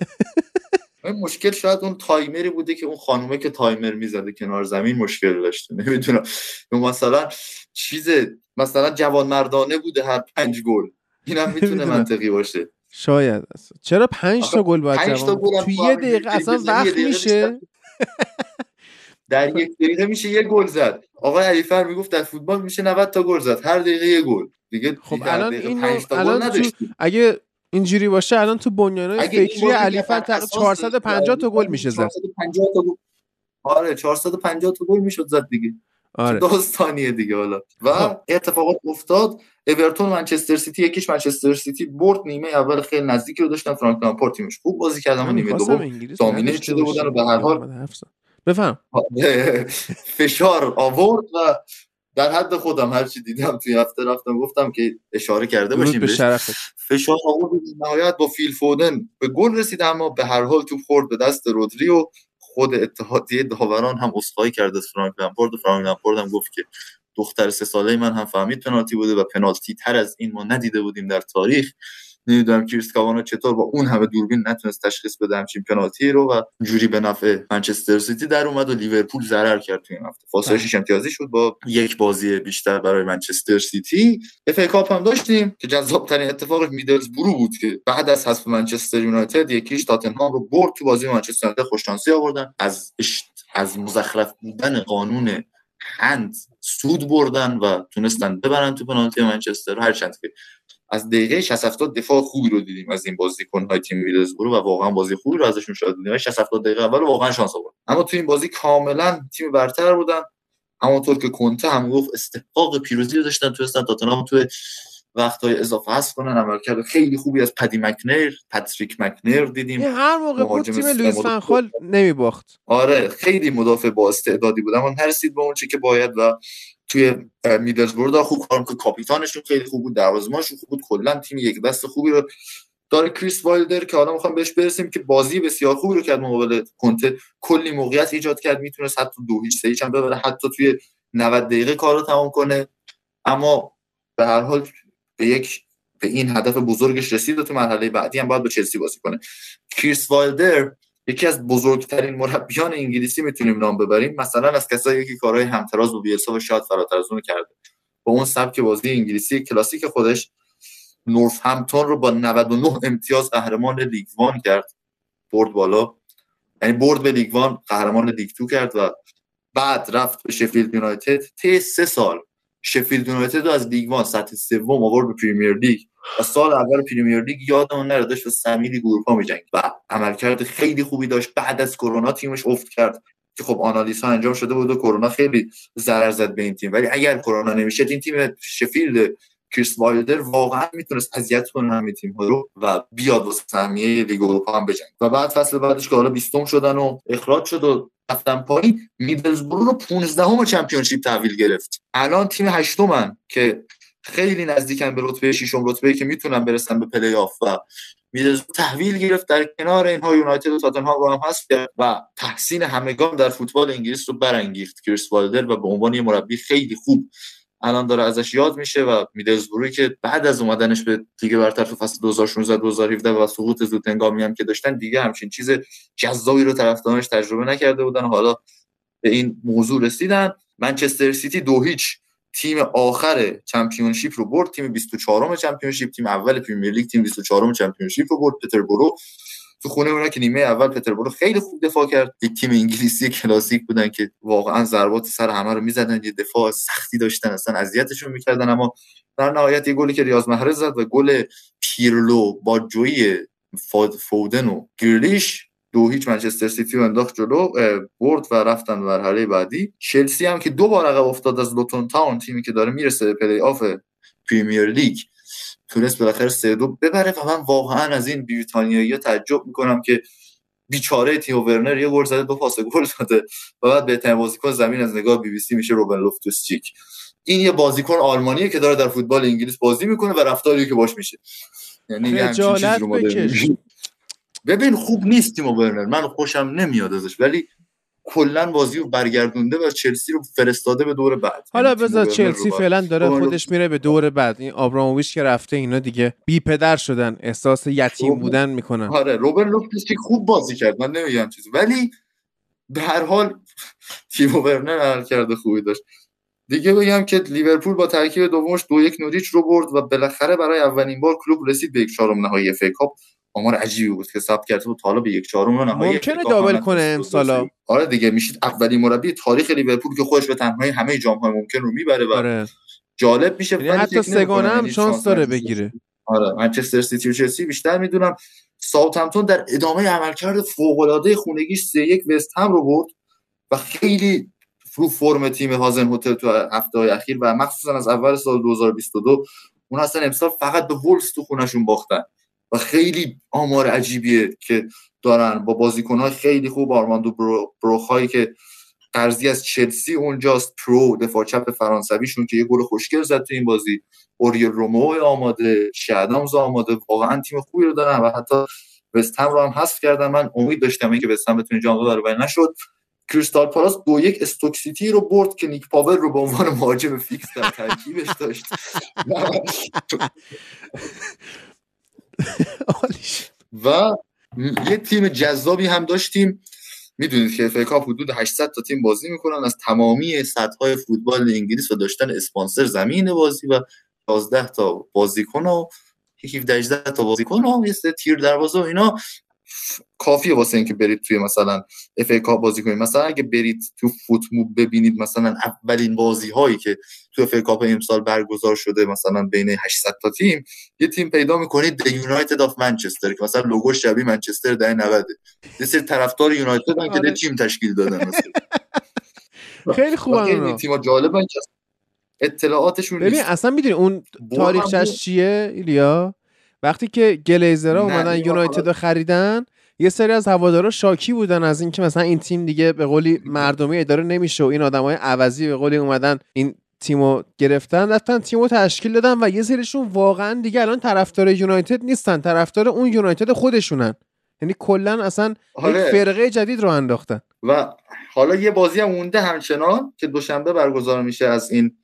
مشکل شاید اون تایمری بوده که اون خانومه که تایمر می‌زده کنار زمین مشکل داشته. نمی‌دونم. مثلا چیز مثلا جوان مردانه بوده هر پنج گل. اینم می‌تونه. منطقی باشه. شاید. چرا پنج تا گل باید پنج تا جوان گل تو یه دقیقه اصلا وقت میشه. در یک دقیقه میشه یه گل زد. آقای علیفر می‌گفت در فوتبال میشه 90 تا گل زد. هر دقیقه یه گل. دیگه خب الان اینو الان اگه اینجوری باشه الان تو این فکری بازی علی که فر بر تقریبا اساس 450 تا گل میشه زد. 450 تا گل. آره 450 تا گل می‌شد زد دیگه. آره. داستانیه دیگه حالا. و خب. اتفاقات افتاد. اورتون منچستر سیتی یکیش منچستر سیتی برد. نیمه اول خیلی نزدیکی رو داشتن. فرانک لامپارد تیمش خوب بازی کردن و من نیمه دوم نداشته شده بودن و به هر. حال. بفهم. فشار آورد و در حد خودم هر چی دیدم توی هفته رفتم گفتم که اشاره کرده باشیم به. شرفت. فشار آورد نهایت با فیل فودن به گل رسید اما به هر حال توپ خورد به دست رودری و خود اتحادیه داوران هم عذرخواهی کرد از فرانک لامپارد و فرانک لامپارد هم گفت که دختر سه ساله من هم فهمید پنالتی بوده و پنالتی تر از این ما ندیده بودیم در تاریخ. نمی‌دونم کریس کاوانا چطور با اون همه دوربین نتونست تشخیص بده همچین پنالتی رو و جوری به نفع منچستر سیتی در اومد و لیورپول ضرر کرد توی این هفته. فاصله بله. شش امتیازی شد با یک بازی بیشتر برای منچستر سیتی. اف ای کاپ هم داشتیم که جذاب ترین اتفاق میدلزبرو بود که بعد از حذف منچستر یونایتد یکیش تاتنهام رو برد تو بازی منچستر یونایتد خوششانسی آوردن. از از مزخرف بودن قانون هند سود بردن و تونستن ببرن تو پنالتی منچستر. هرچند که از دقیقه 60 70 دفاع خوبی رو دیدیم از این بازیکن‌های تیم میدلزبرو و واقعا بازی خوبی رو ازشون شاهد بودیم 60 70 دقیقه اول واقعا شانس آورد اما تو این بازی کاملا تیم برتر بودن. همونطور که کنته هم گفت استحقاق پیروزی رو داشتن تونستن تاتنهام تو وقتهای اضافه هست کنن. عملکرد خیلی خوبی از پدی مکنیر پاتریک مکنیر دیدیم. این هر موقع بود تیم لوئیس فنخال نمیباخت. آره خیلی مدافع با استعدادی بود. اما نرسید به اون چه که باید و توی میدلزبرو خوب کار کرد که کاپیتانشون خیلی خوب بود دروازه‌بانشون خوب بود. کلا تیم یک دست خوبی رو داره. کریس وایلدر که حالا می‌خوام بهش برسیم که بازی بسیار خوبی رو کرد مقابل کنته. کلی موقعیت ایجاد کرد. می‌تونست حتی دو هیچ سه هیچ هم ببره. حتی توی 90 دقیقه کار رو تمام کنه. اما به هر حال به یک به این هدف بزرگش رسید و تو مرحله بعدی هم باید با چلسی بازی کنه. کریس وایلدر یکی از بزرگترین مربیان انگلیسی می‌تونیم نام ببریم. مثلا از کسایی که کارهای همتراز با بیلسا و شاید فراتر از اون کرده. با اون سبک بازی انگلیسی کلاسیک خودش نورث همتون رو با 99 امتیاز قهرمان لیگ وان کرد. برد بالا. یعنی برد به لیگ وان قهرمان لیگ تو کرد و بعد رفت به شفیلد یونایتد. طی سه سال شفیلد یونایتد رو از لیگ وان سطح سوم آورد به پریمیر لیگ. و سال اول پریمیر لیگ یادمون نره داشت به سمی لیگ اروپا می‌جنگید و عملکرد خیلی خوبی داشت. بعد از کرونا تیمش افت کرد که خب آنالیز ها انجام شده بود و کرونا خیلی ضرر زد به این تیم. ولی اگر کرونا نمیشد این تیم شفیلد کریس وایلدر واقعا می‌تونست اذیت کنه همین تیم ها رو و بیاد واسه سهمیه لیگ اروپا هم بجنگه و بعد فصل بعدش که حالا 20 شدن و اخراج شد و رفتن پایین میدلزبرو رو 15م چمپیونشیپ تحویل گرفت. الان تیم هشتمن که خیلی نزدیکن به رتبه ششم رتبه که می‌تونن برسن به پلی آف و میدلزبرو تحویل گرفت در کنار اینها یونایتد و تاتنهام رو هم هست و تحسین همگان در فوتبال انگلیس رو برانگیخت. کریس وایلدر و به عنوان یه مربی خیلی خوب الان داره ازش یاد میشه و میدلزبروی که بعد از اومدنش به لیگ برتر تو فصل 2016 2017 و سقوط زود هنگامی هم که داشتن دیگه همچین چیز جذابی رو طرفدارانش تجربه نکرده بودن. حالا به این موضوع رسیدن. منچستر سیتی دو هیچ تیم آخر چمپیونشیپ رو برد تیم 24 م چمپیونشیپ تیم اول پریمیر لیگ تیم 24 م چمپیونشیپ رو برد پتربرو تو خونه اونا که نیمه اول پتربرو خیلی خوب دفاع کرد. یک تیم انگلیسی کلاسیک بودن که واقعا ضربات سر همه رو می‌زدن یه دفاع سختی داشتن اصلا اذیتشون می‌کردن. اما در نهایت یه گلی که ریاض محرز زد و گل پیرلو با جوی فودن و گریلیش دو هیچ منچستر سیتی رو انداخت جلو برد و رفتن مرحله بعدی. چلسی هم که دو بار عقب افتاد از لوتون تاون تیمی که داره می‌رسه به پلی آف پریمیر لیگ تونست بالاخره سه دو ببره و من واقعا از این بریتانیایی تعجب می‌کنم که بیچاره تیمو ورنر یه گل زده دو پاس گل داده و بعد بهترین بازیکن زمین از نگاه بی بی سی میشه روبن لوفتوس چیک این یه بازیکن آلمانیه که داره در فوتبال انگلیس بازی می‌کنه و رفتاری که باش میشه. یعنی ببین خوب نیست تیمو ورنر. من خوشم نمیاد ازش. ولی کلا بازی رو برگردونده و چلسی رو فرستاده به دور بعد. حالا یعنی بذار چلسی فعلا داره خودش میره به دور بعد. این آبراموویچ که رفته اینا دیگه بی پدر شدن. احساس یتیم بودن می‌کنن. آره روبن که خوب بازی کرد. من نمیگم چیزی. ولی به هر حال تیمو ورنر عملکرد خوبی داشت. دیگه بگم که لیورپول با ترکیب دومش دو یک نوریچ رو برد و بالاخره برای اولین بار کلوپ رسید به یک چهارم نهایی اف ای کاپ. آمار عجیبی بود که ثبت کرده بود حالا به یک چهارم نهایی ممکنه دابل کنه امسالا. آره دیگه میشید اولین مربی تاریخ لیورپول که خودش به تنهایی همه جام های ممکن رو می‌بره و آره. جالب میشه یعنی حتی سگانه هم یعنی شانس داره بگیره. آره. منچستر سیتی و چلسی بیشتر می‌دونم. ساوثهمپتون در ادامه عملکرد فوق العاده خونگیش 3 1 وست هم رو برد و خیلی رو فرم تیم هازن هتل تو هفته های اخیر و مخصوصا از اول سال 2022 اون اصلا امسال فقط به وولز تو خونشون باختن. و خیلی آمار عجیبیه که دارن با بازیکنهای خیلی خوب آرماندو برو، بروخایی که قرضی از چلسی اونجاست پرو دفاع چپ فرانسویشون که یه گل خوشگل زد تو این بازی. اوریول رومئو آماده چه آدامز آماده. واقعا تیم خوبی رو دارن و حتی وستهم رو هم حذف کردن. من امید داشتم اینکه وستهم بتونه جام ببره ولی نشد. کریستال پالاس دو یک استوک سیتی رو برد که نیک پاول رو به عنوان مهاجم فیکس در ترکیبش داشت. و یه تیم جذابی هم داشتیم. می‌دونید که فکا حدود 800 تا تیم بازی می‌کنن. از تمامی سطح فوتبال انگلیس و داشتن اسپانسر زمین بازی و 11 تا بازیکن و 17 تا بازیکن و یه تیر دروازه و اینا. کافیه واسه اینکه برید توی مثلا اف ای بازی کنید. مثلا اگه برید تو فوتموب ببینید مثلا اولین بازی هایی که تو اف ای کاپ امسال برگزار شده مثلا بین 800 تا تیم یه تیم پیدا می‌کنید the United of Manchester که مثلا لوگو شبیه منچستر در 90 یه سری طرفدار یونایتد که آره. تیم تشکیل دادن خیلی خوبه تیم جالبن اطلاعاتشون ببین اصلا می‌دونی اون تاریخش چیه ایلیا؟ وقتی که گلیزرها اومدن یونایتد رو خریدن یه سری از هوادارا شاکی بودن از اینکه مثلا این تیم دیگه به قولی مردمی اداره نمیشه و این آدمای عوضی به قولی اومدن این تیمو گرفتن. رفتن تیمو تشکیل دادن و یه سریشون واقعا دیگه الان طرفدار یونایتد نیستن. طرفدار اون یونایتد خودشونن. یعنی کلا اصلا یک آره. فرقه جدید رو انداختن. و حالا یه بازی هم مونده همچنان که دوشنبه برگزار میشه از این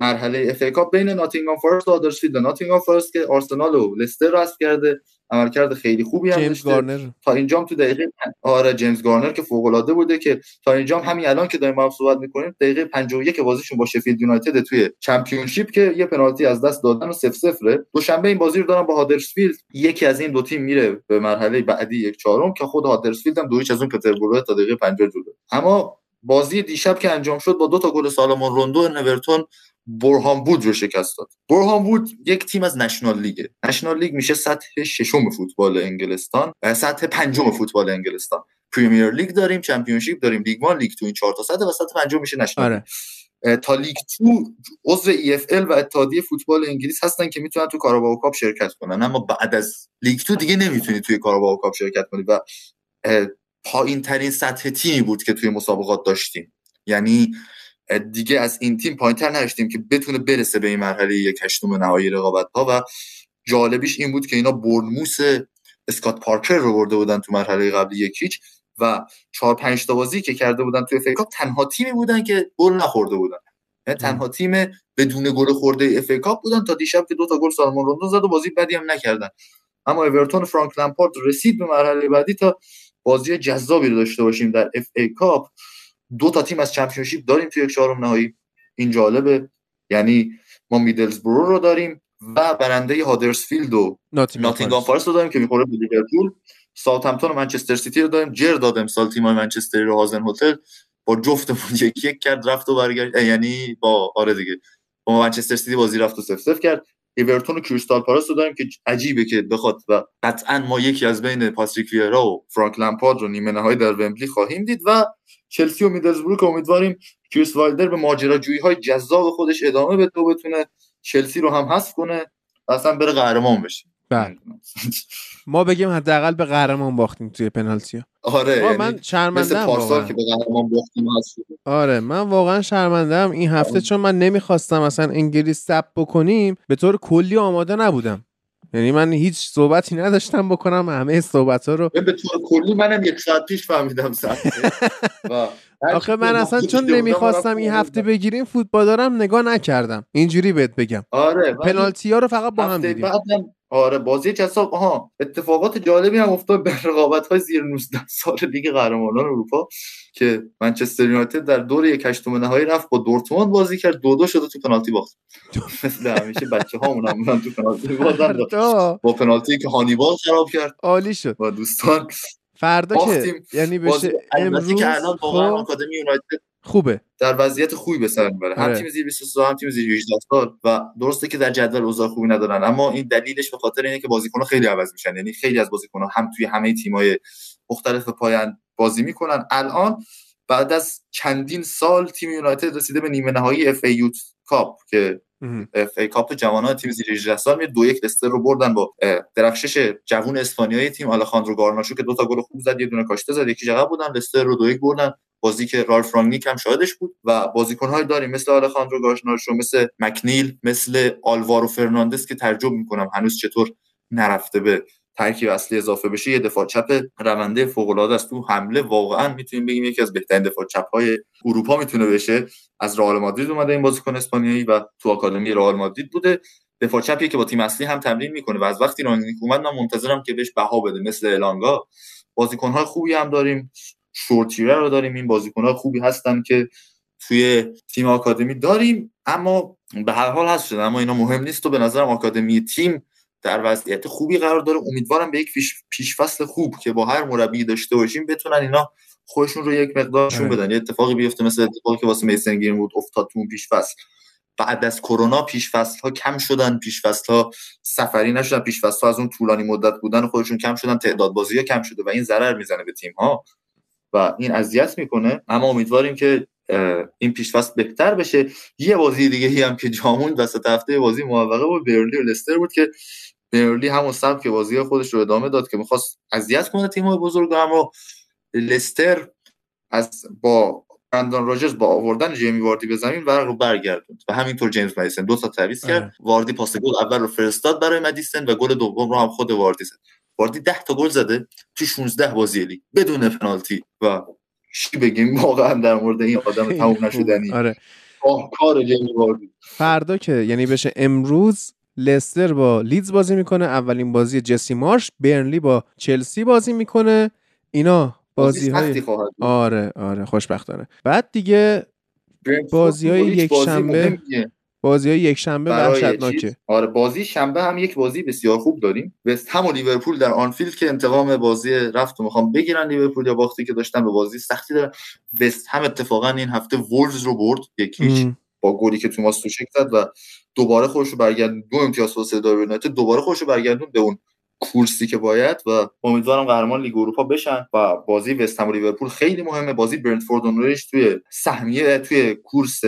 مرحله اف ای کاپ بین ناتینگهام فارست و هادرسفیلد ناتینگهام فارست که آرسنال و لستر رست کرده. عملکرد خیلی خوبی هم جیمز گارنر. تا اینجام تو دقیقه آره جیمز گارنر که فوق العاده بوده که تا اینجام همین الان که داریم با صحبت می‌کنیم دقیقه 51 بازیشون با شفیلد یونایتد توی چمپیونشیپ که یه پنالتی از دست دادن و 0 0 دوشنبه این بازی رو دارن با هادرسفیلد. یکی از این دو تیم میره به مرحله بعدی یک چهارم که خود هادرسفیلد هم دویش از اون پتربورو تا دقیقه 50 جلو اما بازی دیشب که انجام شد با دو تا گل سالمون روندون اورتون بورهام وود رو شکست داد. بورهام وود یک تیم از نشنال لیگه. نشنال لیگ میشه سطح ششم فوتبال انگلستان و سطح پنجم فوتبال انگلستان. پریمیر لیگ داریم چمپیونشیپ داریم لیگ وان لیگ تو این چهار تا سطح و سطح پنجم میشه نشنال آره. تا لیگ تو عضو EFL و اتحادیه فوتبال انگلیس هستن که می‌تونن تو کاراباو کاپ شرکت کنن. اما بعد از لیگ تو دیگه نمی‌تونی توی کاراباو کاپ شرکت کنی و پایین ترین سطح تیمی بود که توی مسابقات داشتیم. یعنی دیگه از این تیم پایینتر نداشتیم که بتونه برسه به این مرحله یک هشتم نهایی رقابت ها و جالبیش این بود که اینا بورنموث اسکات پارکر رو برده بودن تو مرحله قبلی یک هیچ و چهار پنج تا بازی که کرده بودن توی اف تنها تیمی بودن که گل نخورده بودن. یعنی تنها تیم بدون گل خورده اف کاپ بودن تا دیشب که دو تا گل سالمون روندون زد و بازی بدی هم نکردن. اما اورتون فرانک لمپارد رسید به مرحله بعدی تا بازی جذابی رو داشته باشیم در اف ای کاپ. دو تا تیم از چمپیونشیپ داریم توی یک چهارم نهایی. این جالبه. یعنی ما میدلزبرو رو داریم و برنده هادرسفیلد و ناتینگهام فارست رو داریم که می‌خوره به لیورپول. ساوثهمپتون و منچستر سیتی رو داریم. جر داد امسال تیم منچستر رو هازنهوتل با جفتمون یک یک کرد رفت و برگشت. یعنی با آره دیگه. با منچستر سیتی بازی رفت و صفر صفر کرد. اورتون و کریستال پالاس رو داریم که عجیبه که بخواد و قطعا ما یکی از بین پاتریک ویرا و فرانک لمپارد رو نیمه نهایی در ومبلی خواهیم دید و چلسی و میدلزبرو امیدواریم کریس وایلدر به ماجراجویی های جذاب خودش ادامه بده و بتونه چلسی رو هم حذف کنه اصلا بره قهرمان بشه. بله. ما بگیم حداقل به قهرمان باختیم توی پنالتی آره آه، یعنی من شرمنده مثل پارسال که به قهرمان باختیم آره من واقعا شرمنده این هفته چون من نمی‌خواستم اصلا انگلیس سب بکنیم به طور کلی آماده نبودم. یعنی من هیچ صحبتی نداشتم بکنم همه صحبت ها رو به طور کلی منم یک ساعت پیش فهمیدم سخته. و هر آخه من اصلا چون نمی‌خواستم این. هفته بگیریم فوتبال دارم نگاه نکردم. اینجوری بهت بگم. آره پنالتی ها رو فقط با هم دیدیم. بعدم آره بازی جذاب آها اتفاقات جالبی هم افتاد به رقابت های زیر 19 سال لیگ قهرمانان اروپا که منچستر یونایتد در دور یک هشتم نهایی رفت با دورتموند بازی کرد دو دو شده تو پنالتی باخت. مثل همیشه بچه ها هم تو پنالتی بازن با پنالتی که هانیبال خراب کرد. عالی شد. و دوستان. فردا که. یعنی بشه امروز که الان واقعا خب آکادمی یونایتد خوبه. در وضعیت خوبی به سر می‌بره. هم آره. تیم زیر 23 هم تیم زیر 18 سال و درسته که در جدول اوضاع خوبی ندارن اما این دلیلش به خاطر اینه که بازیکن‌ها خیلی عوض میشن. یعنی خیلی از بازیکن‌ها هم توی همه تیم‌های مختلف پایان بازی می‌کنن. الان بعد از چندین سال تیم یونایتد رسیده به نیمه نهایی اف ای یوت کاپ که. اف ای کاپ جوانان تیم زیر 18 سال می دو یک لستر رو بردن با درخشش جوون اسپانیایی تیم آلخاندرو گارناچو که دو تا گل خوب زد یه دونه کاشته زد یکی عقب بودن لستر رو دو یک بردن. بازی که رالف رانگنیک هم شاهدش بود و بازیکن‌های داریم. مثل آلخاندرو گارناچو مثل مکنیل مثل آلوارو فرناندز که تعجب می‌کنم هنوز چطور نرفته به ترکیب اصلی اضافه بشه. یه دفاع چپ رونده فوق العاده است تو حمله. واقعا می‌تونیم بگیم یکی از بهترین دفاع چپ های اروپا می‌تونه بشه. از رئال مادرید اومده این بازیکن اسپانیایی و تو آکادمی رئال مادرید بوده. دفاع چپی که با تیم اصلی هم تمرین می‌کنه و از وقتی رانگنیک اومد من منتظرم که بهش بها بده. مثل الانگا بازیکن‌های خوبی هم داریم. شورتیره رو داریم. این بازیکن‌ها خوبی هستن که توی تیم آکادمی داریم اما به هر حال هست شده اما اینا مهم نیست و به نظرم آکادمی تیم در وضعیت خوبی قرار داره. امیدوارم به یک پیش, پیش فصل خوب که با هر مربی داشته باشیم بتونن اینا خودشون رو یک مقدارشون آره. بدن. یه اتفاقی بیفته مثل اتفاقی که واسه میسن بود افتاد تو اون پیش فصل بعد از کرونا پیش فصل ها کم شدن پیش فصل ها سفری نشدن پیش فصل ها از اون طولانی مدت بودن خودشون کم شدن تعداد بازی ها کم شده و این ضرر می‌زنه به تیم ها و این اذیت می‌کنه. اما امیدواریم که این پیش فصل بهتر بشه. یه بازی دیگه ای هم که جامون وسط هفته بازی موفقه بود برلی و لستر بود که برلی همون سبک بازی خودش رو ادامه داد که می‌خواست اذیت کنه تیم های بزرگ اما لستر از با براندون راجرز با آوردن جیمی واردی به زمین ورق رو برگردوند و همینطور جیمز مدیسن دو تا تعویض کرد. آره. واردی پاس گل اول رو فرستاد برای مدیسن و گل دوم رو هم خود واردی زد. واردی 10 تا گل زده تو 16 بازی لیگ بدون پنالتی و چی بگیم واقعا در مورد این آدم تموم نشدنی. آره. کار جیمی واردی فردا که یعنی بشه امروز لستر با لیدز بازی می‌کنه اولین بازی جسی مارش برنلی با چلسی بازی می‌کنه. اینا بازی سختی های. آره آره خوشبختانه. بعد دیگه بازی‌های نوریچ یک بازی شنبه. بازی های یک شنبه وحشتناکه؟ آره بازی شنبه هم یک بازی بسیار خوب داریم. وست هم و لیورپول در آنفیلد که انتقام بازی رفت و می‌خوام بگیرن لیورپول یا باختی که داشتن به بازی سختی دارن. وست هم اتفاقا این هفته وولز رو برد یک هیچ ام. با گلی که توماش سوچک زد و دوباره خودش رو برگردون دو امتیاز واسه دار یونایتد دوباره خودش رو برگردون به اون کورسی که باید و امیدوارم قهرمان لیگ اروپا بشن و بازی وست هم و لیورپول خیلی مهمه. بازی برنتفورد و نوریچ توی سهمیه توی کورس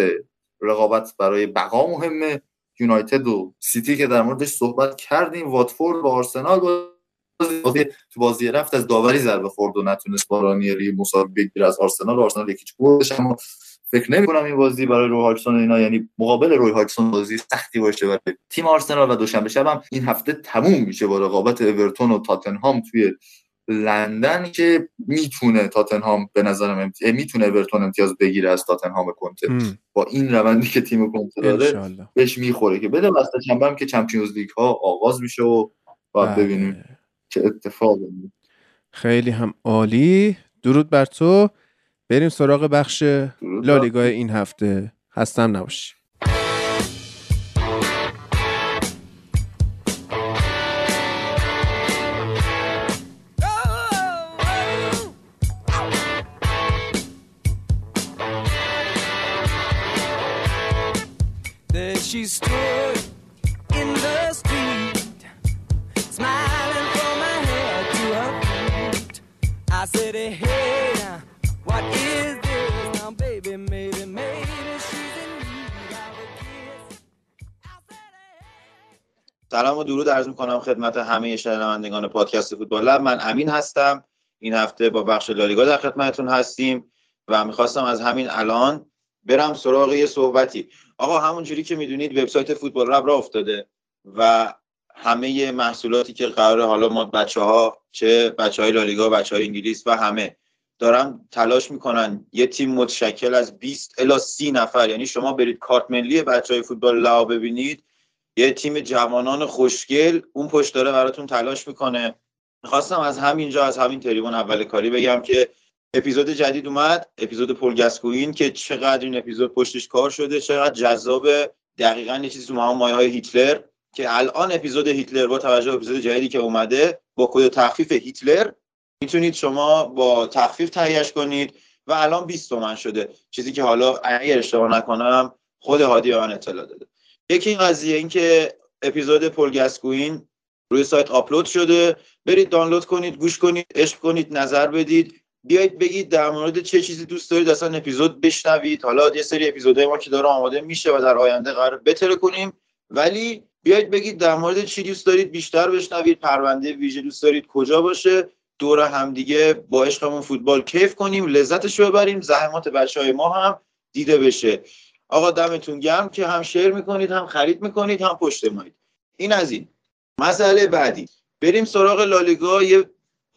رقابت برای بقا مهمه. یونایتد و سیتی که در موردش صحبت کردیم واتفورد با آرسنال بازی, تو بازی رفت از داوری ضربه خورد و نتونست با رانیری مساوی بگیره از آرسنال. و آرسنال یکیچ بردش اما فکر نمی کنم این بازی برای روی هاکسون اینا یعنی مقابل روی هاکسون بازی سختی باشه برای تیم آرسنال. و دوشنبه شب هم این هفته تموم میشه با رقابت اورتون و تاتنهام توی لندن که می‌تونه تاتنهام به نظرم امت... می‌تونه اورتون امتیاز بگیره از تاتنهام کنته. ام. با این روندی که تیم کنته داره بهش می‌خوره که بده وسط شنبه هم که چمپیونز لیگ ها آغاز میشه و باید بله. ببینیم چه اتفاقی میفته. خیلی هم عالی. درود بر تو. بریم سراغ بخش لالیگا این هفته. هستم نباشی. She stood in the street, smiling from her head to her feet. I said, hey, what is this? Now, baby, maybe, maybe she's in need of a kiss. سلام و درود عرض می‌کنم خدمت همه شنوندگان پادکست فوتبال لب من امین هستم این هفته با بخش لالیگا در خدمتتون هستیم و می‌خواستم از همین الان برم سراغ یه صحبتی آقا همون جوری که می‌دونید وبسایت فوتبال رب را افتاده و همه محصولاتی که قرار حالا ما بچه ها چه بچه های لالیگا بچه های انگلیس و همه دارن تلاش می‌کنن یه تیم متشکل از 20 الا 30 نفر. یعنی شما برید کارت ملی بچه های فوتبال لا ببینید یه تیم جوانان خوشگل اون پشت داره براتون تلاش می‌کنه. می‌خواستم از همینجا از همین تریبون اول کاری بگم که اپیزود جدید اومد اپیزود پولگسکوین که چقدر این اپیزود پشتش کار شده چقدر جذاب دقیقا یه چیزی تو مایه های هیتلر که الان اپیزود هیتلر با توجه به اپیزود جدیدی که اومده با کد تخفیف هیتلر می‌تونید شما با تخفیف تهیهش کنید و الان 20 تومن شده. چیزی که حالا اگر اشتباه نکنم خود هادی آن اطلاع داده. یکی این قضیه این که اپیزود پولگسکوین روی سایت آپلود شده. برید دانلود کنید گوش کنید عشق کنید نظر بدید. بیایید بگید در مورد چه چیزی دوست دارید اصلا اپیزود بشنوید. حالا یه سری اپیزودهای ما که داره آماده میشه و در آینده قرار بتره کنیم. ولی بیایید بگید در مورد چی دوست دارید بیشتر بشنوید. پرونده ویژه دوست دارید کجا باشه. دور همدیگه با عشقمون فوتبال کیف کنیم. لذتش رو ببریم. زحمات بچه های ما هم دیده بشه. آقا دمتون گرم که هم شیر می‌کنید هم خرید می‌کنید هم پشت مایید این از این. مسئله بعدی. بریم سراغ لالیگا. یه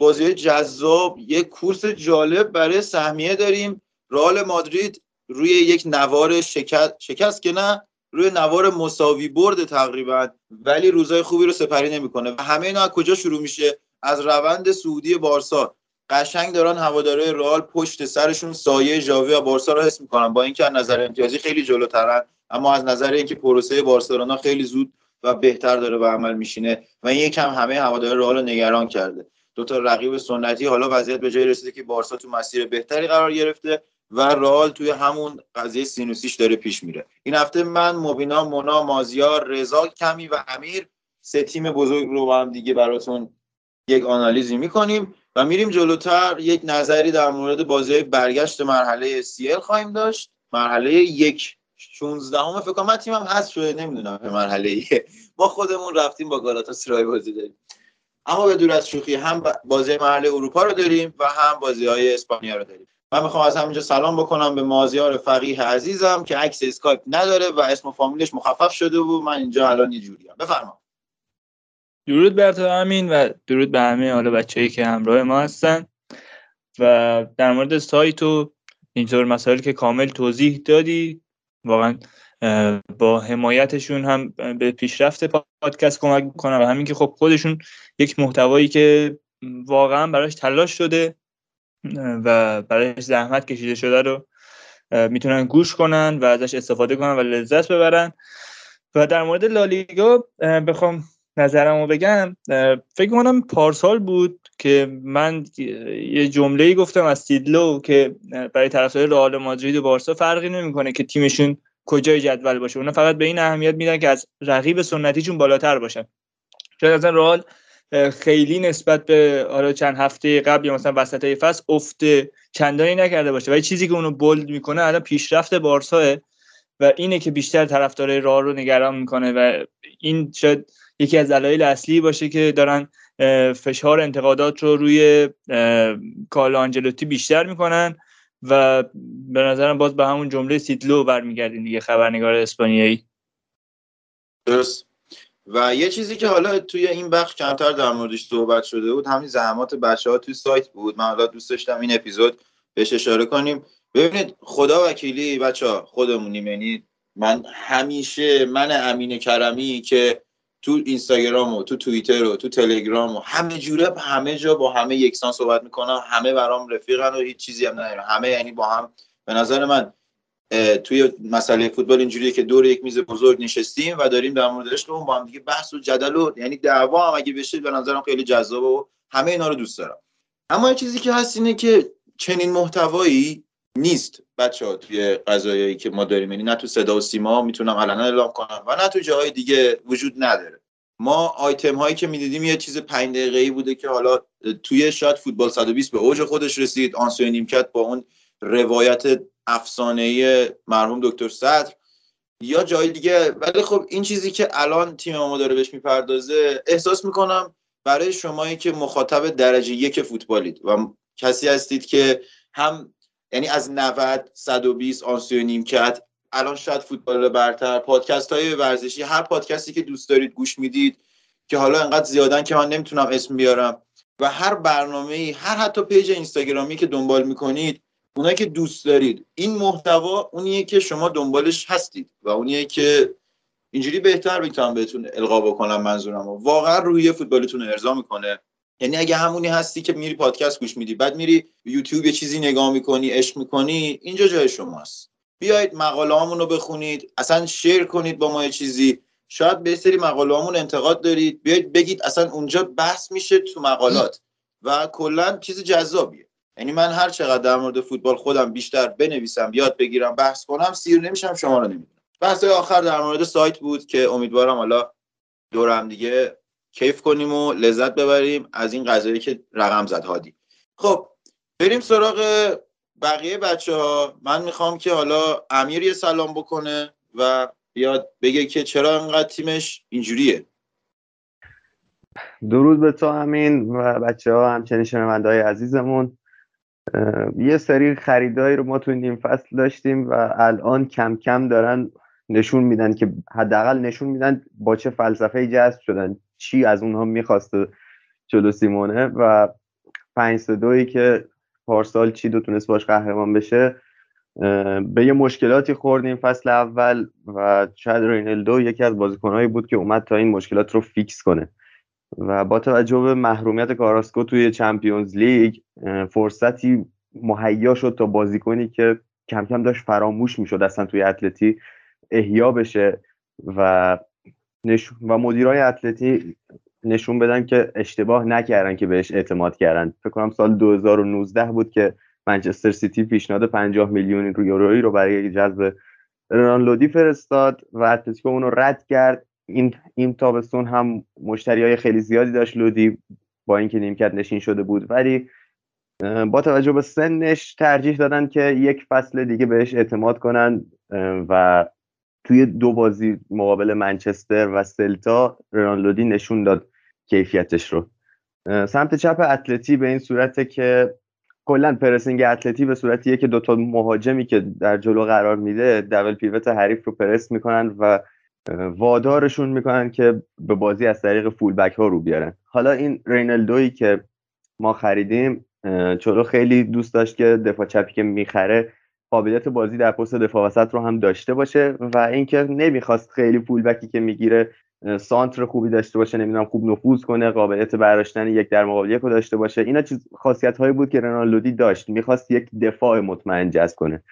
بازی جذاب یه کورس جالب برای سهمیه داریم. رئال مادرید روی یک نوار شکست شکست که نه روی نوار مساوی برد تقریبا ولی روزای خوبی رو سپری نمی‌کنه. و همه اینا از کجا شروع میشه؟ از روند سعودی بارسا. قشنگ دارن هواداره رئال پشت سرشون سایه ژاوی و بارسا رو حس می‌کنن. با اینکه از نظر امتیازی خیلی جلوترن اما از نظر اینکه پروسه بارسلونا خیلی زود و بهتر داره به عمل میشینه. و این یکم همه هواداره رئال رو نگران کرده. دو تا رقیب سنتی حالا وضعیت به جای رسیده که بارسا تو مسیر بهتری قرار گرفته و رئال توی همون قضیه سینوسیش داره پیش میره. این هفته من مبینا مونا مازیار رضا کمی و امیر سه تیم بزرگ رو با هم دیگه براتون یک آنالیزی می‌کنیم و میریم جلوتر. یک نظری در مورد بازی برگشت مرحله ال خواهیم داشت. مرحله یک 16 همه فکر کنم. تیمم هست شده نمی‌دونم به مرحله ما خودمون رفتیم با گالاتا سرای بازی داریم. اما به دور از شوخی هم بازی محل اروپا رو داریم و هم بازی های اسپانیا رو داریم. من می‌خوام از همینجا سلام بکنم به مازیار فقیه عزیزم که عکس اسکایپ نداره و اسم و فامیلش مخفف شده بود من اینجا الان یه جوریم بفرما. درود بر تو امین و درود به همه حالا بچه‌ای که همراه ما هستن. و در مورد سایت و اینطور مسائل که کامل توضیح دادی واقعا با حمایتشون هم به پیشرفت پادکست کمک می‌کنن و همین که خب خودشون یک محتوایی که واقعا براش تلاش شده و براش زحمت کشیده شده رو می‌تونن گوش کنن و ازش استفاده کنن و لذت ببرن. و در مورد لالیگا بخوام نظرمو بگم فکر کنم پارسال بود که من یه جمله گفتم از سیدلو که برای طرفدار رئال مادرید و بارسا فرقی نمی‌کنه که تیمشون کجای جدول باشه. اونا فقط به این اهمیت میدن که از رقیب سنتیشون بالاتر باشن. شاید اصلا رئال خیلی نسبت به حالا چند هفته قبل یا مثلا وسط فصل افت چندانی نکرده باشه. ولی چیزی که اونو بولد می‌کنه الان پیشرفت بارساه و اینه که بیشتر طرفدار رئال رو نگران می‌کنه و این شاید یکی از دلایل اصلی باشه که دارن فشار انتقادات رو روی کارلو آنجلوتی بیشتر می‌کنن. و به نظرم باز به همون جمله سیدلو برمیگردین دیگه خبرنگار اسپانیایی. درست. و یه چیزی که حالا توی این بخش کمتر در موردش صحبت شده بود همین زحمات بچه ها توی سایت بود. من حالا دوست داشتم این اپیزود بهش اشاره کنیم. ببینید خدا وکیلی بچه ها خودمونیم. یعنی من همیشه من امین کرمی که تو اینستاگرام و تو توییتر و تو تلگرام و همه جوره همه جا با همه یکسان صحبت می‌کنم همه برام رفیقن و هیچ چیزی هم ندارم همه یعنی با هم. به نظر من توی مسئله فوتبال اینجوریه که دور یک میز بزرگ نشستیم و داریم در مورد عشقمون با هم دیگه بحث و جدل و یعنی دعوا هم اگه بشه به نظرم خیلی جذاب و همه اینا رو دوست دارم. اما یه چیزی که هست اینه که چنین محتوایی نیست بچه ها توی قضایایی که ما داریم. یعنی نه تو صدا و سیما می‌تونم علنا اعلام کنم و نه تو جاهای دیگه وجود نداره. ما آیتم هایی که می‌دیدیم یه چیز پنج دقیقه ای بوده که حالا توی شاید فوتبال 120 به اوج خودش رسید. آنسوی نیمکت با اون روایت افسانه مرحوم دکتر صدر. یا جای دیگه ولی خب این چیزی که الان تیم ما داره بهش می‌پردازه احساس می‌کنم برای شمایی که مخاطب درجه یک فوتبالید و کسی هستید که هم یعنی از 90 120 آنسیو نیمکت. الان شاید فوتبال برتر. پادکست های ورزشی هر پادکستی که دوست دارید گوش می‌دید که حالا انقدر زیادن که من نمی‌تونم اسم بیارم. و هر برنامه هر حتی پیج اینستاگرامی که دنبال می‌کنید اونایی که دوست دارید. این محتوا اونیه که شما دنبالش هستید و اونیه که اینجوری بهتر می‌تونم بهتون القا بکنم منظورم واقعا روی فوتبالتون ارضا می‌کنه. یعنی اگه همونی هستی که میری پادکست گوش میدی بعد میری یوتیوب یه چیزی نگاه می‌کنی عشق می‌کنی اینجا جای شماست. بیایید مقاله رو بخونید اصلا شیر کنید با ما یه چیزی. شاید به سری مقاله انتقاد دارید. بیایید بگید اصلا اونجا بحث میشه تو مقالات. و کلا چیز جذابیه. یعنی من هر چقدر در مورد فوتبال خودم بیشتر بنویسم یاد بگیرم بحث کنم سیر نمیشم شما رو نمی‌دونم بحث آخر در مورد سایت بود که امیدوارم حالا دور هم دیگه کیف کنیم و لذت ببریم از این قضایی که رقم زد هادی. خب بریم سراغ بقیه بچه ها من می‌خوام که حالا امیر یه سلام بکنه و بیاد بگه که چرا انقدر تیمش اینجوریه. درود به تو همین و بچه ها همچنین شنونده های عزیزمون یه سری خریدایی رو ما تو نیم فصل داشتیم و الان کم کم دارن نشون میدن که حداقل نشون میدن با چه فلسفه جذب شدن. چی از اونها می‌خواسته جلو سیمونه و پنج دویی که پارسال چی دو تونست باش قهرمان بشه به یه مشکلاتی خوردیم فصل اول و شاید رینلدو یکی از بازیکنهایی بود که اومد تا این مشکلات رو فیکس کنه. و با توجه به محرومیت کاراسکو توی چمپیونز لیگ فرصتی مهیا شد تا بازیکنی که کم کم داشت فراموش می‌شد اصلا توی اتلتی احیا بشه و و مدیرای اتلتی نشون بدن که اشتباه نکردن که بهش اعتماد کردن. فکر کنم سال 2019 بود که منچستر سیتی پیشنهاد 50 میلیون یورویی رو برای جذب رنان لودی فرستاد و اتلتیکو اون رو رد کرد. این این تابستون هم مشتری های خیلی زیادی داشت لودی با اینکه نیمکت نشین شده بود. ولی با توجه به سنش ترجیح دادن که یک فصل دیگه بهش اعتماد کنن و توی دو بازی مقابل منچستر و سلتا رنالدودی نشون داد کیفیتش رو. سمت چپ اتلتی به این صورته که کلا پرسینگ اتلتی به صورتیه که دوتا مهاجمی که در جلو قرار میده دبل پیوت حریف رو پرس می‌کنن و وادارشون می‌کنن که به بازی از طریق فول بک ها رو بیارن. حالا این رینالدویی که ما خریدیم چلو خیلی دوست داشت که دفاع چپی که می‌خره قابلیت بازی در پست دفاع وسط رو هم داشته باشه و اینکه نمی‌خواست خیلی فول بکی که می‌گیره سانتر خوبی داشته باشه نمی‌دونم خوب نفوذ کنه قابلیت برداشتن یک در مقابل یک رو داشته باشه اینا چیز خاصیت هایی بود که رنالدودی داشت می‌خواست یک دفاع مطمئن جذب کنه.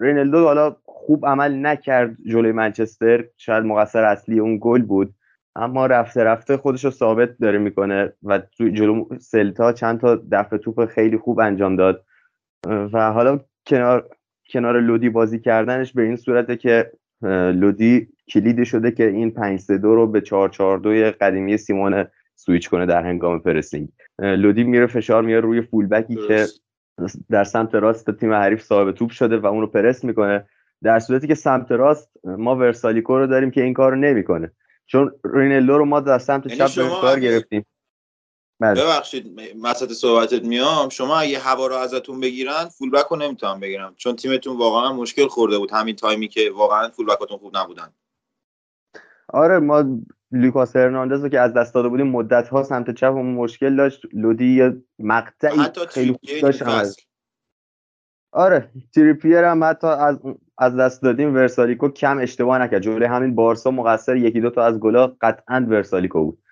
رینالدو حالا خوب عمل نکرد جلوی منچستر شاید مقصر اصلی اون گل بود اما رفته رفته خودش رو ثابت داره می‌کنه و جلو سلتا چند تا دفع توپ خیلی خوب انجام داد. و حالا کنار کنار لودی بازی کردنش به این صورته که لودی کلیدی شده که این 5 3 2 رو به 4 4 2 قدیمی سیمون سویچ کنه در هنگام pressing. لودی میره فشار میاره روی full back ی که در سمت راست تیم حریف صاحب توپ شده و اون رو پرس می‌کنه. در صورتی که سمت راست ما ورسالیکو رو داریم که این کار رو نمی‌کنه. چون رینلدو رو ما در سمت یعنی چپ کار گرفتیم. بله. ببخشید وسط صحبتت میام. شما اگه هوا رو ازتون بگیرن full back رو نمی‌تونم بگیرم. چون تیمتون واقعا مشکل خورده بود. همین تایمی که واقعا full back اتون خوب نبودن. آره ما لوکاس هرناندز رو که از دست داده بودیم مدت ها سمت چپ مشکل داشت. لودی یه مقطعی خیلی خوب داشت. آره. تریپیر هم حتی از از دست دادیم. ورسالیکو کم اشتباه نکرد. جلوی همین بارسا مقصر یکی دو تا از گلا قطعا ورسالیکو بود.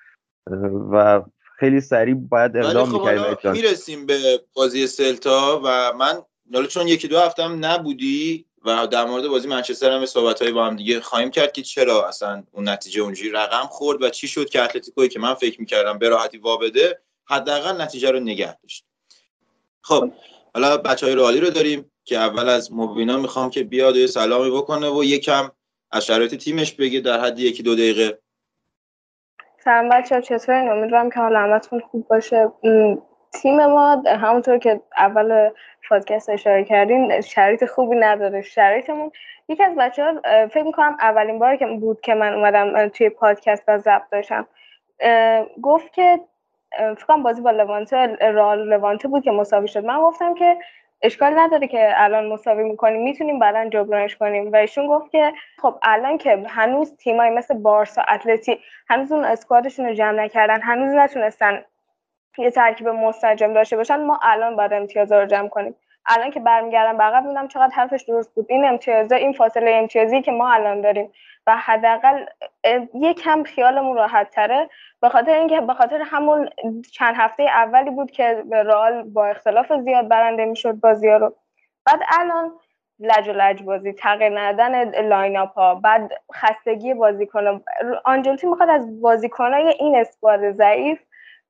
و خیلی سریع باید اقدام خب می‌کردیم می‌رسیم به بازی سلتا و من حالا چون یکی دو هفته هم نبودی و در مورد بازی منچستر هم صحبت های با هم دیگه خواهیم کرد که چرا اصلا اون نتیجه اونجوری رقم خورد و چی شد که اتلتیکوی که من فکر می‌کردم به راحتی وابده حداقل نتیجه رو نگه داشت. خب حالا بچه های روالی رو داریم که اول از مبینا می‌خوام که بیاد و سلامی بکنه و یکم از شرایط تیمش بگه در حد یکی دو دقیقه. سلام بچه ها چطورین؟ امیدوارم که حال همتون خوب باشه. تیم ما همونطور که اول پادکست اشاره کردیم شرایط خوبی نداره. شرایطمون یکی از بچه ها فکر می‌کنم اولین بار که بود که من اومدم توی پادکست و ضبط داشتم. گفت که فکر کنم بازی با لوانته رال لوانته بود که مساوی شد. من گفتم که اشکال نداره که الان مساوی می‌کنیم. می‌تونیم بعدا جبرانش کنیم. و ایشون گفت که خب الان که هنوز تیمایی مثل بارسا اتلتی هنوز اون اسکوادشون رو جمع نکردن هنوز نتونستن یه ترکیب مستجم داشته باشن ما الان باید امتیازا رو جمع کنیم. الان که برمیگردم به عقب می‌بینم چقدر حرفش درست بود. این امتیازا این فاصله امتیازی که ما الان داریم. و حداقل یکم خیالمون راحت تره. به خاطر اینکه به خاطر همون چند هفته اولی بود که رئال با اختلاف زیاد برنده می‌شد بازی رو. بعد الان لج و لج بازی تغییر ندن lineup ها بعد خستگی بازیکن آنجلوتی می‌خواد از بازیکنای این squad ضعیف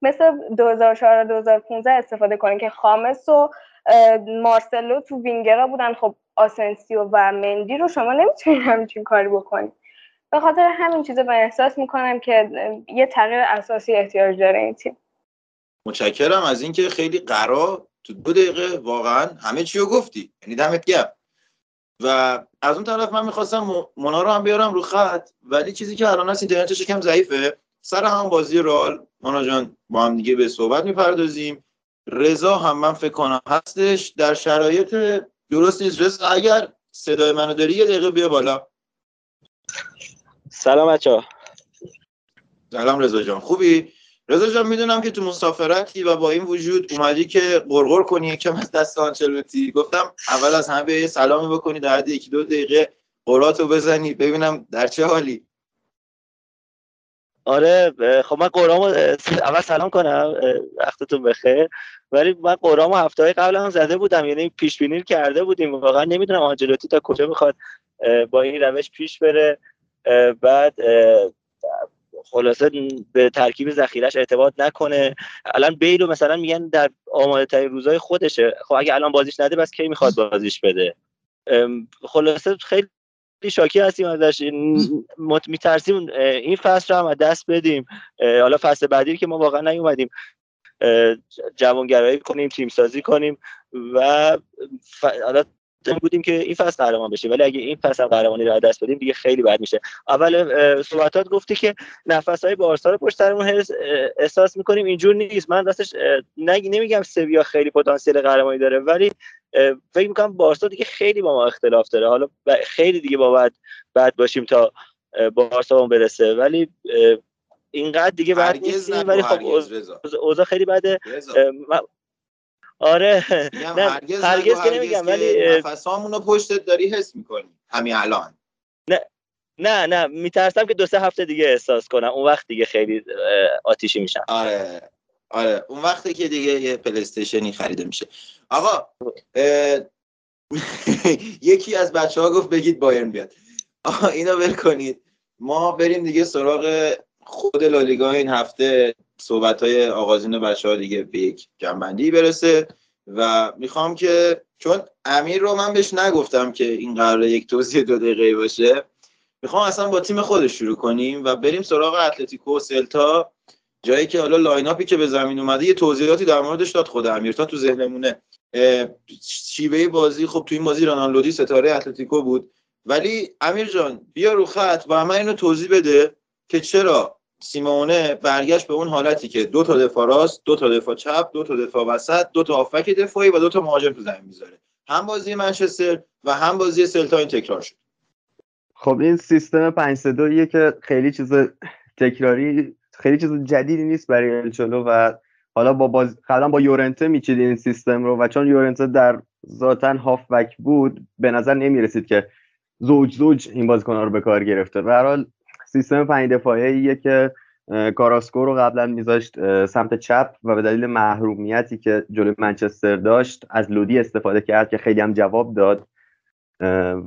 مثل 2014 2015 استفاده کنه که خامس و مارسلو تو وینگرا بودن. خب آسنسیو و مندی رو شما نمی‌تونید همچین کاری بکنید. به خاطر همین چیزا من احساس می‌کنم که یه تغییر اساسی احتیاج داره این تیم. متشکرم از اینکه خیلی قرا تو دو دقیقه واقعا همه چی رو گفتی. یعنی دمت گرم. و از اون طرف من می‌خواستم مونا رو هم بیارم رو خط ولی چیزی که الان هست اینترنتش یکم ضعیفه. سر هم بازی رئال مونا جان با هم دیگه به صحبت می‌پردازیم. رضا هم من فکر کنم هستش. در شرایط درست نیست. رضا اگر صدای منو داری یه دقیقه بیا بالا. سلام بچه سلام رضا جان. خوبی؟ رضا جان می‌دونم که تو مسافرتی و با این وجود اومدی که قرقر کنی یکم از دست آنچلوتی گفتم اول از همه سلامی بکنی در حد یکی دو دقیقه قراتو بزنی. ببینم در چه حالی. آره خب من قرامو اول سلام کنم وقتتون بخیر. ولی من قرامو هفته های قبل هم زده بودم یعنی پیش بینی کرده بودیم. واقعا نمی‌دونم آنجلوتی تا کجا می‌خواد با این روش پیش بره. بعد خلاصه به ترکیب ذخیرش اعتماد نکنه. الان بیلو مثلا میگن در آماده ترین روزای خودشه. خب اگه الان بازیش نده بس کی می‌خواد بازیش بده؟ خلاصه خیلی شاکی هستیم ازش. میترسیم این فصل رو هم دست بدیم. حالا فصل بعدی که ما واقعا نیومدیم. جوانگرایی کنیم تیم سازی کنیم و ف... بودیم که این فصل قهرمان بشیم. ولی اگه این فصل قهرمانی رو دست بدیم دیگه خیلی بد میشه. اول صحبتات گفتی که نفس های بارسا رو پشت سرمون احساس می‌کنیم اینجور نیست. من راستش نمیگم سویا خیلی پتانسیل قهرمانی داره ولی فکر می‌کنم بارسا دیگه خیلی با ما اختلاف داره. حالا خیلی دیگه با بعد بعد باشیم تا بارسا اون برسه. ولی اینقدر دیگه بعد نیستیم. ولی خب اوضاع- خیلی بده. آره. نه هرگز, هرگز که نمیگم ولی اه، نفسامون رو پشتت داری حس می‌کنی. همین الان. نه نه میترسم که دو سه هفته دیگه احساس کنم. اون وقت دیگه خیلی آتیشی میشم. آره آره. اون وقتی که دیگه یه پلیستشنی خریده میشه. آقا یکی از بچه ها گفت بگید بایرن بیاد. آقا اینو ول کنید. ما بریم دیگه سراغ خود لالیگا این هفته. صحبت های آغازین بچه ها دیگه به یک جمع‌بندی برسه و می‌خوام که چون امیر رو من بهش نگفتم که این قراره یک توضیح دو دقیقه باشه می‌خوام اصلا با تیم خودش شروع کنیم و بریم سراغ اتلتیکو و سلتا. جایی که حالا lineup ی که به زمین اومده یه توضیحاتی در موردش داد خود امیر. تا تو ذهنمونه. شیوه بازی خب تو این بازی رانالدودی ستاره اتلتیکو بود. ولی امیر جان بیا رو خط و من اینو توضیح بده که چرا سیمونه برگشت به اون حالتی که دو تا دفاع راست دو تا دفاع چپ دو تا دفاع وسط دو تا هافک دفاعی و دو تا مهاجم تو زمین می‌ذاره. هم بازی منچستر و هم بازی سلتا این تکرار شد. خب این سیستم 5 3 2 که خیلی چیز تکراری خیلی چیز جدیدی نیست برای الچولو و حالا با باز قبلا با یورنته میچید این سیستم رو و چون یورنته در ذاتا هافبک بود به نظر نمی‌رسید که زوج زوج این بازیکن‌ها رو به کار گرفته. به هر حال سیستم پنج دفاعیه که کاراسکو رو قبلا میذاشت سمت چپ و به دلیل محرومیتی که جلوی منچستر داشت از لودی استفاده کرد که خیلی هم جواب داد.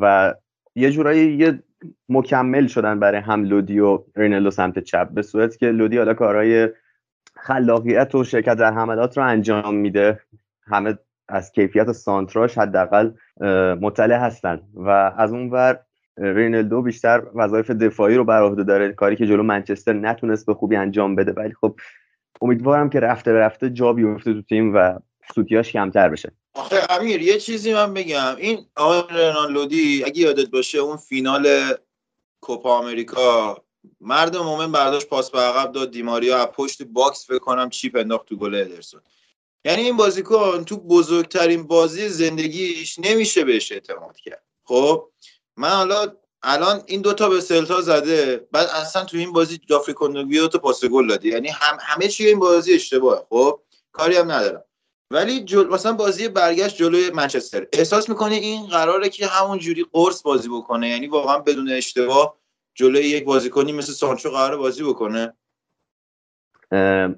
و یه جورایی یه مکمل شدن برای هم لودی و رینالدو سمت چپ. به صورتی که لودی حالا کارهای خلاقیت و شرکت در حملات رو انجام میده. همه از کیفیت سانتراش حداقل مطلع هستن. و از اون ور رینالدو بیشتر وظایف دفاعی رو بر عهده داره. کاری که جلو منچستر نتونست به خوبی انجام بده. ولی خب امیدوارم که رفته رفته جا بیفته تو تیم و سوتیاش کمتر بشه. آخه امیر یه چیزی من بگم. این آقای رنان لودی اگه یادت باشه اون فینال کوپا آمریکا مرد مومن برداشت پاس به عقب داد. دیماریا از پشت box فکر کنم chip انداخت تو گل ادرسون. یعنی این بازیکن تو بزرگترین بازی زندگیش نمیشه بهش اعتماد کرد. خب؟ من حالا الان این دوتا به سلتا زده بعد اصلا تو این بازی جفری کندوگبیا دو پاس گل دادی. یعنی هم همه چی این بازی اشتباهه. خب کاری هم ندارم. ولی جل... مثلا بازی برگشت جلوی منچستر. احساس می‌کنه این قراره که همون جوری قرص بازی بکنه؟ یعنی واقعا بدون اشتباه جلوی یک بازیکنی مثل سانچو قرار بازی بکنه؟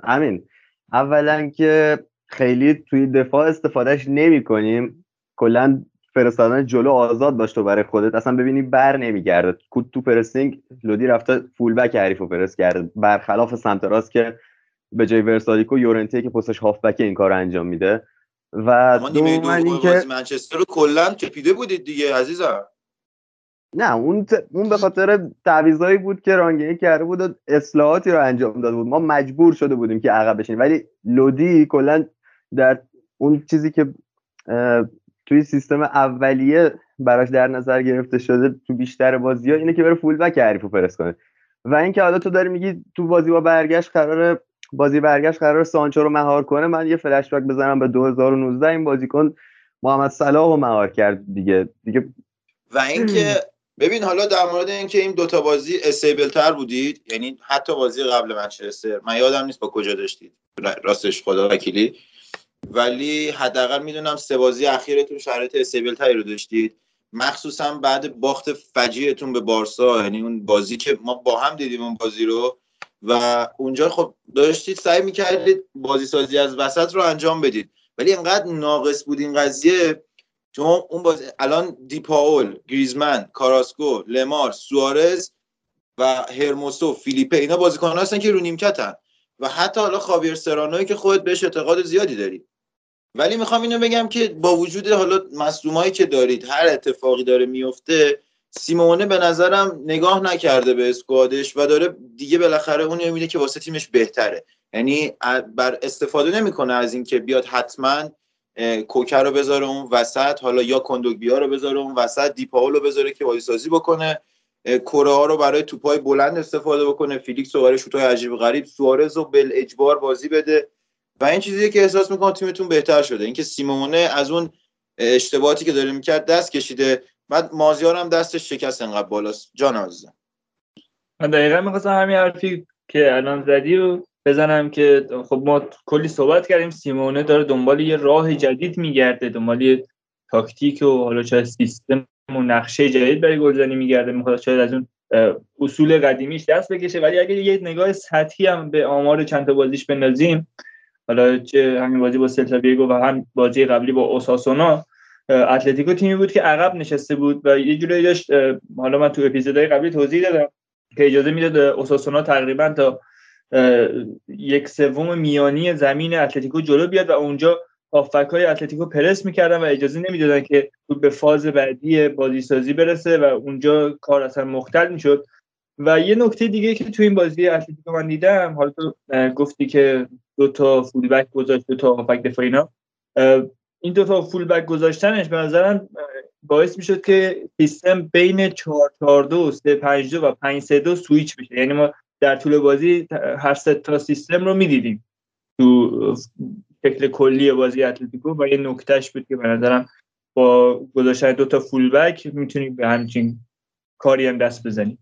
امین اولا که خیلی توی دفاع استفادهش نمی کنیم کلا فرستادن جلو آزاد باش تو برای خودت. اصلا ببینی بر نمیگرده. تو پرسینگ لودی رفته فول بک حریف رو پرس کرده. برخلاف سمت راست که به جای ورسالیکو یورنتی که پستش هافبک این کار انجام میده. و دوم اینکه منچستر رو کلا چپیده بودید دیگه عزیزم. نه اون ت... اون به خاطر تعویضایی بود که رانگینی کرده بود و اصلاحاتی رو انجام داده بود. ما مجبور شده بودیم که عقب بشینیم. ولی لودی کلا در اون چیزی که توی سیستم اولیه براش در نظر گرفته شده تو بیشتر بازی ها اینه که بره فول بک حریف پرس کنه. و اینکه حالا تو داری میگی تو بازی با برگشت قرار بازی برگشت قرار سانچو رو مهار کنه من یه فلش بک بزنم به 2019 این بازیکن محمد صلاح رو مهار کرد دیگه. دیگه و اینکه ببین حالا در مورد اینکه این دوتا بازی استیبل تر بودید یعنی حتی بازی قبل منچستر من یادم نیست با کجا داشتید. راستش خدا وکیلی. ولی حداقل می‌دونم سه بازی اخیرتون شرایط استیبل تری رو داشتید. مخصوصا بعد باخت فجیعتون به بارسا یعنی اون بازی که ما با هم دیدیم اون بازی رو. و اونجا خب داشتید سعی می‌کردید بازی سازی از وسط رو انجام بدید. ولی انقدر ناقص بود این قضیه. چون اون بازی الان دیپاول گریزمن کاراسکو لمار سوارز و هرموسو فیلیپه اینا بازیکن هستن که رو نیمکتن. و حتی حالا خاویر سرانوی که خودت بهش اعتقاد زیادی داری. ولی می‌خوام اینو بگم که با وجود حالا مصدومایی که دارید هر اتفاقی داره میفته سیمونه به نظرم نگاه نکرده به اسکوادش و داره دیگه بالاخره اون میده که واسه تیمش بهتره. یعنی بر استفاده نمی‌کنه از اینکه بیاد حتما کوکر رو بذاره اون وسط حالا یا کندوگبیا رو بذاره اون وسط دیپاول رو بذاره که بازی سازی بکنه کره ها رو برای توپای بلند استفاده بکنه فیلیکس رو برای شوتای عجیب غریب سوارز رو بل اجبار بازی بده. و این چیزی که احساس می‌کنم تیمتون بهتر شده. اینکه سیمونه از اون اشتباهاتی که داره می‌کرد دست کشیده. بعد مازیار هم دستش شکست انقدر بالاست. جان عزیزم. من دقیقا می‌خواستم همین حرفی که الان زدی رو بزنم که خب ما کلی صحبت کردیم. سیمونه داره دنبال یه راه جدید میگرده دنبال یه تاکتیک و حالا چه سیستم و نقشه جدید برای گلزنی میگرده. می‌خواد شاید از اون اصول قدیمیش دست بکشه. ولی اگه یه نگاه سطحی هم به آمار چند تا بازیش بندازیم حالا چه همین بازی با سلتا ویگو و هم بازی قبلی با اوساسونا اتلتیکو تیمی بود که عقب نشسته بود و یه جوری داشت حالا من تو اپیزودهای قبلی توضیح دادم که اجازه می‌داد اوساسونا تقریبا تا یک سوم میانی زمین اتلتیکو جلو بیاد و اونجا هافبک های اتلتیکو پرس می‌کردن و اجازه نمی‌دادن که به فاز بعدی بازی سازی برسه و اونجا کار اصلا مختل می‌شد. و یه نکته دیگه که تو این بازی اتلتیکو من دیدم حالا تو گفتی که دو تا فول بک گذاشت دو تا هافبک دفاعی اینا این دو تا full back گذاشتنش به نظرم باعث می‌شد که سیستم بین 4 4 2 3 5 2 و 5 3 2 سویچ بشه. یعنی ما در طول بازی هر سه تا سیستم رو می‌دیدیم. تو شکل کلی بازی اتلتیکو و یه نکتهش بود که به نظرم با گذاشتن دو تا full back می‌تونیم به همچین کاری هم دست بزنیم.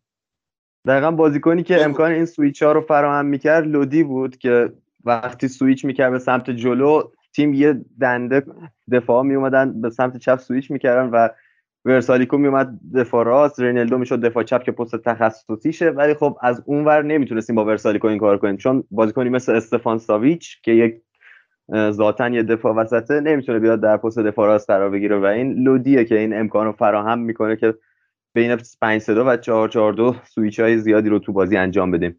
دقیقا بازیکنی که امکان این سویچ ها رو فراهم می‌کرد لودی بود که وقتی سویچ می‌کرد به سمت جلو تیم یه دنده دفاع می اومدن به سمت چپ سویچ می‌کردن و ورسالیکو میومد دفاع راست. رینالدو می‌شد دفاع چپ که پست تخصصیشه. ولی خب از اونور نمی‌تونستیم با ورسالیکو این کار کنیم. چون بازیکنی مثل استفان ساویچ که یک ذاتا یه دفاع وسطه نمی‌تونه بیاد در پست دفاع راست قرار بگیره. و این لودیه که این امکان رو فراهم می‌کنه که بین 5 3 و 4 4 2 سویچ های زیادی رو تو بازی انجام بدیم.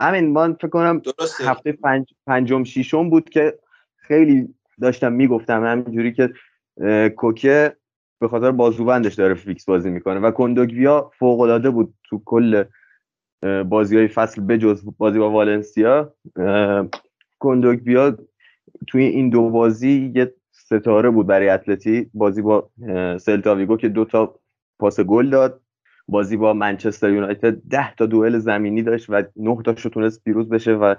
همین من فکر کنم درسته. هفته پنج، پنجم ششم بود که خیلی داشتم می‌گفتم همینجوری که کوکه به خاطر بازوبندش داره فیکس بازی می‌کنه و کندوگبیا فوق العاده بود تو کل بازی های فصل بجز بازی با والنسیا کندوگبیا توی این دو بازی یه ستاره بود برای اتلتی بازی با سلتاویگو که دو تا پاس گل داد بازی با منچستر یونایتد ده تا دوئل زمینی داشت و نه تاشو تونست پیروز بشه و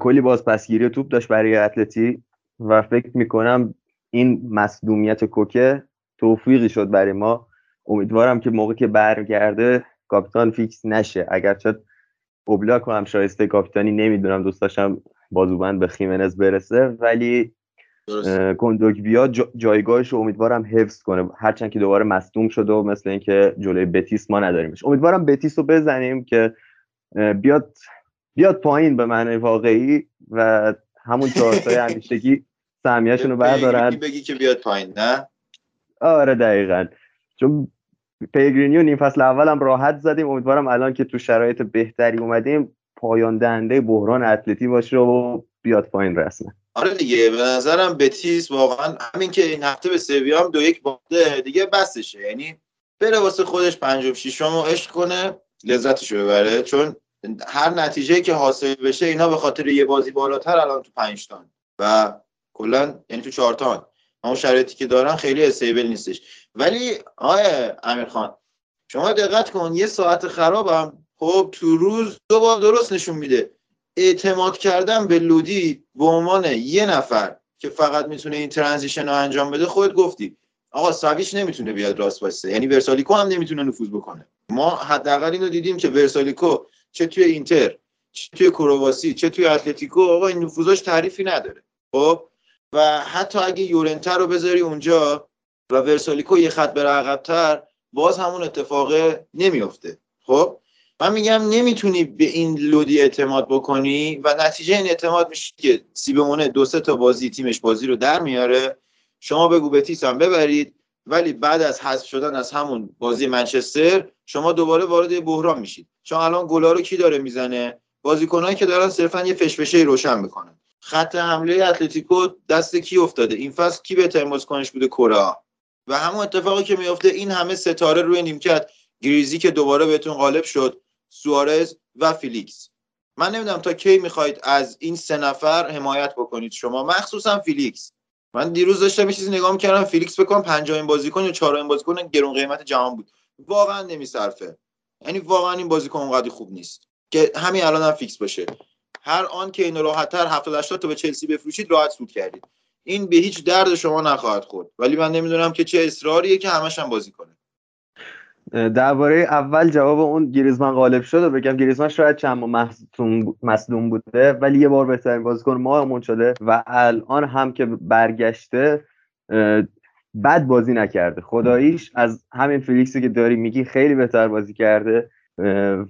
کلی باز پسگیری توپ داشت برای اتلتی. و فکر می‌کنم این مصدومیت کوکه توفیقی شد برای ما. امیدوارم که موقع که برگرده کاپیتان فیکس نشه. اگرچه اوبلاک هم شایسته کاپیتانی نمی‌دونم دوست داشتم بازوبند به خیمنز برسه ولی گندوگ بیا جایگاهش رو امیدوارم حفظ کنه. هرچند که دوباره مصدوم شده و مثل اینکه جلوی بتیس ما نداریمش. امیدوارم بتیس رو بزنیم که بیاد بیاد پایین به معنی واقعی و همون چهارتای همیشگی سهمیه‌شون رو بردارن. بگی که بیاد پایین نه؟ آره دقیقا. چون پیگرینیو نیم فصل اولم راحت زدیم. امیدوارم الان که تو شرایط بهتری اومدیم پایان دهنده بحران اتلتی باشه و بیاد پایین رسمه آره دیگه به نظرم بتیس واقعا همین که این هفته به سویا هم دو یک باخته دیگه بسشه. یعنی بره واسه خودش پنجم شیشم و عشق کنه لذتشو ببره. چون هر نتیجه که حاصل بشه اینا به خاطر یه بازی بالاتر الان تو پنج تان. و کلا یعنی تو چهار تان. اون شرایطی که دارن خیلی استیبل نیستش. ولی آقای امیر خان شما دقت کن یه ساعت خرابم خب تو روز دو بار درست نشون میده. اعتماد کردن به لودی به عنوان یه نفر که فقط می‌تونه این ترانزیشن رو انجام بده خودت گفتی. آقا ساویچ نمی‌تونه بیاد راست واسه یعنی ورسالیکو هم نمی‌تونه نفوذ بکنه. ما حداقل اینو دیدیم که ورسالیکو چه توی اینتر چه توی کرواسی چه توی اتلتیکو آقا این نفوذش تعریفی نداره. خب؟ و حتی اگه یورنتر رو بذاری اونجا و ورسالیکو یه خط بره عقبتر باز همون اتفاق نمیافته. خب؟ من میگم نمی‌تونی به این لودی اعتماد بکنی و نتیجه این اعتماد میشه که سیبمونه دو سه تا بازی تیمش بازی رو در میاره. شما بگو بتیس هم ببرید ولی بعد از حذف شدن از همون بازی منچستر شما دوباره وارد بحران میشید. چون الان گلا رو کی داره می‌زنه؟ بازیکنایی که دارن صرفا یه فشفشه روشن می‌کنن. خط حمله اتلتیکو دست کی افتاده؟ این فصل کی بهترین بازیکنش بوده؟ کره و همون اتفاقی که میفته این همه ستاره روی نیمکت. گریزی که دوباره بهتون قالب شد. سوارز و فیلیکس. من نمی‌دونم تا کی می‌خواید از این سه نفر حمایت بکنید شما. مخصوصا فیلیکس. من دیروز داشتم یه چیزی نگاه می‌کردم فیلیکس فکر کنم پنجمین بازیکن یا چهارمین بازیکن گرون قیمت جهان بود. واقعا نمیصرفه. یعنی واقعا این بازیکن اونقدر خوب نیست. که همین الان هم فیکس باشه. هر آن که اینو راحتتر 70 80 تا به چلسی بفروشید راحت سود کردید. این به هیچ درد شما نخواهد خورد. ولی من نمی‌دونم که چه اصراریه که همش هم بازی کنه. درباره اول جواب اون گریزمان غالب شد و بگم گریزمان شاید چند ماه مصدوم بوده ولی یه بار بهترین بازیکن ما شده و الان هم که برگشته بد بازی نکرده. خداییش از همین فلیکسی که داری میگی خیلی بهتر بازی کرده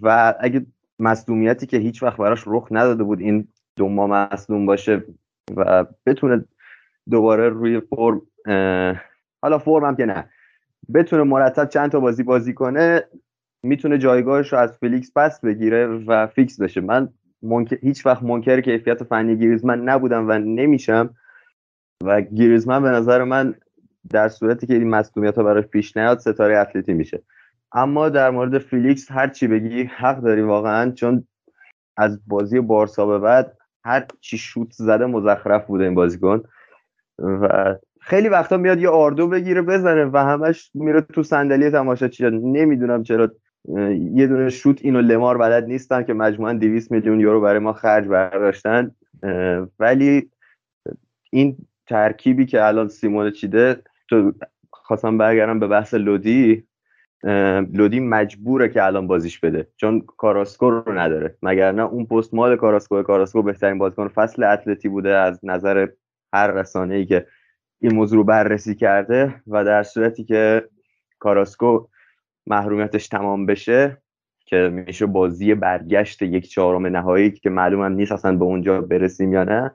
و اگه مصدومیتی که هیچ وقت براش رخ نداده بود این دو ماه مصدوم باشه و بتونه دوباره روی فرم حالا فرم هم که نه. بتونه مرتب چند تا بازی بازی کنه می‌تونه جایگاهش رو از فلیکس پس بگیره و فیکس بشه. من هیچ وقت منکر کیفیت فنی گریزمن نبودم و نمیشم. و گریزمن به نظر من در صورتی که این مسئولیت ها براش پیش نیاد ستاره اتلتی میشه. اما در مورد فیلیکس هر چی بگی حق داری واقعا چون از بازی بارسا به بعد هر چی شوت زده مزخرف بوده این بازیکن. و خیلی وقتا میاد یه آردو بگیره بزنه و همش میره تو صندلی تماشاچی نمی‌دونم چرا یه دونه شوت اینو لمار بلد نیستن که مجموعا 200 میلیون یورو برای ما خرج برداشتن. ولی این ترکیبی که الان سیمون چیده تو خواستم برگردم به بحث لودی. لودی مجبوره که الان بازیش بده چون کاراسکو رو نداره. مگر نه اون پست مال کاراسکو کاراسکو بهترین بازیکن فصل اتلتی بوده از نظر هر رسانه ای که این موضوع رو بررسی کرده و در صورتی که کاراسکو محرومیتش تمام بشه که میشه بازی برگشت یک چهارم نهایی که معلوم هم نیست اصلا به اونجا برسیم یا نه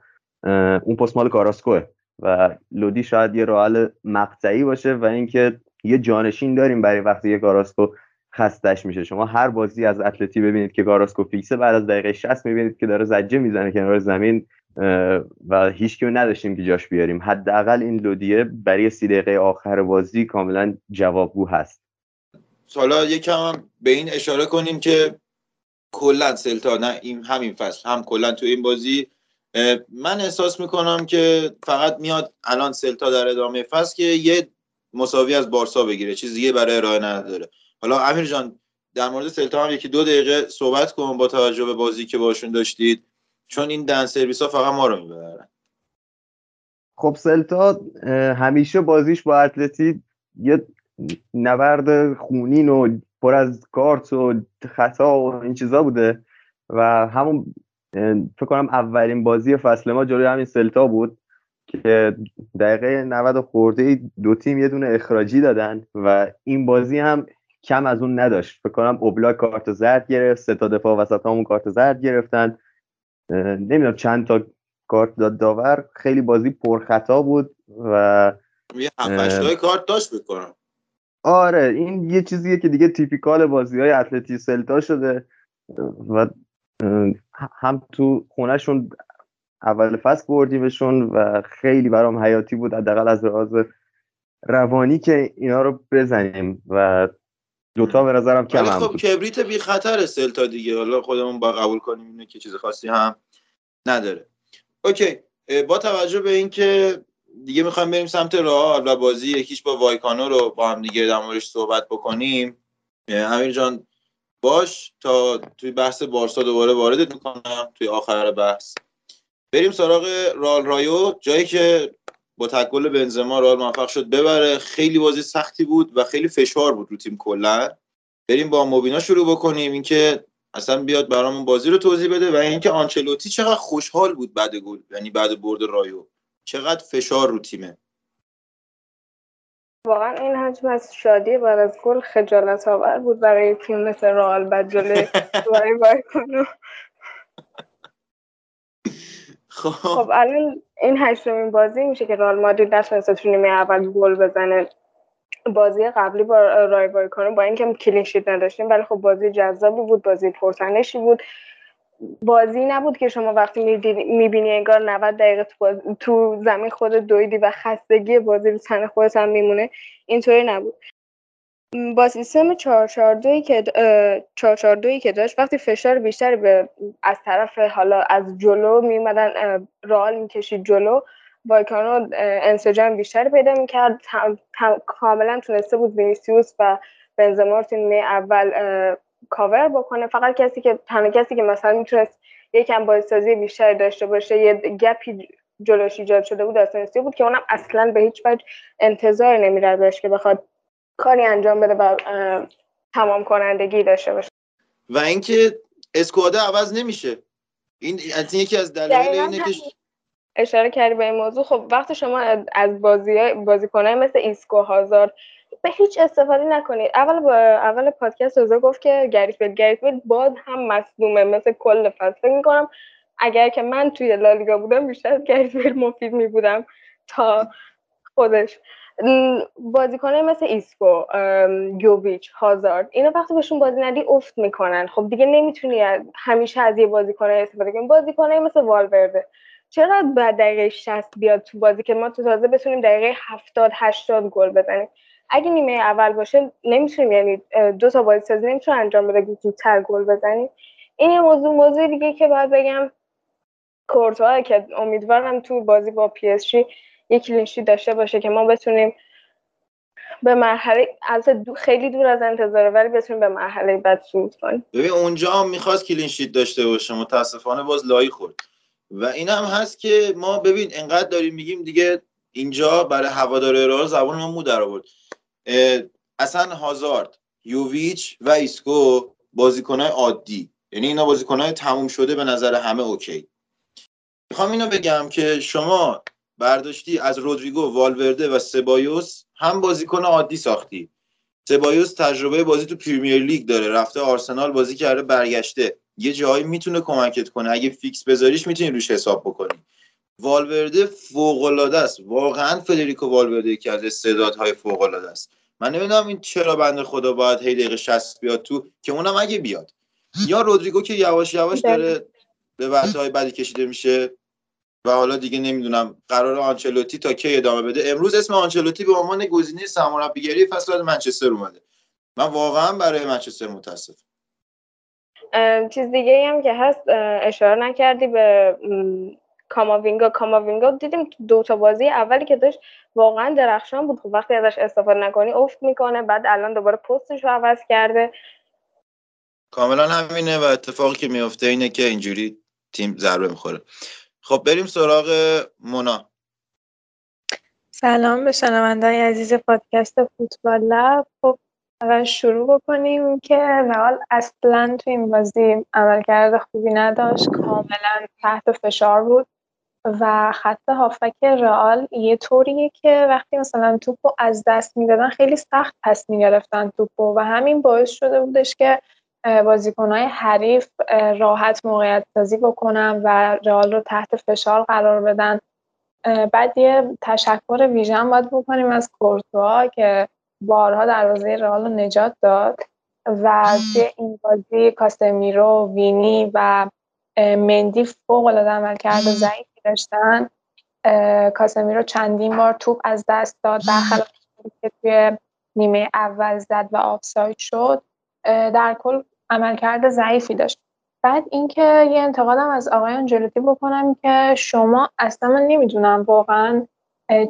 اون پست مال کاراسکوه و لودی شاید یه راه مقطعی باشه و اینکه یه جانشین داریم برای وقتی یه کاراسکو خستش میشه. شما هر بازی از اتلتی ببینید که کاراسکو فیکسه بعد از دقیقه 60 می‌بینید که داره زجه می‌زنه کنار زمین. و هیچ که نداشتیم که جاش بیاریم. حداقل این لودیه برای سی دقیقه آخر بازی کاملا جوابگو هست. حالا یکم به این اشاره کنیم که کلا سلتا نه این همین فصل هم کلا تو این بازی. من احساس می‌کنم که فقط میاد الان سلتا در ادامه فصل که یه مساوی از بارسا بگیره چیز دیگه برای ارائه نداره. حالا امیر جان در مورد سلتا هم یکی دو دقیقه صحبت کن با توجه به بازی که باشون داشتید. چون این دن سرویس ها فقط ما رو می‌برن. خب سلتا همیشه بازیش با اتلتی یه نبرد خونین و پر از کارت و خطا و این چیزا بوده و همون فکر کنم اولین بازی فصل ما جلوی همین سلتا بود که دقیقه 90 و خورده دو تیم یه دونه اخراجی دادن و این بازی هم کم از اون نداشت. فکر کنم اوبلاک کارت زرد گرفت سه دفاع وسط همون کارت زرد گرفتن. نمی‌دونم چند تا کارت داد داور خیلی بازی پرخطا بود و یه های کارت داشت بکنم آره این یه چیزیه که دیگه تیپیکال بازی های اتلتی سلتا شده و هم تو خونهشون اول فصل بردیمشون و خیلی برام حیاتی بود حداقل از لحاظ روانی که اینا رو بزنیم و دوتا به نظرم کم هم خب بود. کبریت بی خطر سلتا دیگه. حالا خودمون با قبول کنیم اینه که چیز خاصی هم نداره. اوکی. با توجه به اینکه دیگه می‌خوایم بریم سمت رئال و بازی یکیش با وایکانو رو با هم دیگه در موردش صحبت بکنیم. اه، امیر جان باش تا توی بحث بارسا دوباره واردت می‌کنم توی آخر بحث. بریم سراغ رئال رایو جایی که با تک گل بنزما رئال موفق شد ببره. خیلی بازی سختی بود و خیلی فشار بود رو تیم کلا. بریم با موبینا شروع بکنیم. اینکه اصلا بیاد برامون بازی رو توضیح بده و اینکه آنچلوتی چقدر خوشحال بود بعد گل یعنی بعد برد رایو. چقدر فشار رو تیمه. واقعا این حجم از شادی بعد از گل خجالت آور بود برای تیم مثل رئال بعد جلوی وای وای خب. خب الان این هشتمین بازی میشه که رئال مادرید نتونسته تو نیمه اول گل بزنه. بازی قبلی با رای وایکانو با اینکه کلین شیت نداشتیم ولی خب بازی جذابی بود بازی پرتنشی بود. بازی نبود که شما وقتی می‌بینی انگار 90 دقیقه تو, باز... تو زمین خود دویدی و خستگی بازی رو تن خودت هم میمونه. اینطوری نبود. با سیستم 442 که 442 که داشت وقتی فشار بیشتری به از طرف حالا از جلو میمدن رئال می‌کشید جلو وایکانو انسجام بیشتری پیدا می‌کرد. کاملا تونسته بود وینیسیوس و بنزما رو اول کاور بکنه. فقط کسی که تنها کسی که مثلا می‌تونست یکم بازی سازی بیشتری داشته باشه یه gap ی جلوش ایجاد شده بود آسنسیو بود که اونم اصلا به هیچ وجه انتظار نمیردش که بخواد کاری انجام بده و تمام کنندگی داشته باشه. و اینکه squad ه عوض نمیشه. این از این یکی از دلایل اینه که اشاره کردی به این موضوع. خب وقتی شما از بازی بازیکنای مثل ایسکو هازارد به هیچ استفاده نکنید. اول با اول پادکست روزا گفت که گرت بیل گرت بیل باز هم مصدومه مثل کل فصل. فکر می‌کنم اگر که من توی لالیگا بودم بیشتر گرت بیل مفید می بودم تا خودش. م، بازیکنای مثل ایسکو یوویچ هازارد اینا وقتی بهشون بازی ندی افت می‌کنن. خب دیگه نمی‌تونی همیشه از یه بازیکنای استفاده کنی. بازیکنای مثل والورده. چرا بعد دقیقه 60 بیاد تو بازی که ما تو تازه بتونیم دقیقه 70 80 گل بزنیم؟ اگه نیمه اول باشه نمی‌تونیم یعنی دو تا بازی سازی نمی‌تونه انجام بده زودتر گل بزنیم این یه موضوع موضوع دیگه که باید بگم. کورتوا که امیدوارم تو بازی با پی یک کلینشی داشته باشه که ما بتونیم به مرحله از دو خیلی دور از انتظاره ولی بتونیم به مرحله بعد صعود کنیم. ببین اونجا هم می‌خواست کلین شیت داشته باشه متاسفانه باز لایی خورد. و این هم هست که ما ببین انقدر داریم میگیم دیگه اینجا برای هواداره راه زبان ما مو در آورد. اصلا هازارد یوویچ و ایسکو بازیکنهای عادی. یعنی اینا بازیکنهای تموم شده به نظر همه okay. می‌خوام اینو بگم که شما برداشتی از رودریگو والورده و سبایوس هم بازیکن عادی ساختی. سبایوس تجربه بازی تو پریمیر لیگ داره. رفته آرسنال بازی کرده برگشته. یه جایی می‌تونه کمکت کنه. اگه فیکس بذاریش می‌تونی روش حساب بکنی. والورده فوق العاده است. واقعا فدریکو والورده یکی از استعدادهای فوق العاده است. من نمی‌دونم این چرا بنده خدا باید هی دقیقه 60 بیاد تو که اونم اگه بیاد. یا رودریگو که یواش یواش داره به وقتهای بعدی کشیده میشه. و حالا دیگه نمی‌دونم. قرار آنچلوتی تا کی ادامه بده. امروز اسم آنچلوتی به عنوان گزینه سرمربیگری فصل منچستر اومده. من واقعا برای منچستر متاسفم. چیز دیگه هم که هست اشاره نکردی به کاماوینگا. کاماوینگا دیدیم دو تا بازی اولی که داشت واقعا درخشان بود. خب وقتی ازش استفاده نکنی افت می‌کنه بعد الان دوباره پستش رو عوض کرده. کاملا همینه و اتفاقی که میفته اینه که اینجوری تیم ضربه می‌خوره. خب بریم سراغ مونا. سلام به شنوندای عزیز پادکست فوتبال لب. خب اول شروع بکنیم که رئال اصلا تو این بازی عملکرد خوبی نداشت کاملا تحت فشار بود و خط هافک رئال یه طوریه که وقتی مثلا توپو از دست می‌دادن خیلی سخت پس می‌گرفتن توپو و همین باعث شده بودش که بازیکنهای حریف راحت موقعیت سازی بکنن و رئال رو تحت فشار قرار بدن. بعد یه تشکر ویژن باید بکنیم از کورتوا که بارها دروازه رئال رو نجات داد و توی این بازی کاسمیرو وینی و مندی فوق العاده عملکرد ضعیفی داشتن. کاسمیرو چندین بار توپ از دست داد برخلاف که توی نیمه اول زد و آفساید شد. در کل عملکرد ضعیفی داشت. بعد اینکه یه انتقادم از آقای آنچلوتی بکنم که شما اصلا من نمی‌دونم واقعا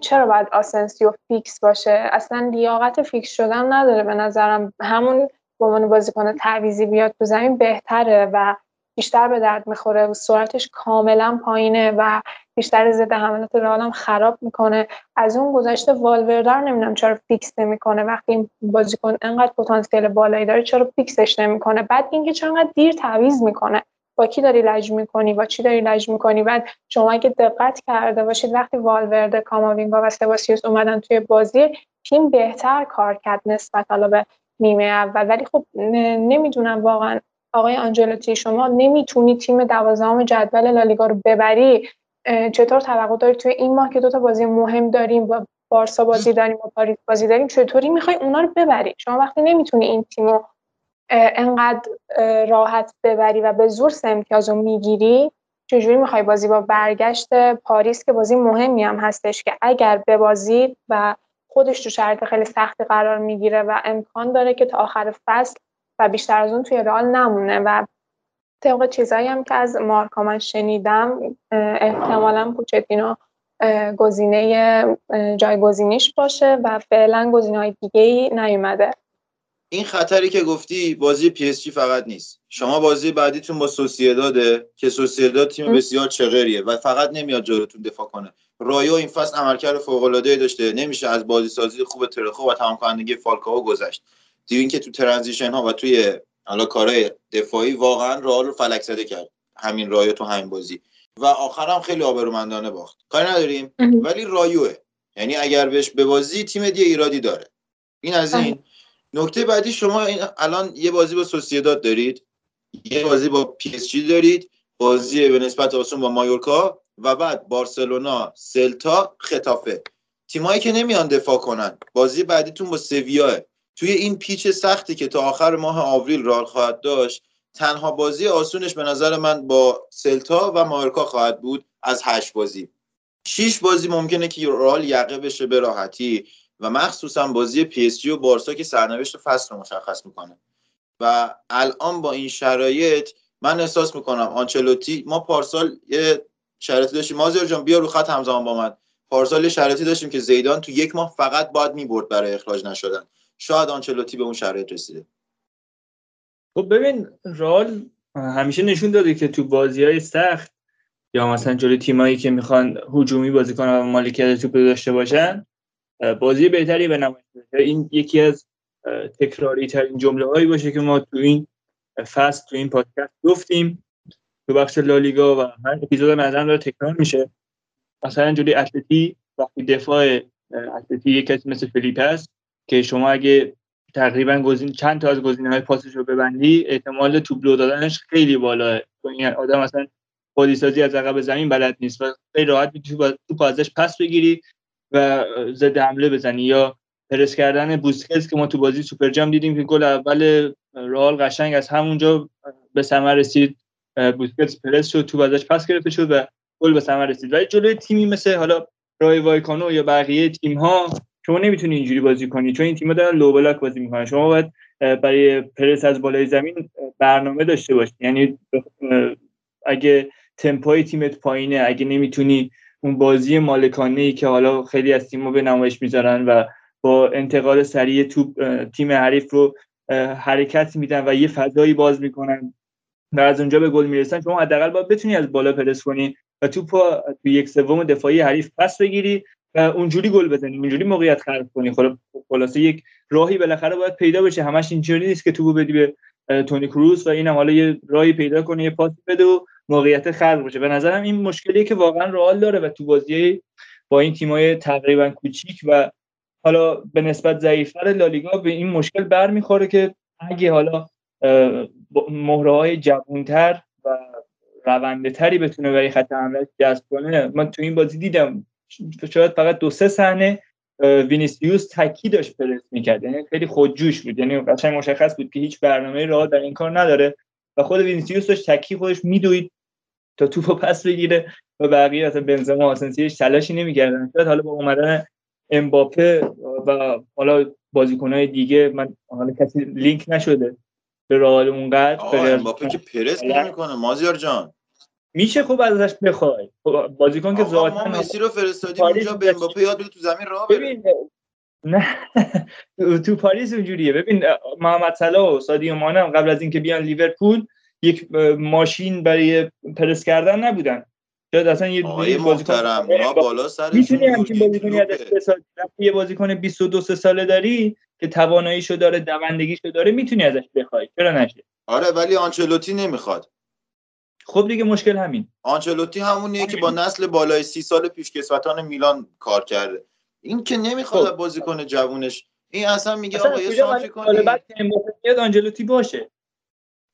چرا باید آسنسیو فیکس باشه. اصلا لیاقت فیکس شدن نداره به نظرم. همون به عنوان بازیکن تعویضی بیاد تو زمین بهتره و بیشتر به درد می‌خوره. سرعتش کاملا پایینه و بیشتر ضد حملات رئال خراب می‌کنه. از اون گذشته والورده نمی‌دونم چرا فیکس نمی‌کنه. وقتی این بازیکن انقدر پتانسیل بالایی داره چرا فیکسش نمی‌کنه؟ بعد اینکه چرا انقدر دیر تعویض می‌کنه. با کی داری لج می‌کنی؟ با چی داری لج می‌کنی؟ بعد شما اگه دقت کرده باشید وقتی والورده کاماوینگا و سبایوس اومدن توی بازی تیم بهتر کار کرد نسبت حالا به نیمه اول. ولی خب نمی‌دونم واقعا آقای آنجلوتی شما نمی‌تونی تیم دوازدهم جدول لالیگا رو ببری. چطور توقع داری توی این ماه که دو تا بازی مهم داریم با بارسا بازی داریم و پاریس بازی داریم چطوری می‌خوای اونا رو ببری شما وقتی نمی‌تونی این تیم رو انقدر راحت ببری و به زور سه امتیاز رو می‌گیری چجوری می‌خوای بازی با برگشت پاریس که بازی مهمی هم هستش که اگر ببازید و خودش تو شرایط خیلی سختی قرار می‌گیره و امکان داره که تا آخر فصل و بیشتر از اون توی رئال نمونه و طبق چیزایی هم که از مارکا من شنیدم احتمالا پوچتینو گزینه جایگزینیش باشه و فعلا گزینه های دیگه ای نیومده. این خطری که گفتی بازی پی اس جی فقط نیست. شما بازی بعدیتون با سوسییداده که سوسییداد تیم بسیار چغریه و فقط نمیاد جلوتون دفاع کنه. رایو این فصل عملکرد فوق العاده داشته. نمیشه از بازی سازی خوب تریخو و تمام کنندگی فالکاو گذشت. دیگه اینکه تو transition ها و توی حالا کارهای دفاعی واقعا رئال رو فلک زده کرد. همین رایو تو همین بازی. و آخرم خیلی آبرومندانه باخت. کاری نداریم. ولی رایوه. یعنی اگر بهش ببازی تیم دیگه ایرادی داره. این از این. نکته بعدی شما این الان یه بازی با سوسییداد دارید. یه بازی با پی اس جی دارید. بازی به نسبت آسون با مایورکا. و بعد بارسلونا سلتا ختافه تیمایی که نمیان دفاع کنن. بازی بعدیتون با سویا توی این پیچ سختی که تا آخر ماه آوریل رئال خواهد داشت تنها بازی آسونش به نظر من با سلتا و مایورکا خواهد بود از هشت بازی. شیش بازی ممکنه که رئال یقه بشه به راحتی و مخصوصا بازی پی اس جی و بارسا که سرنوشت فصل رو مشخص می‌کنه. و الان با این شرایط من احساس می‌کنم آنچلوتی ما پارسال یه شرایطی داشتیم. مازیار جان بیا رو خط همزمان با من. پارسال یه شرایطی داشتیم که زیدان تو یک ماه فقط باید می‌برد برای اخراج نشدن. شاید آنچلوتی به اون شرایط رسیده. خب ببین رال همیشه نشون داده که تو بازی های سخت یا مثلا جلوی تیمایی که می‌خوان هجومی بازی کنن و مالکیت توپ داشته باشن بازی بهتری به نمایش این یکی از تکراری ترین جمله هایی باشه که ما تو این فصل تو این پادکست گفتیم. تو بخش لالیگا و هر اپیزود مثلا داره تکرار میشه. مثلا جلوی اتلتی وقتی دفاع اتلتی یک کسی مثل فلیپ که شما اگه تقریبا گزین چند تا از گزینه های پاسش رو ببندی احتمال توپ دادنش خیلی بالاه. این آدم مثلا بازی سازی از عقب زمین بلد نیست و خیلی راحت می‌تونی توپ ازش پس بگیری و ضد حمله بزنی. یا پرس کردن بوسکتس که ما تو بازی سوپر جام دیدیم که گل اول رئال قشنگ از همونجا به ثمر رسید بوسکتس پرس شد تو ازش پس گرفته شد و گل به ثمر رسید. ولی جلوی تیمی مثل حالا رای وایکانو یا بقیه تیم ها شما نمی‌تونی اینجوری بازی کنی چون این تیم‌ها دارن low block بازی می‌کنن. شما باید برای پرس از بالای زمین برنامه داشته باشید یعنی اگه تمپوی تیمت پایینه اگه نمی‌تونی اون بازی مالکانه ای که حالا خیلی از تیم‌ها به نمایش می‌ذارن و با انتقال سریع توپ تیم حریف رو حرکت میدن و یه فضایی باز می‌کنن و از اونجا به گل می‌رسن شما حداقل باید بتونی از بالا پرس کنی و توپ تو یک سوم دفاعی حریف پس بگیری اونجوری گل بزنی اونجوری موقعیت خلق کنی خلاصه یک راهی بالاخره باید پیدا بشه. همش اینجوری نیست که توپو بدی به تونی کروس و اینم. حالا یه راهی پیدا کنه یه پاس بده و موقعیت خلق بشه به نظرم این مشکلیه که واقعا رئال داره و تو بازی با این تیمای تقریبا کوچیک و حالا به نسبت ضعیفتر لالیگا به این مشکل برمیخوره که اگه حالا مهره های جوانتر و رونده تری بتونه برای خط حمله جذب کنه. من تو این بازی دیدم شاید فقط دو سه صحنه وینیسیوس تکی داشت پرس می‌کرد. یعنی خیلی خودجوش بود. یعنی قشنگ مشخص بود که هیچ برنامه راه در این کار نداره و خود وینیسیوس داشت تکی خودش میدوید تا توپو پس بگیره و بقیه اصلا بنزما آسنسیوش تلاشی نمی‌کردن. شاید حالا با اومدن امباپه و حالا بازیکنهای دیگه من حالا کسی لینک نشده به رئال اونقدر امباپه که پرس نمی‌کنه مازیار جان. میشه خوب ازش بخوای. خب بازیکن که ذاتا ما مسی رو فرستادیم اونجا به امباپه یاد بده تو زمین راه ببین نه. تو پاریس اونجوریه ببین محمد صلاح و سادیو مانه قبل از اینکه بیان لیورپول یک ماشین برای پرس کردن نبودن. شاید اصلا یه بازیکن ما بالا سر می‌تونی همچین بازیکنی ازش بسازی؟ یه بازیکن 22 ساله داری که تواناییشو داره دوندگیشو داره می‌تونی ازش بخوای؟ چرا نشه؟ آره ولی آنچلوتی نمی‌خواد. خب دیگه مشکل همین. آنچلوتی همونیه که با نسل بالای سی سال پیشکسوتان میلان کار کرده. این که نمی‌خواد خب. بازیکن جوونش. این اصلا میگه آقا یه صافی کنی بعد میاد آنجلوتی باشه.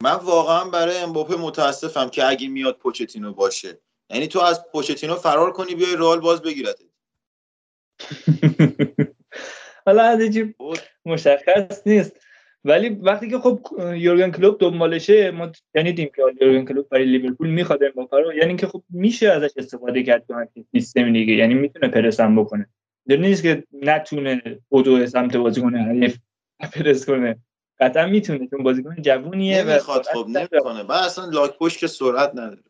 من واقعا برای امباپه متاسفم که اگه میاد پوچتینو باشه. یعنی تو از پوچتینو فرار کنی بیای رئال باز بگیرت حالا از مشخص نیست. ولی وقتی که خب یورگن کلوپ دنبالشه ما شنیدیم که یورگن کلوپ برای لیورپول می‌خواد امباپه رو یعنی که خب میشه ازش استفاده کرد تو همین سیستم دیگه یعنی می‌تونه پرسم بکنه. در نیست که نتونه بدو سمت بازیکن حریف پرس کنه. قطعا می‌تونه چون بازیکن جوونیه نمی‌خواد خب نمی‌کنه. بعد اصلا لاک پشت که سرعت نداره.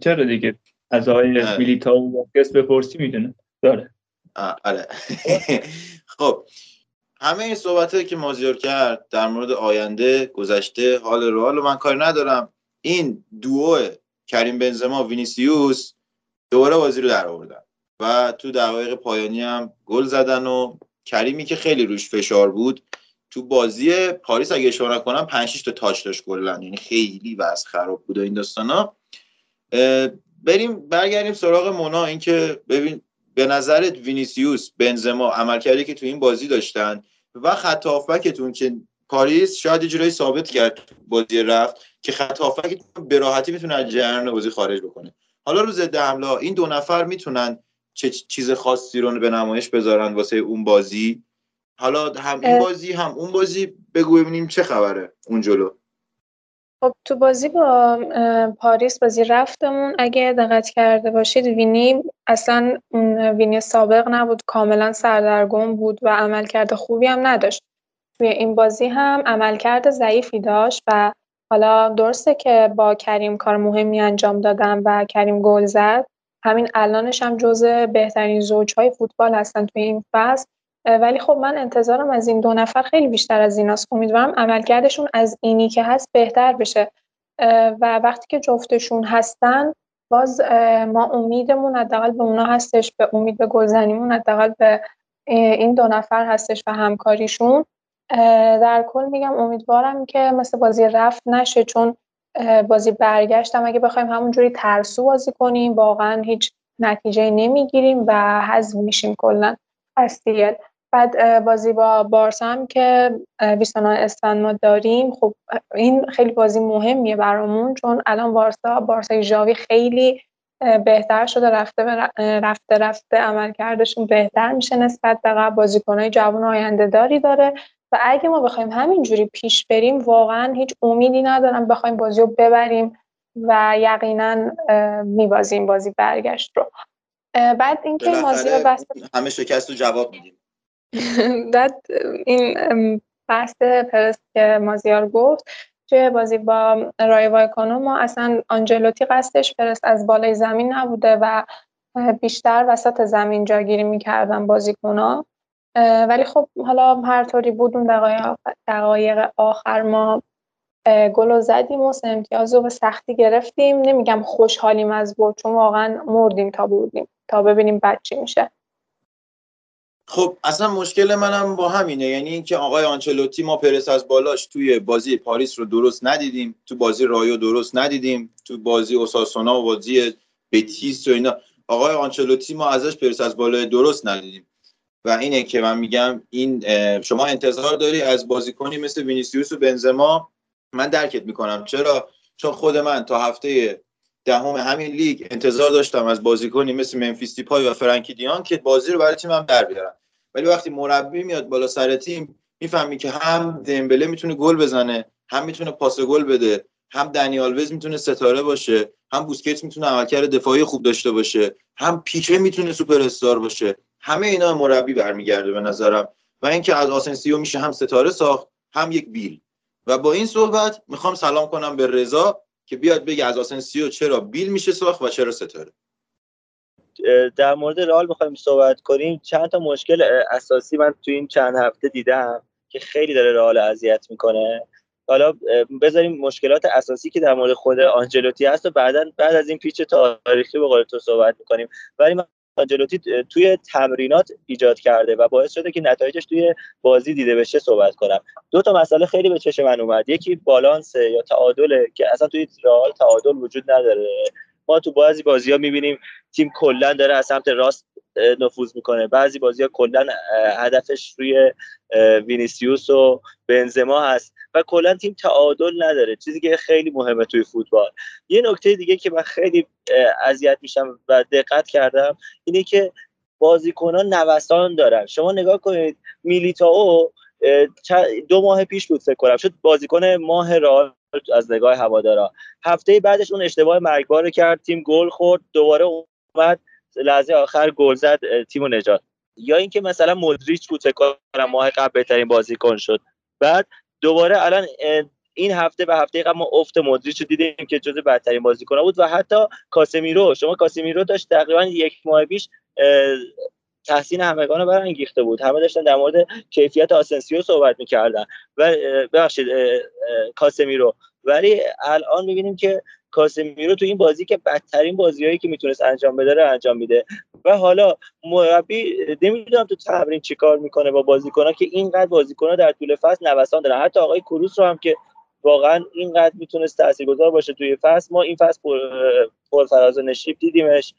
چرا دیگه؟ از آقای میلیتا و واسکس بپرسی می‌دونه. داره. آره. خب. همه این صحبت که مازیار کرد در مورد آینده گذشته حال رئال من کاری ندارم. این دوو کریم بنزما وینیسیوس دوباره بازی رو در آوردن و تو دقایق پایانی هم گل زدن و کریم که خیلی روش فشار بود تو بازی پاریس اگه اشاره کنم 5 تا touch داشت کلا یعنی خیلی وضع خراب بود و این داستانا. بریم برگردیم سراغ مونا. اینکه ببین به نظرت وینیسیوس بنزما عملکردی که تو این بازی داشتن و خط هافبکتون که پاریس شاید جورایی ثابت کرد بازی رفت که خط هافبکتون به راحتی می‌تونه از جریان بازی خارج بکنه. حالا روز ضد حمله این دو نفر می‌تونن چه چیز خاصی رو به نمایش بذارن واسه اون بازی؟ حالا هم این بازی هم اون بازی بگو ببینیم چه خبره اون جلو. خب تو بازی با پاریس بازی رفتمون. اگه دقت کرده باشید وینی اصلا وینی سابق نبود. کاملا سردرگم بود و عملکرد خوبی هم نداشت. توی این بازی هم عملکرد ضعیفی داشت و حالا درسته که با کریم کار مهمی انجام دادم و کریم گل زد. همین الانش هم جزء بهترین زوجهای فوتبال هستن توی این فصل. ولی خب من انتظارم از این دو نفر خیلی بیشتر از ایناست. امیدوارم عملکردشون از اینی که هست بهتر بشه. و وقتی که جفتشون هستن باز ما امیدمون حداقل به اونا هستش به امید به گلزنیمون حداقل به این دو نفر هستش و همکاریشون. در کل میگم امیدوارم که مثل بازی رفت نشه چون بازی برگشتم. اگه بخوایم همونجوری ترسو بازی کنیم واقعا هیچ نتیجه نمی‌گیریم و حذف میشیم کلا. از بعد بازی با بارسا هم که 29 اسفند ما داریم. خب این خیلی بازی مهمیه برامون چون الان بارسا بارسای ژاوی خیلی بهتر شده رفته رفته رفته عملکردشون بهتر میشه نسبت به قبل. بازیکنهای جوان آینده داری داره. و اگه ما بخوایم همینجوری پیش بریم واقعا هیچ امیدی ندارم بخوایم بازی رو ببریم و یقینا میبازیم بازی برگشت رو. بعد اینکه مازی بس همه شکست رو جواب میدیم. این بحث پرس که مازیار گفت توی بازی با رای وایکانو ما اصلا آنجلوتی قصدش پرس از بالای زمین نبوده و بیشتر وسط زمین جاگیری می‌کردن بازیکنها. ولی خب حالا هر طوری بود اون دقایق, آخر ما گل زدیم و امتیاز رو به سختی گرفتیم. نمیگم خوشحالیم از برد چون واقعا مردیم تا بردیم تا ببینیم بعد چی میشه. خب اصلا مشکل منم با همینه. یعنی اینکه آقای آنچلوتی ما پرس از بالاش توی بازی پاریس رو درست ندیدیم تو بازی رایو درست ندیدیم تو بازی اوساسونا و بازی بتیس و اینا. آقای آنچلوتی ما ازش پرس از بالای درست ندیدیم. و اینه که من میگم این شما انتظار داری از بازیکنی مثل وینیسیوس و بنزما؟ من درکت می‌کنم. چرا؟ چون خود من تا هفته دهم همین لیگ انتظار داشتم از بازیکنی مثل ممفیس دیپای و فرانکی دی یانگ که بازی رو برای تیمم در بیارن. ولی وقتی مربی میاد بالا سر تیم می‌فهمی که هم دمبله می‌تونه گل بزنه هم می‌تونه پاس گل بده هم دنی آلوز می‌تونه ستاره باشه هم بوسکیتس می‌تونه عملکرد دفاعی خوب داشته باشه هم پیکه می‌تونه سوپر استار باشه. همه اینا مربی برمیگرده به نظرم. و اینکه از آسنسیو میشه هم ستاره ساخت هم یک بیل. و با این صحبت می‌خوام سلام کنم به رضا که بیاد بگه از آسنسیو چرا بیل میشه ساخت و چرا ستاره. در مورد رئال می‌خوایم صحبت کنیم. چند تا مشکل اساسی من تو این چند هفته دیدم که خیلی داره رئال اذیت می‌کنه. حالا بذاریم مشکلات اساسی که در مورد خود آنجلوتی هست و بعدا بعد از این پیچ تاریخی به قول تو صحبت می‌کنیم. ولی من آنجلوتی توی تمرینات ایجاد کرده و باعث شده که نتایجش توی بازی دیده بشه صحبت کنم. دو تا مسئله خیلی به چشم من اومد. یکی بالانس یا تعادله که اصلا توی رئال تعادل وجود نداره. ما تو بعضی بازی ها می‌بینیم تیم کلا داره از سمت راست نفوذ می‌کنه. بعضی بازی ها کلا هدفش روی وینیسیوس و بنزما هست و کلا تیم تعادل نداره. چیزی که خیلی مهمه توی فوتبال. یه نکته دیگه که من خیلی اذیت میشم و دقت کردم اینه که بازیکنان نوسان دارن. شما نگاه کنید میلیتائو دو ماه پیش بود فکر کنم شد بازیکن ماه رئال از نگاه هوادارا. هفته بعدش اون اشتباه مرگبار کرد تیم گل خورد دوباره اومد لحظه آخر گل زد تیم نجات. یا اینکه مثلا مودریچ بود فکر ماه قبل بهترین بازیکن شد. بعد دوباره الان این هفته و هفته قبل ما افت مودریچ رو دیدیم که جزو بدترین بازیکن بود و حتی کاسمیرو شما کاسمیرو داشت تقریبا یک ماه پیش تحسین همگان برانگیخته بود. همه داشتن در مورد کیفیت آسنسیو صحبت می‌کردن. و ببخشید کاسمیرو. ولی الان می‌بینیم که کاسمیرو تو این بازی که بدترین بازیهایی که می‌تونست انجام بده رو انجام میده. و حالا مربی نمی‌دونم تو تمرین چیکار می‌کنه با بازیکنها که اینقدر بازیکنها در طول فصل نوسان دارن. حتی آقای کروس رو هم که واقعا اینقدر می‌تونست تاثیرگذار باشه توی فصل ما این فصل پر, پر فراز و نشیب دیدیمش.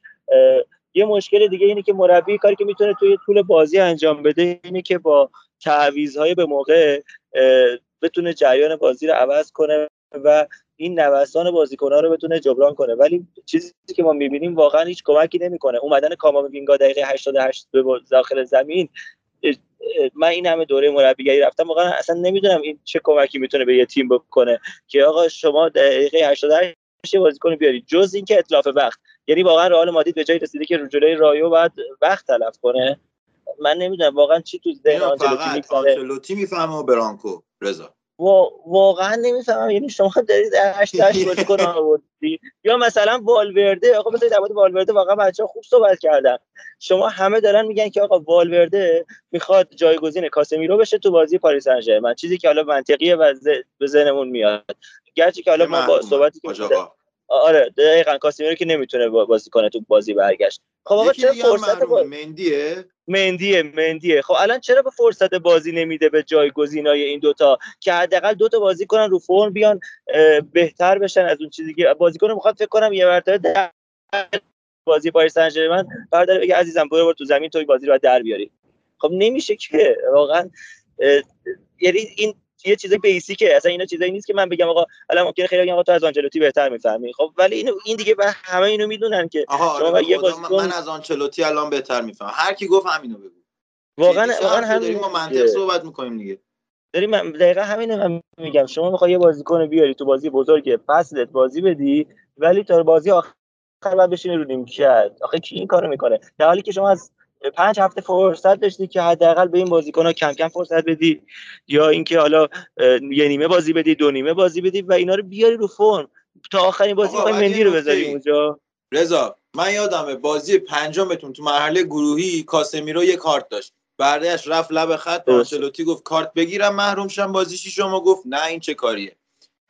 یه مشکل دیگه اینه که مربی کاری که می‌تونه توی طول بازی انجام بده اینه که با تعویض‌های به موقع بتونه جریان بازی رو عوض کنه و این نوسان بازیکن‌ها رو بتونه جبران کنه. ولی چیزی که ما می‌بینیم واقعا هیچ کمکی نمی‌کنه. اومدن کاماوینگا دقیقه 88 به داخل زمین من این همه دوره مربیگری رفتم واقعا اصلا نمی‌دونم این چه کمکی می‌تونه به یه تیم بکنه که آقا شما دقیقه 88 بازیکن بیاری جز اینکه اطلاف وقت. یعنی واقعا رئال مادید به جای رسیده که جلوی رایو بعد وقت تلف کنه. من نمی‌دونم واقعا چی تو ذهن آنچلوتی میگذره آنچلوتی می‌فهمه و برانکو. رضا. واقعا نمی‌فهمم. یعنی شما دارید 8 8 بازیکن آوردی. یا مثلا والورده. آقا بذارید در مورد والورده. واقعا بچه‌ها خوب صحبت کردن. شما همه دارن میگن که آقا والورده می‌خواد جایگزین کاسمیرو بشه تو بازی پاریس سن ژرمن. چیزی که حالا منطقیه و به ذهنمون میاد. گرچه که حالا ما با صحبتی که آره دقیقاً کاسمیرو که نمی‌تونه بازی کنه تو بازی برگشت. خب آقا چرا فرصت با... مندیه؟ مندیه مندیه. خب الان چرا به فرصت بازی نمیده به جایگزینای این دوتا؟ که حداقل دوتا بازی کنن رو فرم بیان بهتر بشن از اون چیزی که بازیکن می‌خواد فکر کنم یه مرتبه بازی پاریس سن ژرمن بردار بگه عزیزم برو تو زمین توی بازی رو در بیاری. خب نمیشه که واقعا یعنی این یه چیز بیسیکه. اصلا اینا چیزایی نیست که من بگم آقا الان ممکنه خیلی بگم آقا تو از آنچلوتی بهتر می‌فهمی. خب ولی اینو این دیگه به همه اینو می‌دونن که شما آره یه بازیکن من از آنچلوتی الان بهتر می‌فهمم هر کی گفت همینو بگو. واقعا واقعا همین ما منطق صحبت می‌کنیم دیگه. داریم من دقیقا همینو من میگم. شما می‌خوای یه بازیکن بیاری تو بازی بزرگ فصلت بازی بدی ولی تا بازی آخر بعد بشینی رو نیمکت. آخه کی این کارو می‌کنه؟ در حالی که شما از پنج هفته فرصت داشتی که حداقل به این بازیکن ها کم کم فرصت بدی یا اینکه حالا یه نیمه بازی بدی دو نیمه بازی بدی و اینا رو بیاری رو فرم تا آخرین بازی می‌خوای مندی رو بذاری. اونجا رضا من یادمه بازی پنجمتون تو مرحله گروهی کاسمیرو یه کارت داشت بعدش رفت لب خط. آنچلوتی گفت کارت بگیرم محروم شم بازی شما گفت نه این چه کاریه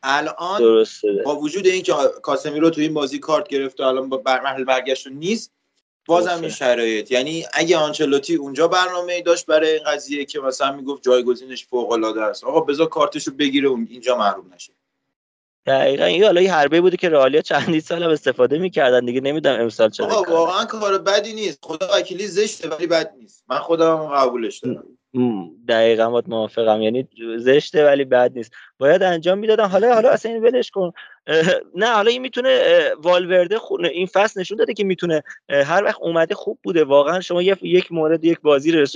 الان درسته با وجود اینکه کاسمیرو تو این بازی کارت گرفت و الان با بر مرحله برگشت نیست بازم. این شرایط. یعنی اگه آنچلوتی اونجا برنامه ای داشت برای این قضیه که مثلا می‌گفت جایگزینش فوق العاده است آقا بذار کارتشو بگیره اون اینجا محروم نشه. دقیقا این حالا یه حربه بوده که رئالیا چندین سال هم استفاده می‌کردن دیگه نمی‌دونم امسال چرا واقعا کار بدی نیست. خدا وکیلی زشته ولی بد نیست. من خودم قبولش دارم. دقیقا باید موافقم. یعنی زشته ولی بد نیست. باید انجام می‌دادن. حالا حالا اصلا این ولش کن. نه حالا این می‌تونه والورده خو- این فصل نشون داده که می‌تونه هر وقت اومده خوب بوده. واقعا شما یک مورد یک بازی رس-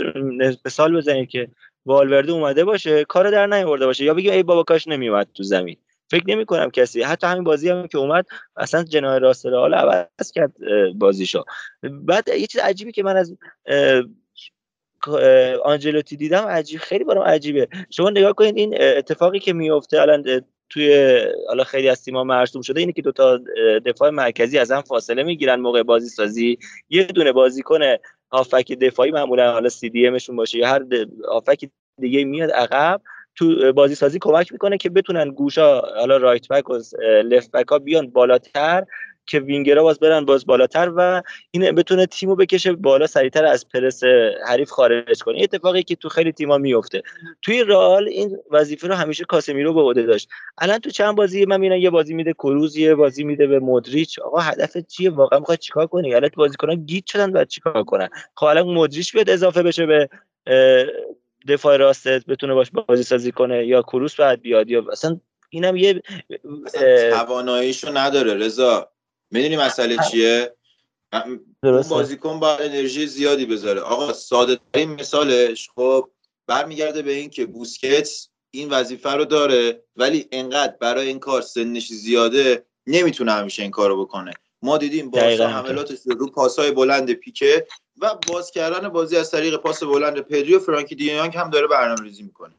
مثال بزنید که والورده اومده باشه کار در نیاورده باشه. یا بگیم ای بابا کاش نمیومد تو زمین. فکر نمی کنم کسی. حتی همین بازی هم که اومد اصلا جناه راست رئال عوض کرد بازیشو. بعد یه چیز عجیبی که من از آنجلوتی دیدم عجیب خیلی برام عجیبه. شما نگاه کنید این اتفاقی که میفته الان توی حالا خیلی از تیم‌ها مرسوم شده اینه که دوتا دفاع مرکزی از هم فاصله می‌گیرن موقع بازی سازی یه دونه بازیکن هافک دفاعی معمولا حالا سی دی امشون باشه یا هر هافک دیگه میاد عقب تو بازی سازی کمک می‌کنه که بتونن گوشا حالا رایت بک و لفت بک ها بیان بالاتر. که وینگرها باز برن باز بالاتر و این بتونه تیمو بکشه بالا سریعتر از پرس حریف خارج کنه. اتفاقی که تو خیلی تیم‌ها میفته توی رئال این وظیفه رو همیشه کاسمیرو به عهده داشت. الان تو چند بازی من می‌بینم یه بازی میده کروز یه بازی میده به مودریچ. آقا هدف چیه؟ واقعا می‌خواد چیکار کنی الان بازیکنان گیت شدن بعد چیکار کنن؟ خب الان مودریچ بیاد اضافه بشه به دفاع راستت بتونه باش بازی سازی کنه یا کروس بعد بیاد یا اصلا اینم یه تواناییشو نداره رضا. می‌دونی مسئله چیه؟ اون درسته بازیکن باید انرژی زیادی بذاره. آقا ساده ترین مثالش خب برمیگرده به این که بوسکتس این وظیفه رو داره ولی انقدر برای این کار سنش زیاده نمی‌تونه همیشه این کارو بکنه. ما دیدیم بارسا. حملاتش رو رو پاسای بلند پیکه و باز کردن بازی از طریق پاس بلند پدری و فرانکی دیونگ هم داره برنامه‌ریزی می‌کنه.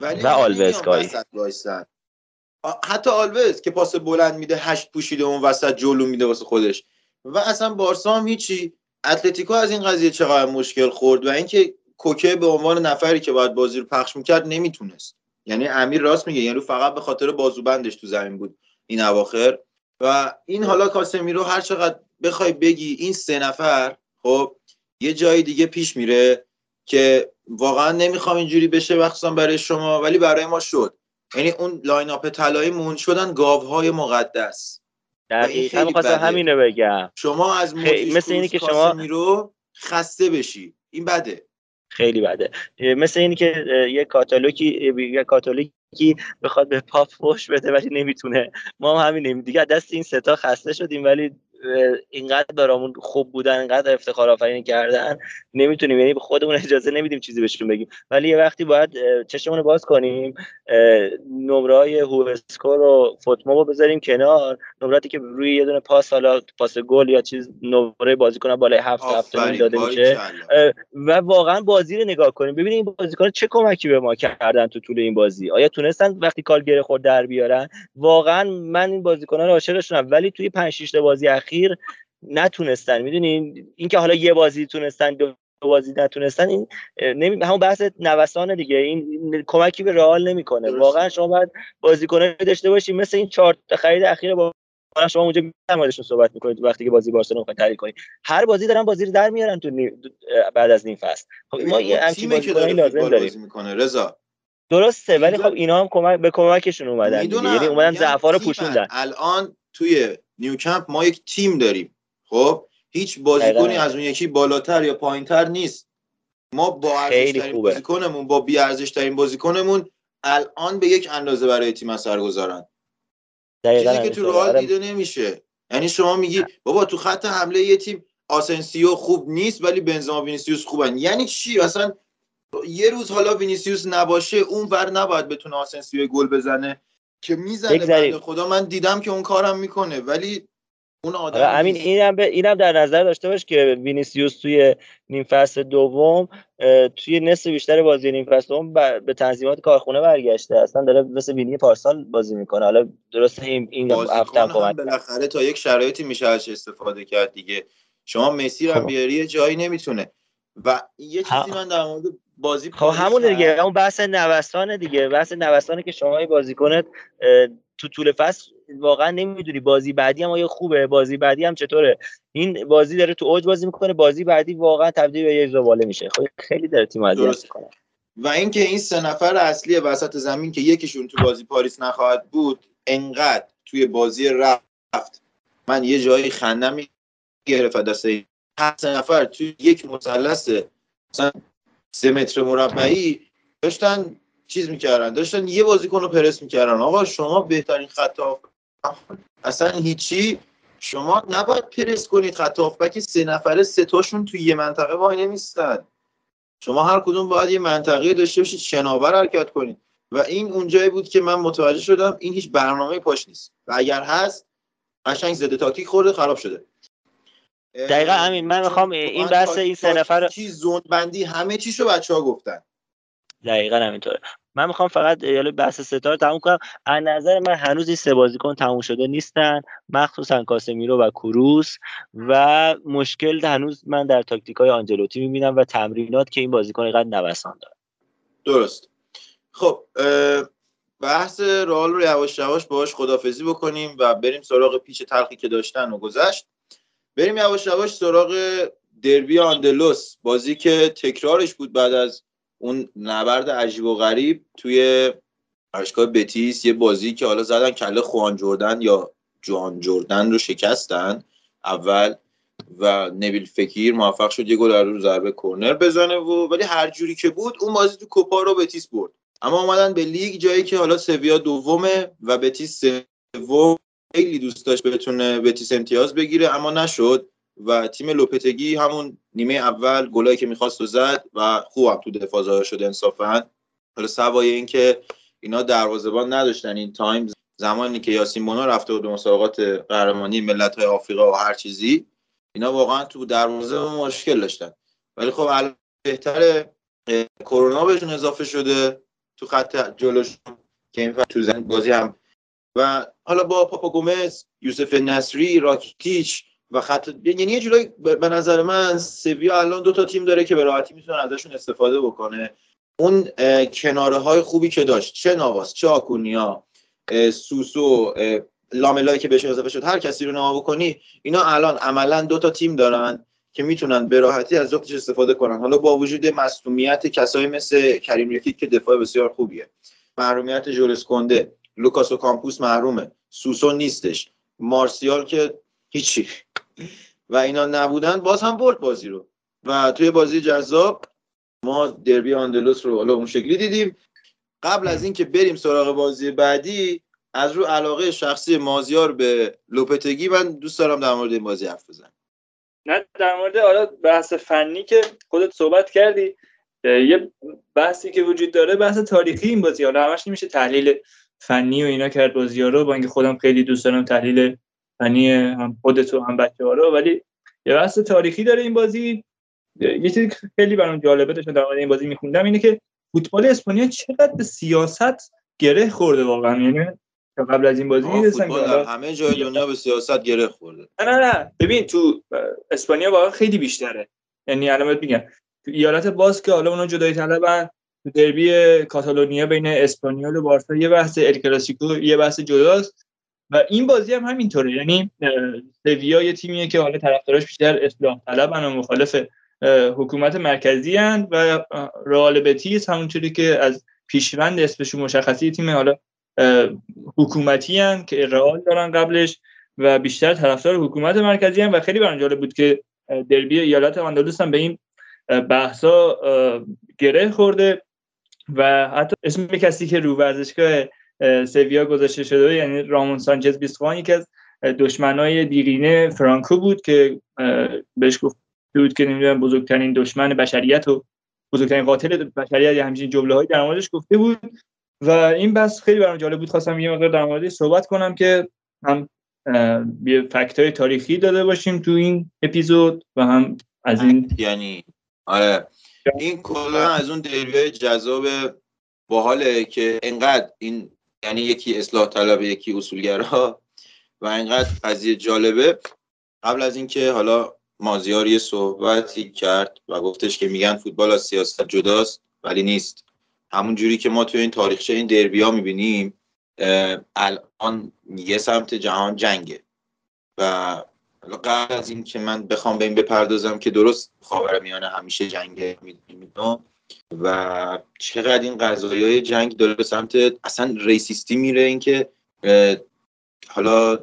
ولی و آلوز حتی آلوز که پاس بلند میده هشت پوشیده اون وسط جلو میده واسه خودش. و اصلا بارسا هم هیچی. اتلتیکو از این قضیه چقدر مشکل خورد و اینکه کوکه به عنوان نفری که باید بازی رو پخش می‌کرد نمی‌تونست. یعنی امیر راست میگه یعنی فقط به خاطر بازوبندش تو زمین بود این اواخر. و این حالا کاسمیرو هر چقدر بخوای بگی این سه نفر خب یه جای دیگه پیش میره که واقعا نمی‌خوام اینجوری بشه مخصوصا برای شما ولی برای ما شد. یعنی اون lineup طلایی مون شدن گاوهای مقدس. دقیقا می‌خواستم همینو بگم. شما از مثل اینی که شما- کاسمیرو خسته بشی. این بده. خیلی بده. مثل اینی که یه کاتالوگی یه کاتولیکی بخواد به پاپ فوش بده ولی نمی‌تونه. ما هم همینیم. دیگه دست این ستا خسته شدیم ولی اینقدر برامون خوب بودن اینقدر افتخار آفرینی کردن نمی‌تونیم یعنی به خودمون اجازه نمیدیم چیزی بهشون بگیم. ولی یه وقتی باید چشمون رو باز کنیم نمره های هوسکور و فوتمو رو بذاریم کنار. نمراتی که روی یه دونه پاس حالا پاس گل یا چیز نمره بازیکن بالای هفت هفت آفرین داده میشه. و واقعا بازی رو نگاه کنیم. ببینیم این بازیکن چه کمکی به ما کردن تو طول این بازی. آیا تونستن وقتی کال گره خورد در بیارن؟ واقعا من این بازیکن‌ها رو عاشقشونم. ولی توی 5 6 تا بازی اخیر نتونستن. می‌دونین اینکه حالا یه بازی تونستن دو بازی نتونستن این نمی... همون بحث نوسان دیگه. این کمکی به رئال نمی‌کنه. واقعا شما باید بازیکنان داشته باشید مثل این چهار تا خرید اخیر با حالا شما اونجا موردشون صحبت می‌کنید وقتی که بازی بارسلونا می‌خواید تحلیل کنید هر بازی دارن بازی رو در میارن تو نیم- بعد از نیم فصل. خب ما یه همچین که بازیکنایی لازم داریم. بازی می‌کنه رضا. درسته ولی خب اینا هم کمک به کمکشون اومدن یعنی اومدن ضعفا رو. پوشوندن. الان توی نیوکمپ ما یک تیم داریم. خب؟ هیچ بازیکنی. از اون یکی بالاتر یا پایینتر نیست. ما با. بازیکنمون با بی ارزش ترین بازیکنمون الان به یک اندازه برای تیم اثر گذارن. چیزی که تو. رئال آره، دیده نمیشه. یعنی شما میگی بابا تو خط حمله یه تیم آسنسیو خوب نیست ولی بنزما وینیسیوس خوبن. یعنی چی؟ اصلا یه روز حالا وینیسیوس نباشه اون ور نباید بتونه آسنسیو گل بزنه. که می‌زنه خدا. من دیدم که اون کارم می‌کنه ولی اون آدم آره همین نیست. اینم به اینم در نظر داشته باش که وینیسیوس توی نیم فصل دوم توی نصف بیشتر بازی نیم فصل دوم به تنظیمات کارخونه برگشته. اصلا داره مثل وینی پارسال بازی می‌کنه. حالا درسته این این هفته بالاخره تا یک شرایطی میشه ازش استفاده کرد دیگه. شما مسی رو خب. بیاری یه جایی نمی‌تونه. و یه چیزی من در مورد بازی خب همون. دیگه اون بحث نوسانه دیگه. بحث نوسانه که شما یه بازیکنت اه، تو طول فصل واقعا نمی‌دونی بازی بعدی هم آیا خوبه بازی بعدی هم چطوره. این بازی داره تو اوج بازی می‌کنه بازی بعدی واقعا تبدیل به یه زباله میشه. خب خیلی داره تیم اذیت. می‌کنه. و اینکه این سه نفر اصلی وسط زمین که یکیشون تو بازی پاریس نخواهد بود انقدر توی بازی رفت. من یه جایی خندم گرفت از دست این هر سه نفر. توی یک مثلث مثلا سه متر مربعی داشتن چیز می‌کردن داشتن یه بازیکن رو پرس می‌کردن. آقا شما بهترین خط اصلا هیچی. شما نباید پرس کنید خط هافبک سه نفره سه تاشون توی یه منطقه وای نمیستن. شما هر کدوم باید یه منطقه داشته باشید شناور حرکت کنید. و این اونجایی بود که من متوجه شدم این هیچ برنامه پاش نیست. و اگر هست قشنگ زده تاکتیک خورده خراب شده. دقیقا همین من می‌خوام این بحث این سه نفر رو- چی زون بندی همه چیشو بچه ها گفتن. دقیقا همینطوره. من می‌خوام فقط یالا بحث ستاره تموم کنم. از نظر من هنوز این سه بازیکن تموم شده نیستن مخصوصا کاسمیرو و کروس و مشکل هنوز من در تاکتیک های آنجلوتی می‌بینم و تمرینات که این بازیکن اینقدر نوسان داره. درست. خب بحث رئال رو یواش یواش باهاش خدافزی بکنیم و بریم سراغ پیچ تلخی که داشتن و گذشت. بریم یواش یواش سراغ دربی آندلوس. بازی که تکرارش بود بعد از اون نبرد عجیب و غریب توی باشگاه بتیس. یه بازی که حالا زدن کله خوان جردن یا جوان جردن رو شکستن اول و نبیل فکیر موفق شد یه گل رو ضربه کرنر بزنه و ولی هر جوری که بود اون بازی تو کوپا رو بتیس برد. اما اومدن به لیگ جایی که حالا سویا دومه و بتیس سوم خیلی دوست داشتم بتونه بتیس امتیاز بگیره اما نشد و تیم لوپتگی همون نیمه اول گلایی که می‌خواست و زد و خوبم تو دفاع ظاهر شد انصافا. حالا سوای اینکه اینا دروازه‌بان نداشتن این تایم زمانی که یاسین بونا رفته بود به مسابقات قهرمانی ملت‌های آفریقا و هر چیزی اینا واقعا تو دروازه مشکل داشتن. ولی خب الان بهتره اه، کرونا بهشون اضافه شده تو خط جلوش که این تو زن بازی هم و حالا با پاپا گومز یوسف نصری راکیتیچ و خط یعنی یه جورایی به نظر من سویا الان دو تا تیم داره که به راحتی می‌تونه ازشون استفاده بکنه. اون کناره های خوبی که داشت چه نواس چه آکونیا سوسو لاملایی که بهش اضافه شد هر کسی رو نما بکنی اینا الان عملا دو تا تیم دارن که می‌تونن به راحتی از جفتش استفاده کنن. حالا با وجود مصدومیت کسایی مثل کریم که دفاع بسیار خوبیه. محرومیت ژول کنده. لوکاس اوکامپوس محرومه. سوسو نیستش. مارسیال که هیچی. و اینا نبودن باز هم برد بازی رو. و توی بازی جذاب ما دربی آندلوس رو حالا اون شکلی دیدیم. قبل از اینکه بریم سراغ بازی بعدی از رو علاقه شخصی مازیار به لوپتگی من دوست دارم در مورد این بازی حرف بزنم. نه در مورد حالا بحث فنی که خودت صحبت کردی یه بحثی که وجود داره بحث تاریخی این بازی. حالا همش نمیشه تحلیل فنی و اینا کرد بازی ها رو. با اینکه خودم خیلی دوست دارم تحلیل فنی هم خودت و هم بچه ها رو. ولی یه بحث تاریخی داره این بازی. یه چیزی که خیلی برام جالبه داشتم در مورد این بازی میخوندم اینه که فوتبال اسپانیا چقدر به سیاست گره خورده واقعا. یعنی قبل از این بازی که در همه جای دنیا به سیاست گره خورده. نه نه نه. ببین تو اسپانیا واقعا خیلی بیشتره. یعنی الان میگم. تو ایالت باسک حالا اونا جدایی طلبن تو دربی کاتالونیا بین اسپانیول و بارسا یه بحث ال کلاسیکو یه بحث جداست. و این بازی هم همینطوره. یعنی سویا یه تیمیه که حالا طرفداراش بیشتر اصلاح طلبن و مخالف حکومت مرکزی هن و رئال بتیس همونطوری که از پیشوند اسمشون مشخصی تیم حالا حکومتی هن که رئال دارن قبلش و بیشتر طرفدار حکومت مرکزی هم و خیلی برام جالب بود که دربی ایالت آندالوس هم به این بحثا گره خورده. و حتی اسم کسی که رو ورزشگاه اه، سویا گذاشته شده یعنی رامون سانچز بیسخوان یکی از دشمنای دیرینه فرانکو بود که بهش گفت بود که نمی‌دونم بزرگترین دشمن بشریت و بزرگترین قاتل بشریت همچین جمله در موردش گفته بود. و این بحث خیلی برام جالب بود. خواستم یه مقدار در موردش صحبت کنم که هم یه فکت های تاریخی داده باشیم تو این اپیزود و هم از این یعنی آره. این کلا از اون دریوه جذاب باحاله که انقدر این یعنی یکی اصلاح طلب یکی اصولگرا و انقدر قضیه جالبه. قبل از اینکه حالا مازیار یه صحبتی کرد و گفتش که میگن فوتبال از سیاست جداست ولی نیست. همون جوری که ما توی این تاریخچه این دربی ها می‌بینیم الان یه سمت جهان جنگه و قبل از این که من بخوام به این بپردازم که درست خاور میانه همیشه جنگ می‌دونم و چقدر این قضایی های جنگ داره به سمت اصلا ریسیستی میره اینکه حالا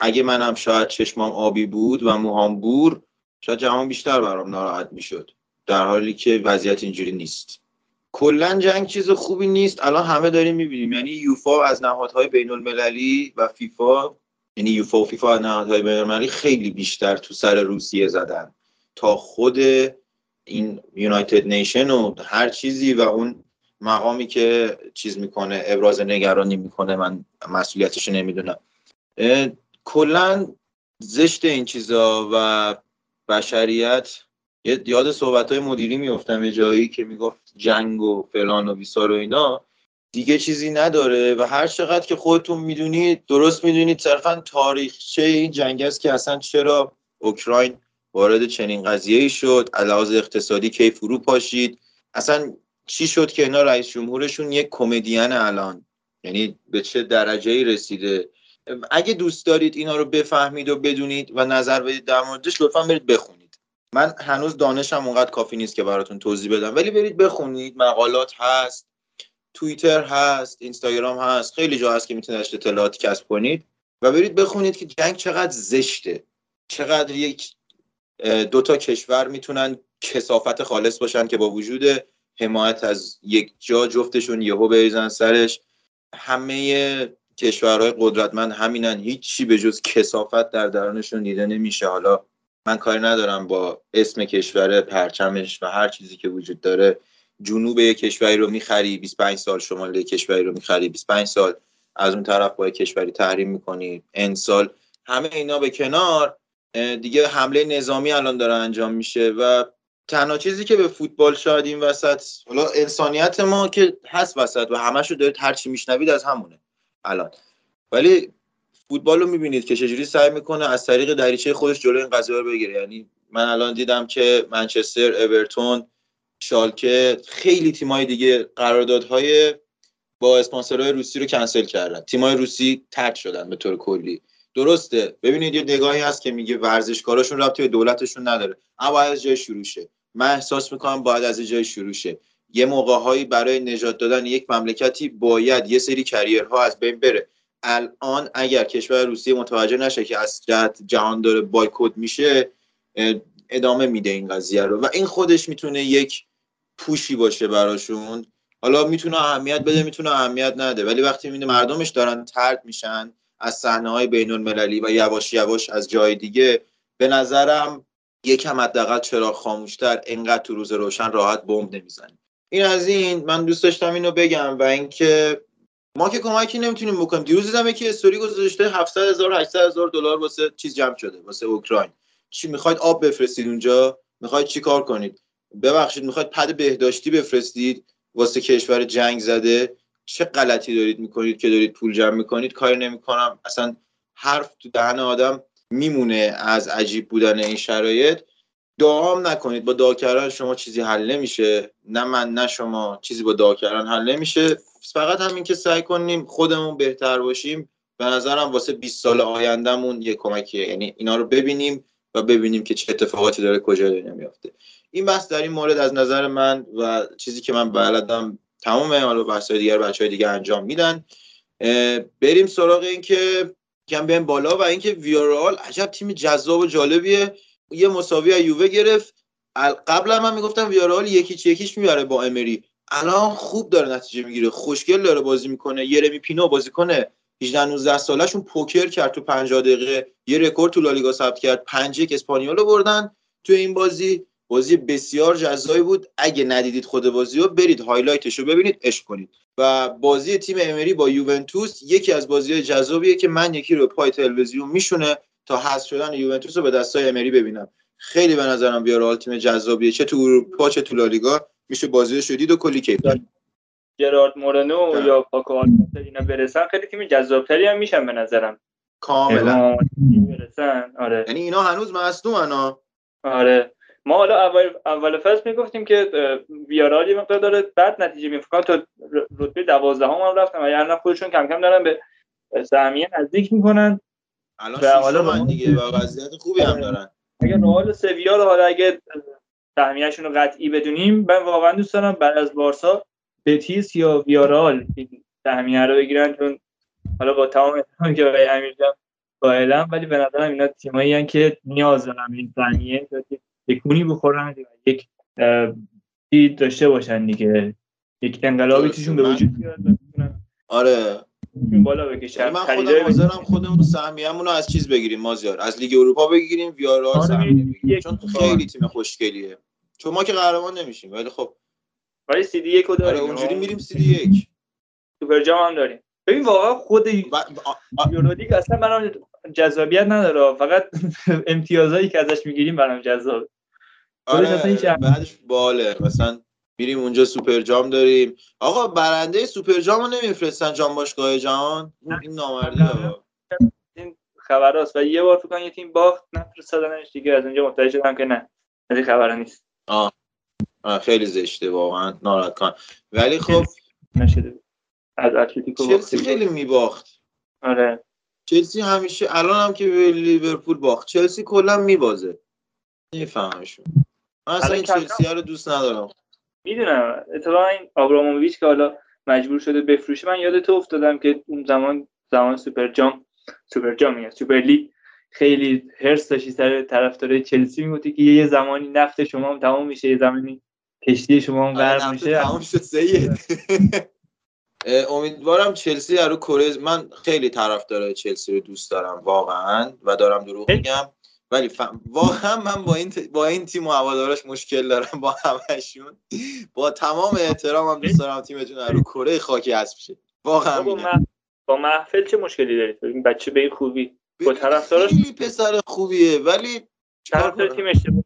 اگه منم شاید چشمام آبی بود و موهام بور شاید جهان بیشتر برام ناراحت می‌شد در حالی که وضعیت اینجوری نیست. کلا جنگ چیز خوبی نیست الان همه داریم می‌بینیم. یعنی یوفا از نهادهای بین المللی و فیفا یعنی یوفا و فیفا نهادهای بین المللی خیلی بیشتر تو سر روسیه زدن. تا خود این یونایتد نیشن و هر چیزی و اون مقامی که چیز می‌کنه ابراز نگرانی می‌کنه من مسئولیتش نمی‌دونم. کلا زشت این چیزا و بشریت یاد صحبت های مدیری میفتم یه جایی که می‌گفت جنگ و فلان و بیسار و اینا. دیگه چیزی نداره و هر چقدر که خودتون می‌دونید درست می‌دونید صرفا تاریخچه این جنگ است که اصلا چرا اوکراین وارد چنین قضیه ای شد علاوه اقتصادی کی فرو پاشید. اصلا چی شد که اینا رئیس جمهورشون یک کمدین الان؟ یعنی به چه درجه ای رسیده؟ اگه دوست دارید اینا رو بفهمید و بدونید و نظر بدید در موردش لطفا برید بخونید. من هنوز دانشم اونقدر کافی نیست که براتون توضیح بدم ولی برید بخونید مقالات هست. توییتر هست اینستاگرام هست خیلی جا هست که می‌تونید اطلاعاتی کسب کنید و برید بخونید که جنگ چقدر زشته. چقدر یک دو تا کشور می‌تونن کسافت خالص باشن که با وجود حمایت از یک جا جفتشون یهو بریزن سرش. همه کشورهای قدرتمند همینن هیچی به جز کسافت در درونشون دیده نمیشه. حالا من کاری ندارم با اسم کشور پرچمش و هر چیزی که وجود داره. جنوب کشوری رو می‌خری 25 سال شمال کشوری رو می‌خری 25 سال از اون طرف با کشوری تحریم می‌کنی ان سال. همه اینا به کنار دیگه حمله نظامی الان داره انجام میشه و تنها چیزی که به فوتبال شاید این وسط حالا انسانیت ما که هست وسط و همش رو دارید هرچی میشنوید از همونه الان. ولی فوتبال رو می‌بینید که چجوری سعی می‌کنه از طریق دریچه خودش جلوی این قضیه رو بگیره. یعنی من الان دیدم که منچستر اورتون شالکه خیلی تیمای دیگه قراردادهای با اسپانسرهای روسی رو کنسل کردن. تیمای روسی ترک شدن به طور کلی. درسته. ببینید یه نگاهی هست که میگه ورزشکاراشون رابطه به دولتشون نداره. اما از جای شروع شه. من احساس می‌کنم باید از جای شروع شه. یه موقعهایی برای نجات دادن یک مملکتی باید یه سری کریرها از بین بره. الان اگر کشور روسیه متوجه نشه که از جهت جهان داره بایکوت میشه ادامه میده این قضیه رو. و این خودش می‌تونه یک پوشی باشه براشون. حالا می‌تونه اهمیت بده می‌تونه اهمیت نده. ولی وقتی می‌بینه مردمش دارن ترد میشن از صحنه های بین المللی و یواش یواش از جای دیگه به نظرم یکم حداقل چرا خاموشتر انقدر تو روز روشن راحت بمب نمی‌زنیم این از این. من دوست داشتم اینو بگم و اینکه ما که کمکی نمی‌تونیم بکنیم. دیروز دیدم یکی استوری گذاشته 700 هزار 800 هزار دلار واسه چیز جمع شده واسه اوکراین. چی می‌خواید آب بفرستید اونجا؟ می‌خواید چی کار کنید؟ ببخشید می‌خواید پد بهداشتی بفرستید؟ واسه کشور جنگ زده؟ چه غلطی دارید می‌کنید که دارید پول جمع می‌کنید؟ کاری نمی‌کنم. اصلا حرف تو دهن آدم میمونه از عجیب بودن این شرایط. دعام نکنید. با دعا کردن شما چیزی حل نمیشه. نه من نه شما. چیزی با دعا کردن حل نمیشه. فقط همین که سعی کنیم خودمون بهتر باشیم به نظرم واسه 20 سال آیندهمون یه کمکیه. یعنی اینا رو ببینیم. و ببینیم که چه اتفاقاتی داره کجا دنیا میافته. این بحث در این مورد از نظر من و چیزی که من بلدم تمام حالا بحث دیگر بچه های دیگه انجام میدن. بریم سراغ این که کم بیایم بالا و اینکه ویارال عجب تیم جذاب و جالبیه. یه مساوی از یووه گرفت. قبلا من می‌گفتم ویارال یکیچ یکیش می‌بره با امری. الان خوب داره نتیجه می‌گیره. خوشگل داره بازی می‌کنه. یرمی پینو بازی کنه. 18 19 سالشون پوکر کرد تو 50 دقیقه. یه رکورد تو لالیگا ثبت کرد. 5 1 اسپانیول رو بردن تو این بازی. بازی بسیار جذابی بود. اگه ندیدید خود بازی رو برید highlight ش رو ببینید عشق کنید. و بازی تیم امری با یوونتوس یکی از بازی جذابیه که من یکی رو پای تلویزیون میشونه تا حذف شدن یوونتوس رو به دستای امری ببینم. خیلی به نظرم بیارال تیم جذابیه. چه تو اروپا چه تو لالیگا. میشه بازی رو دید و کلی کیف. جرارد مورنو بله. یا پاکو آلکانتارا اینا برسن خیلی تیم جذابتری هم میشن به نظرم. کاملا. برسن آره. یعنی اینا هنوز مصدومن ها؟ آره. ما حالا اول اول فصل می‌گفتیم که اه، ویارال یه مقدار داره بد نتیجه میفکن تا رتبه 12 هم, هم رفتن و الان خودشون کم کم دارن به سهمیه نزدیک می‌کنن. الان حالا با- دیگه و وضعیت خوبی هم دارن. اگر رئال سویا رو حالا اگه سهمیه‌شون رو قطعی بدونیم من واقعا دوست دارم بعد از بارسا بتیس یا ویارال این سهمیه رو بگیرن چون حالا با تمام که برای امیرجان قائلم ولی به نظرم اینا تیمایی که نیاز دارن این سهمیه تکونی بخورن یک چیز داشته باشن دیگه. یک انقلابی. توشون به وجود بیاد آره. بالا بکشن یعنی من خودم حاضرم خودمون سهمیه‌مون رو از چیز بگیریم مازیار. از لیگ اروپا بگیریم ویارال آره، سهمیه بگیریم. یک- چون خیلی تیم خوشگلیه. چون ما که قهرمان نمیشیم ولی خب ولی seed یک رو آره داریم اونجوری میریم seed یک. سوپر جام هم داریم. ببین واقعا خود یورولیگ اصلا برام جذابیت نداره. فقط امتیازایی که ازش می‌گیریم برام جذاب آره بعدش باله. مثلا میریم اونجا سوپر جام داریم. آقا برنده سوپر جام رو نمیفرستن جام باشگاه جهان؟ این- نامردی این خبراست. و یه بار فکر کنم یه تیم باخت نفرستادنش دیگه. از اونجا متوجه شدم که نه. از این خبرا نیست. آه، خیلی زشته واقعا ناراحت کن ولی خب نشده. از اتلتیکو چلسی. خیلی میباخت. آره. چلسی همیشه الان هم که به لیورپول باخت. چلسی کلا میبازه. نمیفهمشون من اصلا این چلسی رو دوست ندارم. می‌دونم. اتفاقا این آبراموویچ که حالا مجبور شده بفروشه من یاد تو افتادم که اون زمان زمان سوپر جام سوپر جام میگم سوپر لیگ خیلی حرص داشتی سر طرفدارای چلسی. می‌گفتی که یه زمانی نفت شما هم تمام میشه یه زمانی کشتی شما هم آره، غرق نفت میشه. تمام شد سید امیدوارم چلسی رو کره من خیلی طرفدار چلسی رو دوست دارم واقعا و دارم دروغ میگم. ولی ف... واقعا من با این ت- با این تیم و هوادارش مشکل دارم با همشون با تمام احترامم دوست دارم تیمتون رو کره خاکی حذف شه. واقعا با, مح... با محفل چه مشکلی دارید این بچه به این خوبی. با ببین، طرفداراش خیلی پسر خوبیه ولی طرفدار تیم اشتباه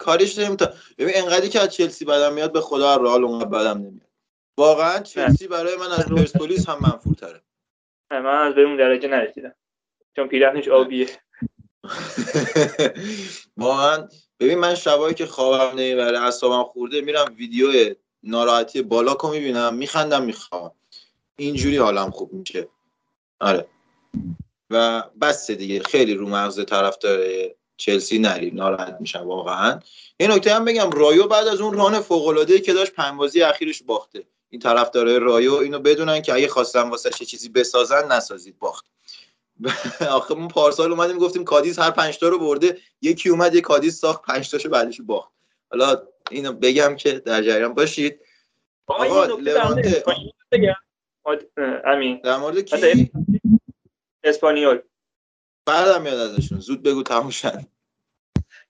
کاریش نمی‌تونم ببین انقدری که از چلسی بدم میاد به خدا از رئال اونقدر بدم نمیاد. واقعا چلسی برای من از پرسپولیس هم منفورتره. من از اون درجه نرسیدم. چون پیرهنش آبیه. واقعا ببین من شبایی که خوابم نمی‌بره اعصابم خورده میرم ویدیو ناراحتی بالاکو می‌بینم میخندم می‌خوام اینجوری حالم خوب میشه. آره. و بس دیگه خیلی رو مغز طرفدار چلسی نریم ناراحت میشم واقعا. یه نکته هم بگم رایو بعد از اون run فوق العاده که داشت پنج بازی اخیرش باخته. این طرفدارای رایو اینو بدونن که اگه خواستن واسه چیزی بسازن نسازید باخت. آخه ما پارسال اومدیم گفتیم کادیس هر پنج تا رو برده یکی اومد یه کادیس ساخت پنج تاشو بعدش باخت. حالا اینو بگم که در جریان باشید. آقا لوانته بگم امین. در مورد کی؟ اسپانیول. بعدم میاد ازشون. زود بگو تموم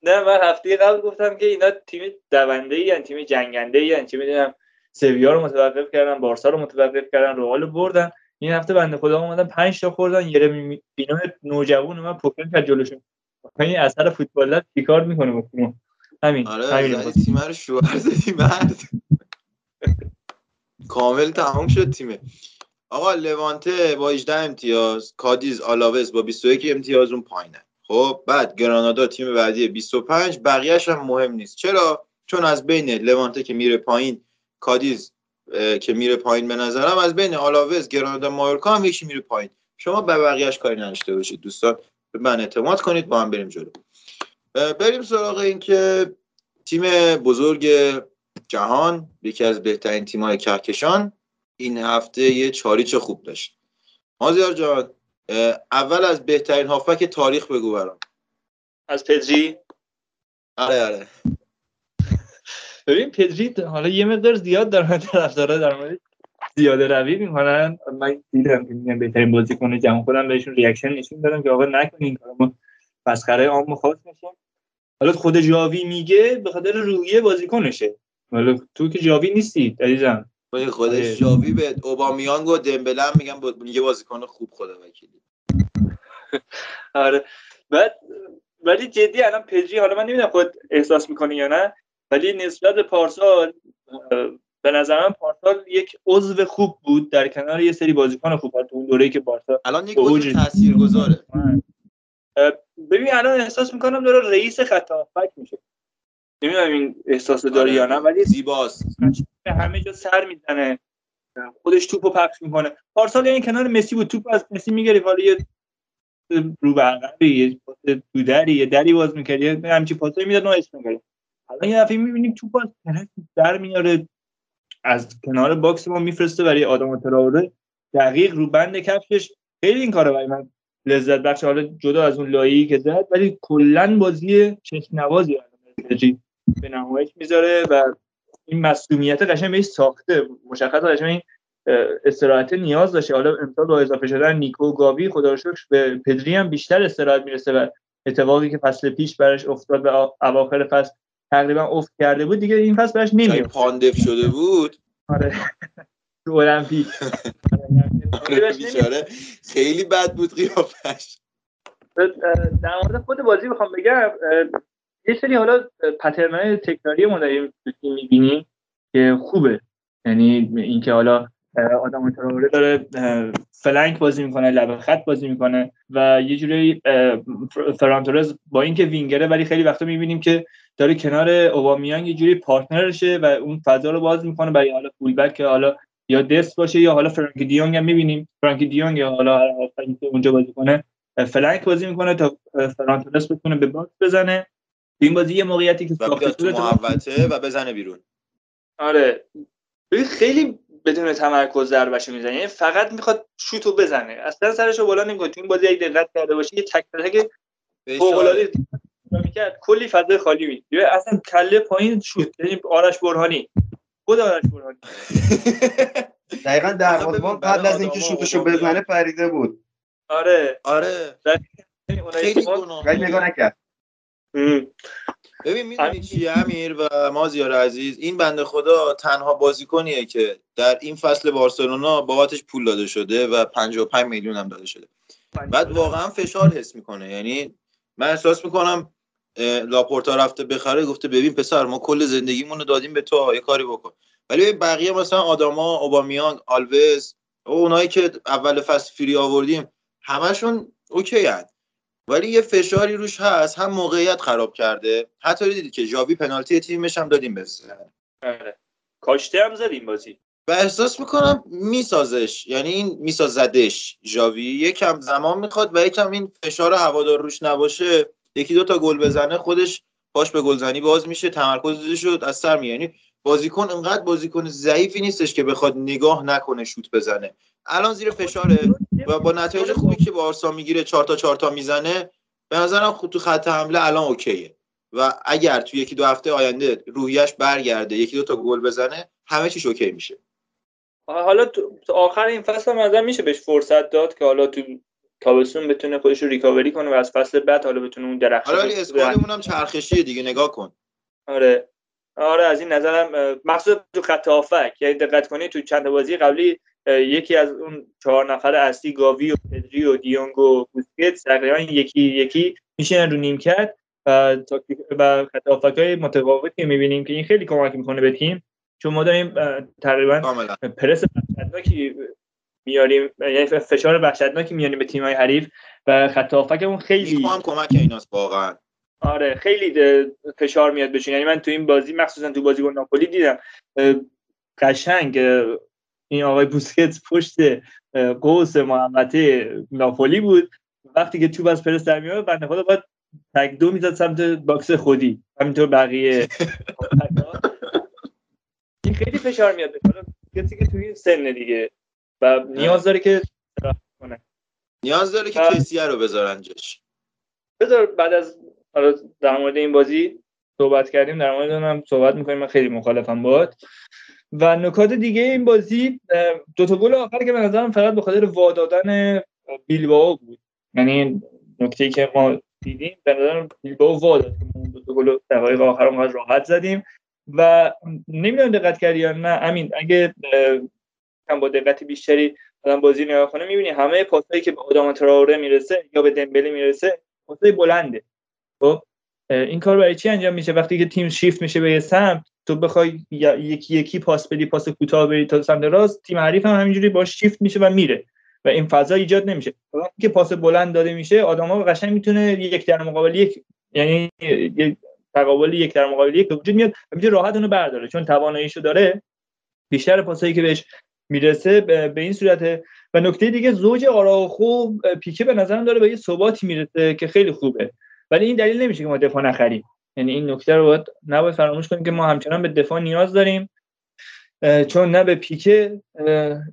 نه من هفته قبل گفتم که اینا تیم دونده ای تیم جنگنده ای چه می‌دونم سویا رو متوقف کردن بارسا رو متوقف کردن رئال رو بردن. این هفته بنده خدا اومدن 5 تا خوردن. یه بینا نوجوان اومد پوکر کرد جلوشون. این اثر فوتبال چیکار می‌کنه با تیم همین آره همین تیم رو شوهر زدی مرد. کامل تمام شد تیمه. آقا لوانته با 18 امتیاز کادیز آلاوز با 21 امتیاز اون پایینه. خب بعد گرانادا تیم بعدی 25 بقیهش هم مهم نیست. چرا؟ چون از بین لوانته که میره پایین کادیز که میره پایین به نظرم از بین آلاوز گرانادا مایورکا هم یکی میره پایین. شما به بقیهش کاری نداشته باشید دوستان. به من اعتماد کنید با هم بریم جلو. بریم سراغ این که تیم بزرگ جهان یکی از بهترین تیم‌های کهکشان. این هفته یه چاریچ خوب داشت. مازیار جان اول از بهترین هافبک تاریخ بگو برام. از پدری؟ آره آره. ببین پدری حالا یه مقدار زیاد دارن طرفدارا در مورد زیاده روی می‌کنن. من دیدم که میگن بهترین بازیکن جهان خودم بهشون ریاکشن نشون دادم که آقا نکنین این کارو ما مسخره عام خاص میشیم. حالا خود جاوی میگه به خاطر روحیه بازیکنشه. حالا تو که جاوی نیستی عزیزم. آره. خودش جاوی به اوبامیانگ و دمبله هم میگم با- میگه بازیکن خوب خدا وکیلی. آره. بعد ولی جدی الان پدری حالا من نمی‌دونم خود احساس می‌کنی یا نه ولی نسبت به پارسال به نظر من پارسال یک عضو خوب بود در کنار یه سری بازیکن خوب. تو اون دوره‌ای که بارسا الان یک به عضو تاثیرگذاره. ببین الان احساس می‌کنم داره رئیس خط هافبک میشه. نمی‌دونم این احساس داری یا نه ولی زیباست. به همه جا سر می‌زنه. خودش توپو پخش می‌کنه. پارسال یعنی کنار مسی بود. توپ از مسی می‌گرفت. حالا یه رو به یه پاس تو دری یه دری باز می‌کرد یه همچین پاسایی می‌داد assist می‌کرد. الان یه دفعه می‌بینیم توپ از کنار در میاره. از کنار box ما میفرسته برای آداما تراوره. دقیق رو بند کفشش. خیلی این کارو برای من لذت بخش. حالا جدا از اون لایی که زد ولی کلا بازی چشم نوازی به نمایش می‌ذاره و این مسئولیت قشنگ بهش ساخته. مشخص قشنگ این استراحت نیاز داشته. حالا امسال با اضافه شدن نیکو و گاوی خدا رو شکر به پدری هم بیشتر استراحت می‌رسه و اتفاقی که فصل پیش براش افتاد و اواخر فصل تقریبا افت کرده بود دیگه این فصل براش نمیاد پاندف شده بود؟ آره. تو المپیک. آره بیچاره. خیلی بد بود قیافش. در مورد خود بازی بخوام بگم یه سری حالا پترنای تکراری ما داریم می‌بینیم که خوبه. یعنی اینکه حالا آدم تراوره داره فلنک بازی می‌کنه لب خط بازی می‌کنه و یه جوری اه، فر- فران تورز با اینکه وینگره ولی خیلی وقتا می‌بینیم که داره کنار اوبامیانگ یه جوری پارتنرشه و اون فضا رو باز می‌کنه برای حالا فولبک که حالا یا دست باشه یا حالا فرانکی دیونگ هم می‌بینیم. فرانکی دیونگ یا حالا هر اونجا بازی کنه فلنک بازی می‌کنه تا فران تورز بتونه به باکس بزنه. این بازی یه موقعیتی که و ساخته تو محوطه و بزنه بیرون. آره. خیلی بدون تمرکز ضربهشو می‌زنه. یعنی فقط می‌خواد شوتو بزنه. اصلا سرشو بالا نمی‌کنه. تو این بازی اگه دقت کرده باشی یه تک تک فوق العاده می‌کرد کلی فضای خالی می اصلا کله پایین شوت. یعنی آرش برهانی. خود آرش برهانی. دقیقا دروازه‌بان قبل از اینکه شوتشو بزنه پریده بود. آره. آره. اونایی خیلی گناه. نگاه نکرد. ببین می‌دونی چیه امیر و مازیار عزیز؟ این بنده خدا تنها بازیکنیه که در این فصل بارسلونا بابتش پول داده شده و 55 میلیون هم داده شده. بعد واقعا فشار حس می‌کنه. یعنی من احساس می‌کنم لاپورتا رفته بخره گفته ببین پسر ما کل زندگیمون رو دادیم به تو یه کاری بکن. ولی بقیه مثلا آداما اوبامیانگ آلوز اونایی که اول فصل free آوردیم همشون OK هن. ولی یه فشاری روش هست هم موقعیت خراب کرده. حتی دیدید که جاوی پنالتی تیمش هم دادیم بزنه آره. کاشته هم زد این بازی. و احساس می‌کنم میسازش. یعنی این میسازدش. جاوی یکم زمان می‌خواد و یکم این فشار هوادار روش نباشه. یکی دو تا گل بزنه خودش پاش به گلزنی باز میشه تمرکزش شد از سر میاد. یعنی بازیکن انقدر بازیکن ضعیفی نیستش که بخواد نگاه نکنه شوت بزنه. الان زیر فشاره. و با نتایج خوبی که بارسا می‌گیره چهار تا چهار تا می‌زنه به نظرم خود تو خط حمله الان اوکیه. و اگر تو یکی دو هفته آینده روحیش برگرده یکی دو تا گل بزنه همه چیش اوکی میشه. حالا تو آخر این فصل هم نظر میشه بهش فرصت داد که حالا تو تابستون بتونه خودش رو ریکاوری کنه و از فصل بعد حالا بتونه اون درخش حالا اسکوادمون هم چرخشیه دیگه نگاه کن. آره. آره از این نظرم اه، مخصوصا تو خط هافک یعنی دقت کنی تو چند تا بازی قبلی یکی از اون چهار نفر اصلی گاوی و پدری و دیونگ و بوسکتس تقریبا یکی یکی میشن رو نیمکت و تاکتیک و خط هافکای متفاوتی می‌بینیم که این خیلی کمک می‌کنه به تیم. چون ما داریم تقریبا پرس وحشتناکی میاریم یعنی فشار وحشتناکی میاریم به تیم‌های حریف و خط هافکمون خیلی هم کمک ایناست واقعا. آره خیلی فشار میاد بهشون. یعنی من تو این بازی مخصوصا تو بازی با ناپولی دیدم قشنگ این آقای بوسکتس پشت قوس محوطه ناپولی بود. وقتی که توپ از پرس در میاد بنده خدا باید تک و دو می‌زد سمت box خودی. همینطور بقیه. این خیلی فشار میاد. کسی که توی این سن دیگه و نیاز داره که نیاز داره که. کسیه رو بذارن جاش. بذار بعد از حالا در مورد این بازی صحبت کردیم. در مورد اونم صحبت می‌کنیم. من خیلی مخالفم باد و نکات دیگه این بازی دو تا گل آخر که به نظرم فقط به خاطر وادادن بیلبائو بود. یعنی نکته که ما دیدیم به نظرم بیلبائو واداد که ما اون دو تا گل دقایق آخر اونقدر راحت زدیم. و نمی‌دونم دقت کردی یا نه امین اگه با دقت بیشتری آدم بازی نگاه کنه می‌بینی همه پاسایی که به آدم تراوره می‌رسه یا به دمبله می‌رسه پاسای بلنده. خب این کار برای چی انجام میشه؟ وقتی که تیم شیفت میشه به یه سمت تو بخوای یکی یکی پاس بدی پاس کوتاه بری تا سمت راست تیم حریف هم همینجوری با شیفت میشه و میره و این فضا ایجاد نمیشه. وقتی که پاس بلند داده میشه آدما قشنگ می‌تونه یک در مقابل یک یعنی یک تقابل یک در مقابل یک وجود میاد و می‌تونه راحت اونو برداره. چون تواناییشو داره بیشتر پاسایی که بهش می‌رسه به این صورت و نکته دیگه زوج آراخو پیکه به نظرم داره به یه ثباتی می‌رسه که خیلی خوبه. ولی این دلیل نمیشه که ما دفاع نخریم. یعنی این نکته رو باید نباید فراموش کنیم که ما همچنان به دفاع نیاز داریم چون نه به پیکه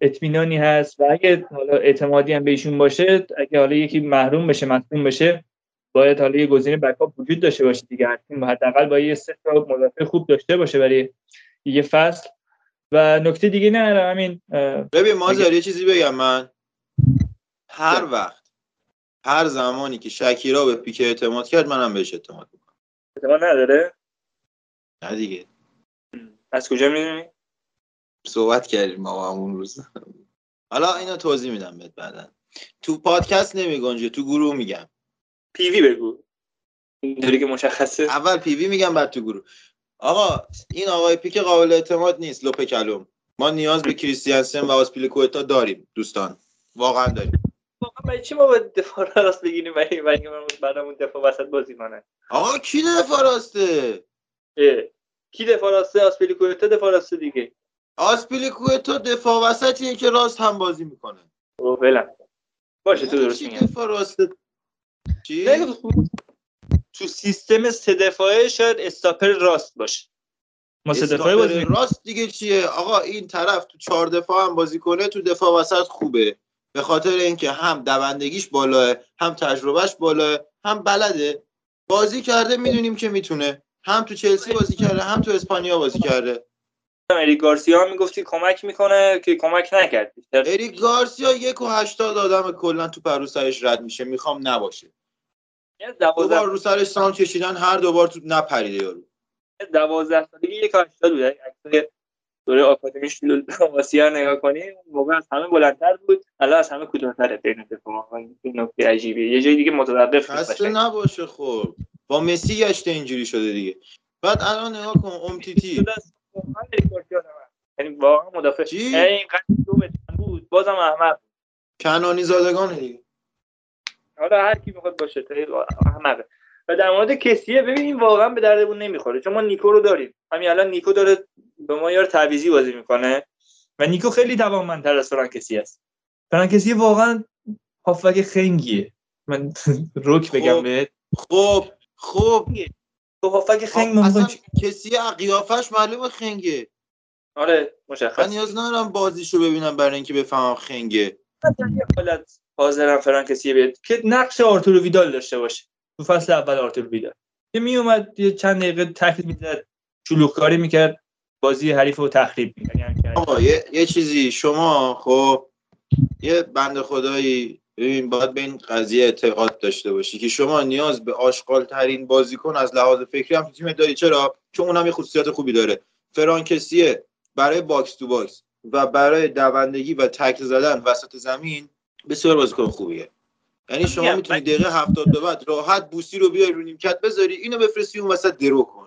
اطمینانی هست و اگه حالا اعتمادی هم بهشون باشه اگه حالا یکی محروم بشه مصدوم بشه باید حالا یه گزینه بکاپ وجود داشته باشه دیگه. حداقل با یه سه تا مدافع خوب داشته باشه برای یه فصل. و نکته دیگه نه همین ببین مازیار یه چیزی بگم من. هر وقت هر زمانی که شکیرا به پیکه اعتماد کرد منم بهش اعتماد اعتماد نداره؟ نه دیگه. از کجا می‌دونی؟ صحبت کردیم ما اون روز. حالا اینو توضیح میدم بهت بعدا. تو پادکست نمیگنجه تو گروه میگم. پیوی بگو. اینطوری که مشخصه. اول پیوی میگم بعد تو گروه. آقا این آقای پیک قابل اعتماد نیست لوپه کلوم. ما نیاز به کریستیانسن و آسپیلیکوتا داریم دوستان. واقعا داریم. برای چی ما باید دفاع راست بگیریم برای اینکه بعدمون دفاع وسط بازی کنه؟ آقا کی دفاع راسته؟ کی دفاع راسته؟ آسپیلیکوتا دفاع راسته دیگه. آسپیلیکوتا دفاع وسطیه که راست هم بازی می‌کنه. او بله باشه تو درست میگی. دفاع راسته؟ چی؟ تو سیستم سه دفاعه شاید استاپر راست باشه. ما سه دفاعه بازی راست دیگه چیه؟ آقا این طرف تو چهار دفاع هم بازی کنه تو دفاع وسط خوبه. به خاطر اینکه هم دوندگیش بالاه هم تجربهش بالاه هم بلده. بازی کرده می‌دونیم که می‌تونه. هم تو چلسی بازی کرده هم تو اسپانیا بازی کرده. اریک گارسیا می‌گفتی کمک می‌کنه که کمک نکرد. اریک گارسیا یک و هشتاد آدم کلا تو پرو سرش رد میشه. می‌خوام نباشه. دو بار رو سرش سام کشیدن هر دو بار تو نپریده یارو. دوازده سالگی یک هشتاد بوده اکثر دوره آکادمیش واسیا نگاه کنیم موقع از همه بلندتر بود. الان از همه کوتاه‌تره بین دفاع این نکته عجیبیه. یه جای دیگه متوقف خسته نباشه خب. با مسی گشته اینجوری شده دیگه. بعد الان نگاه کن امتیتی یعنی واقعا مدافع. این قد دو بود؟ بازم احمد کنانی زادگان دیگه. حالا هر کی می‌خواد باشه احمقه. و در مورد کسیه ببین این واقعا به دردمون نمی‌خوره چون ما نیکو رو داریم. همین الان نیکو داره به ما یار تعویزی بازی می‌کنه. و نیکو خیلی توانمندتر از فرانکسی است. فرانکسی واقعا هافک خنگیه. من روک بگم بهت. خب خب. تو هافک خنگ اصلا کسی قیافش معلومه خنگه. آره مشخص. من نیاز ندارم بازیشو ببینم برای اینکه بفهمم خنگه. حالت حاضرم فرانکسی بیاد که نقش آرتورو ویدال داشته باشه. تو فصل اول آرتورو ویدال. که می اومد یه چند دقیقه تخریب می‌زد. شلوغکاری می‌کرد. بازی حریف رو تخریب می‌کرد آقا یه،, یه چیزی. شما خب یه بنده خدایی ببین باید به این قضیه اعتقاد داشته باشی که شما نیاز به آشغال ترین بازیکن از لحاظ فکری هم تو تیم داری. چرا؟ چون اونم یه خصوصیت خوبی داره. فرانک کسیه برای box to box و برای دوندگی و تکل زدن وسط زمین بسیار بازیکن خوبیه. یعنی شما می‌تونی دقیقه هفتاد به بعد راحت بوسکی رو بیای رو نیمکت بذاری اینو بفرستی اون وسط درو کنه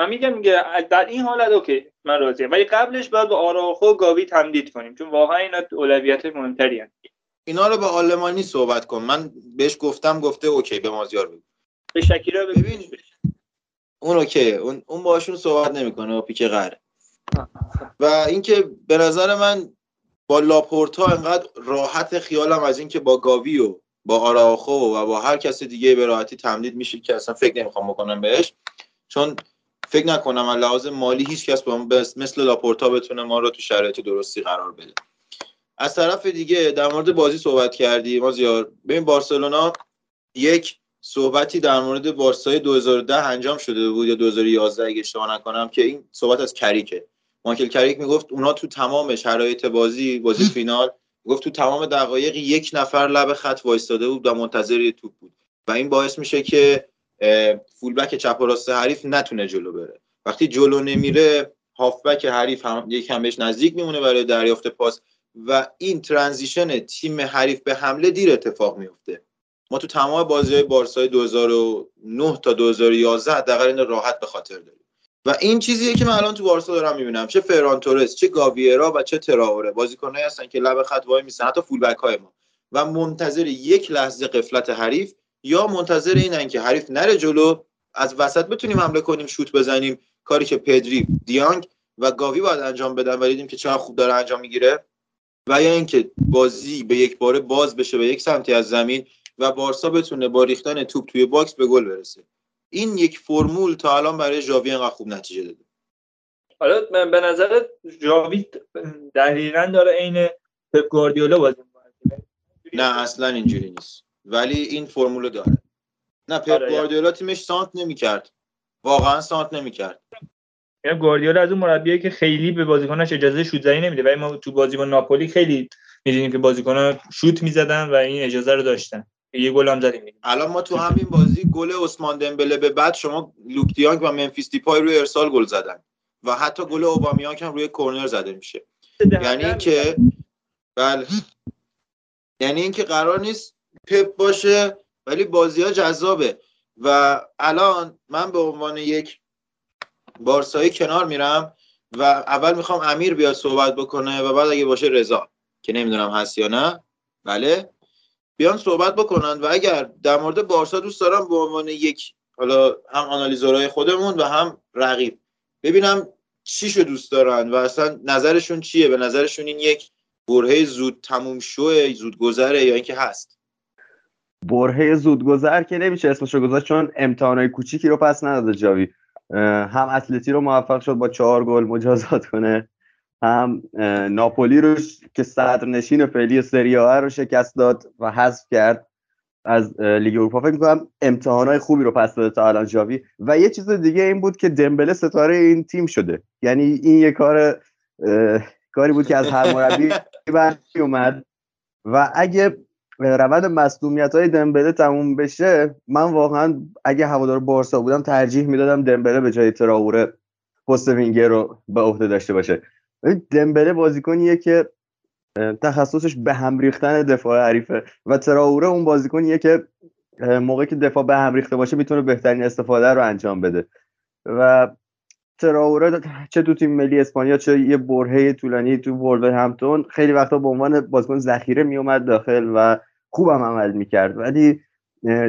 من میگم میگه در این حالت okay من راضیم. ولی قبلش باید با آراخو و گاوی تمدید کنیم چون واقعا اینا اولویت مهمتری هست اینا رو به آلمانی صحبت کن. من بهش گفتم گفته اوکی به مازیار بگو. به شکیرا ببین اون اوکی اون اون باشون صحبت نمی‌کنه و پیک قره و اینکه به نظر من با لاپورتا انقدر راحت خیالم از اینکه با گاوی و با آراخو و با هر کس دیگه به راحتی تمدید میشه که اصلا فکر نمی‌خوام بکنم بهش. چون فکر نکنم از لحاظ مالی هیچ کس با مثل لاپورتا بتونه ما رو تو شرایط درستی قرار بده. از طرف دیگه در مورد بازی صحبت کردی ما زیاد ببین بارسلونا یک صحبتی در مورد بارسای 2010 انجام شده بود یا 2011 اگه اشتباه نکنم که این صحبت از کریکه. مایکل کریک می‌گفت اونا تو تمام شرایط بازی بازی فینال گفت تو تمام دقایق یک نفر لب خط وایستاده بود و منتظر توپ بود. و این باعث میشه که فولبک چپ و راست حریف نتونه جلو بره. وقتی جلو نمیره هافبک حریف هم یکم بهش نزدیک میمونه برای دریافت پاس و این ترانزیشن تیم حریف به حمله دیر اتفاق میفته. ما تو تمام بازی های بارسای 2009 تا 2011 حداقل این راحت به خاطر داریم. و این چیزیه که من الان تو بارسا دارم می‌بینم. چه فران تورس چه گاویرا و چه تراوره. بازیکنایی هستن که لب خط وای میسن حتی فولبک های ما. و منتظر یک لحظه غفلت حریف یا منتظر اینن که حریف نره جلو از وسط بتونیم حمله کنیم شوت بزنیم. کاری که پدری دیانگ و گاوی باید انجام بدن و دیدیم که چقدر خوب داره انجام می‌گیره. و یا اینکه بازی به یک باره باز بشه به یک سمتی از زمین و بارسا بتونه با ریختن توپ توی box به گل برسه. این یک فرمول تا الان برای ژاوی انقدر خوب نتیجه داده. حالا من به نظر ژاوی دقیقا داره عین پپ گواردیولا بازی می‌کنه. نه اصلا اینجوری نیست. ولی این فرمول داره. نه پپ آره، گواردیولا تیمش سانت نمی‌کرد. واقعا سانت نمی‌کرد. یعنی گواردیولا از اون مربیه که خیلی به بازیکناش اجازه شوت زنی نمیده. ولی ما تو بازی با ناپولی خیلی می‌دونیم که بازیکن‌ها شوت می‌زدن و این اجازه رو داشتن. یه گل هم زدیم. الان ما تو همین بازی گل عثمان دمبله به بعد شما لوک دیانگ و منفیس دیپای روی ارسال گل زدن. و حتی گل اوبامیانگ هم روی کرنر زده میشه. یعنی اینکه بله. یعنی اینکه قرار نیست پپ باشه ولی بازی ها جذابه. و الان من به عنوان یک بارسایی کنار میرم و اول می‌خوام امیر بیاد صحبت بکنه و بعد اگه باشه رضا که نمی‌دونم هست یا نه. بله. بیان صحبت بکنن و اگر در مورد بارسا دوست دارم به عنوان یک حالا هم آنالیزورهای خودمون و هم رقیب. ببینم چیشو دوست دارن و اصلا نظرشون چیه؟ به نظرشون این یک برهه زود تموم شوه زود گذره یا اینکه هست؟ برهه زودگذر که نمیشه اسمش رو گذاشت چون امتحانای کوچیکی رو پس نداده جاوی. هم اتلتی رو موفق شد با چهار گل مجازات کنه هم ناپولی رو که صدرنشین فعلی سری آ رو شکست داد و حذف کرد از لیگ اروپا. فکر می‌کنم امتحانای خوبی رو پس داده تا الان جاوی. و یه چیز دیگه این بود که دمبله ستاره این تیم شده. یعنی این یه کار کاری بود که از هر مربی اومد و اگه روند مصدومیت های دمبله تموم بشه من واقعا اگه هوادار بارسا بودم ترجیح می‌دادم دمبله به جای تراوره پست وینگر رو به عهده داشته باشه. دمبله بازیکنیه که تخصصش به هم ریختن دفاع حریفه و تراوره اون بازیکنیه که موقعی که دفاع به هم ریخته باشه می‌تونه بهترین استفاده رو انجام بده. و تراوره چه تو تیم ملی اسپانیا چه یه برهه طولانی تو همتون خیلی وقتا به عنوان بازیکن ذخیره میومد داخل و خوبم عمل می‌کرد. ولی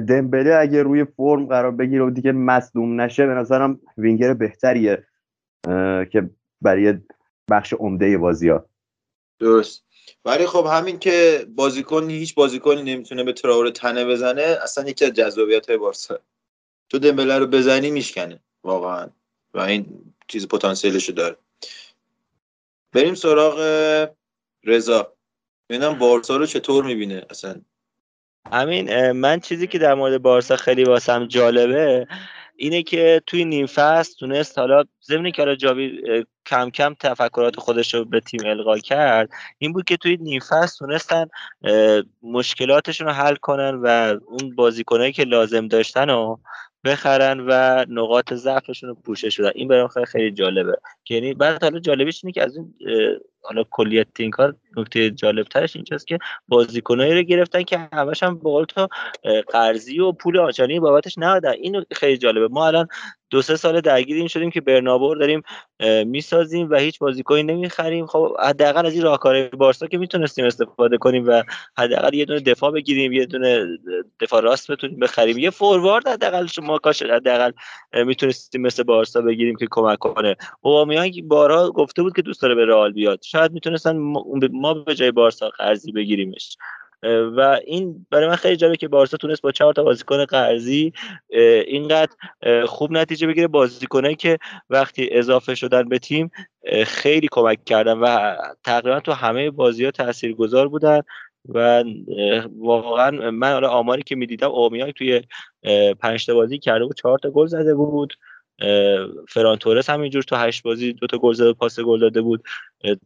دمبله اگه روی فرم قرار بگیره و دیگه مصدوم نشه به نظرم وینگر بهتریه که برای بخش عمده بازی ها درست. ولی خب همین که بازیکن هیچ بازیکنی نمی‌تونه به تراوره تنه بزنه اصلا یکی از جذابیت های بارسا. تو دمبله رو بزنی میشکنه واقعا. و این چیز پتانسیلش رو داره. بریم سراغ رضا. ببینم بارسا رو چطور می‌بینه؟ اصلا همین اه، من چیزی که در مورد بارسا خیلی واسم جالبه اینه که توی نیم فصل تونست حالا ضمن که حالا جاوی کم کم تفکرات خودش رو به تیم القا کرد این بود که توی نیم فصل تونستن مشکلاتشون رو حل کنن و اون بازیکنایی که لازم داشتن رو بخرن و نقاط ضعفشون رو پوشش بدن. این برام خیلی جالبه. یعنی بعد حالا جالبش اینه که از اه، حالا کلیت این کار نکته جالب ترش اینجاست که بازیکنایی رو گرفتن که همش هم به قول تو قرضی و پول آنچنانی بابتش ندادن اینو خیلی جالبه. ما الان دو سه سال درگیر این شدیم که برنابو رو داریم می‌سازیم و هیچ بازیکنی نمی‌خریم. خب حداقل از این راهکارهای بارسا که می‌تونستیم استفاده کنیم و حداقل یه دونه دفاع بگیریم یه دونه دفاع راست بتونیم بخریم. یه فوروارد حداقل شما کاش حداقل می‌تونستیم مثل بارسا بگیریم که کمک کنه. اوبامیانگ بارها گفته بود که دوست داره به رئال بیاد. شاید می‌تونستن ما به جای بارسا قرضی بگیریمش. و این برای من خیلی جالبه که بارسا تونست با چهار تا بازیکن قرضی اینقدر خوب نتیجه بگیره. بازیکنایی که وقتی اضافه شدن به تیم خیلی کمک کردن و تقریبا تو همه بازی ها تاثیرگذار بودن و واقعا من آماری که می‌دیدم اومیانگ توی پنج بازی کرده بود چهار تا گل زده بود. فران تورس همینجور تو هشت بازی دو تا گل زده پاس گل داده بود.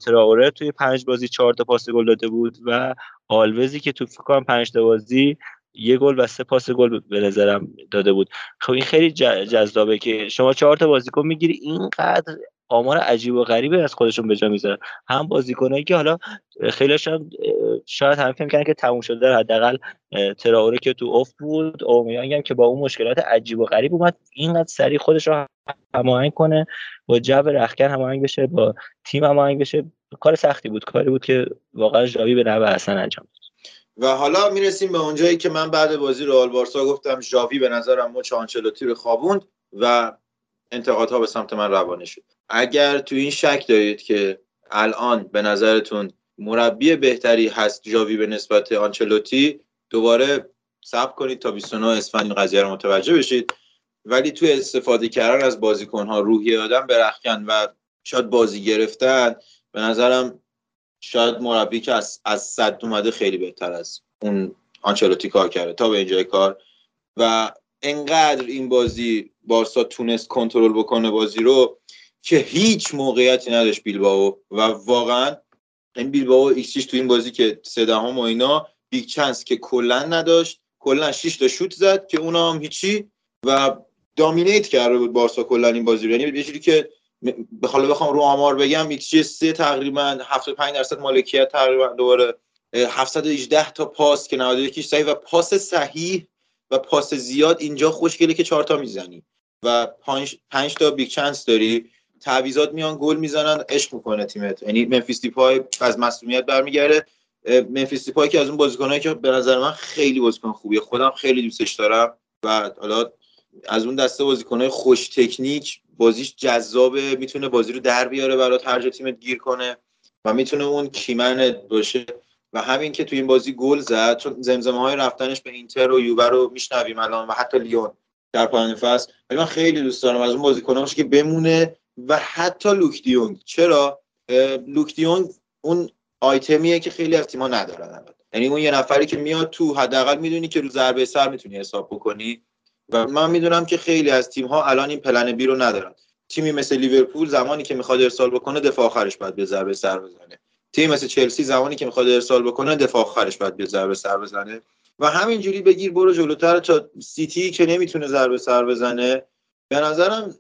تراوره توی پنج بازی چهار تا پاس گل داده بود و آلوزی که تو فکر پنج تا بازی یه گل و سه پاس گل به نظرم داده بود. خب این خیلی جذابه که شما چهار تا بازیکن می‌گیری اینقدر آمار عجیب و غریبی از خودشون به جا می‌ذارن. هم بازیکنایی که حالا خیلیش هم شاید هم فکر کردن که تموم شده حداقل تراوره که تو اوف بود اومیانگ هم که با اون مشکلات عجیب و غریب اومد اینقدر سریع خودش رو هماهنگ کنه با جو رخکن هماهنگ بشه با تیم هماهنگ بشه کار سختی بود کاری بود که واقعا جاوی به نوع حسن انجام و حالا می‌رسیم به اونجایی که من بعد بازی رئال بارسا گفتم ژاوی به نظرم مچ آنچلوتی رو خوابوند و انتقادها به سمت من روانه شد. اگر تو این شک دارید که الان به نظرتون مربی بهتری هست جاوی به نسبت آنچلوتی دوباره صبر کنید تا 29 اسفند این قضیه رو متوجه بشید. ولی تو استفاده کردن از بازیکنها روحی آدم برخکن و شاید بازی گرفتن به نظرم شاید مربی که از, از صد اومده خیلی بهتر از اون آنچلوتی کار کرده. تا به اینجای کار. و انقدر این بازی بارسا تونست کنترل بکنه بازی رو که هیچ موقعیتی نداشت بیلباو و واقعا این بیلباو ایکسیش تو این بازی که سه دهم و اینا big chance که کلا نداشت. کلا 6 تا شوت زد که اونا هم هیچی. و dominate کرده بود بارسا کلا این بازی رو. یعنی یه که به حالا بخوام رو آمار بگم ایکس سه تقریبا 75 درصد مالکیت تقریبا دوباره 718 تا پاس که 91 صحیح و پاس صحیح و پاس زیاد اینجا خوشگله که چهار تا می‌زنی. و 5 تا big chance داری. تعویضات میان گل می‌زنن عشق می‌کنه تیمت. یعنی ممفیس دیپای از مصدومیت برمیگرده. ممفیس دیپای که از اون بازیکنایی که به نظر من خیلی بازیکن خوبیه. خودم خیلی دوستش دارم. و حالا از اون دسته بازیکنهای خوش تکنیک بازیش جذابه. می‌تونه بازی رو در بیاره برات هر جا تیمت گیر کنه. و می‌تونه اون کیمن باشه. و همین که تو این بازی گل زد چون زمزمه های رفتنش به اینتر و یوبر رو میشنویم الان و حتی لیون در پایان فصل. ولی من خیلی دوست دارم از اون بازیکن‌ها باشه که بمونه و حتی لوک دیونگ. چرا؟ لوک دیونگ اون آیتمیه که خیلی از تیم‌ها ندارن یعنی اون یه نفری که میاد تو حداقل می‌دونی که رو ضربه سر می‌تونی حساب بکنی. و من می‌دونم که خیلی از تیم ها الان این پلن بی رو ندارن. تیمی مثل لیورپول زمانی که می‌خواد ارسال بکنه دفاع آخرش باید به ضربه سر بزنه. تیم مثل چلسی زمانی که می‌خواد ارسال بکنه دفاع آخرش باید به ضربه سر بزنه. و همینجوری بگیر برو جلوتر تا سیتی که نمی‌تونه ضربه سر بزنه. به نظرم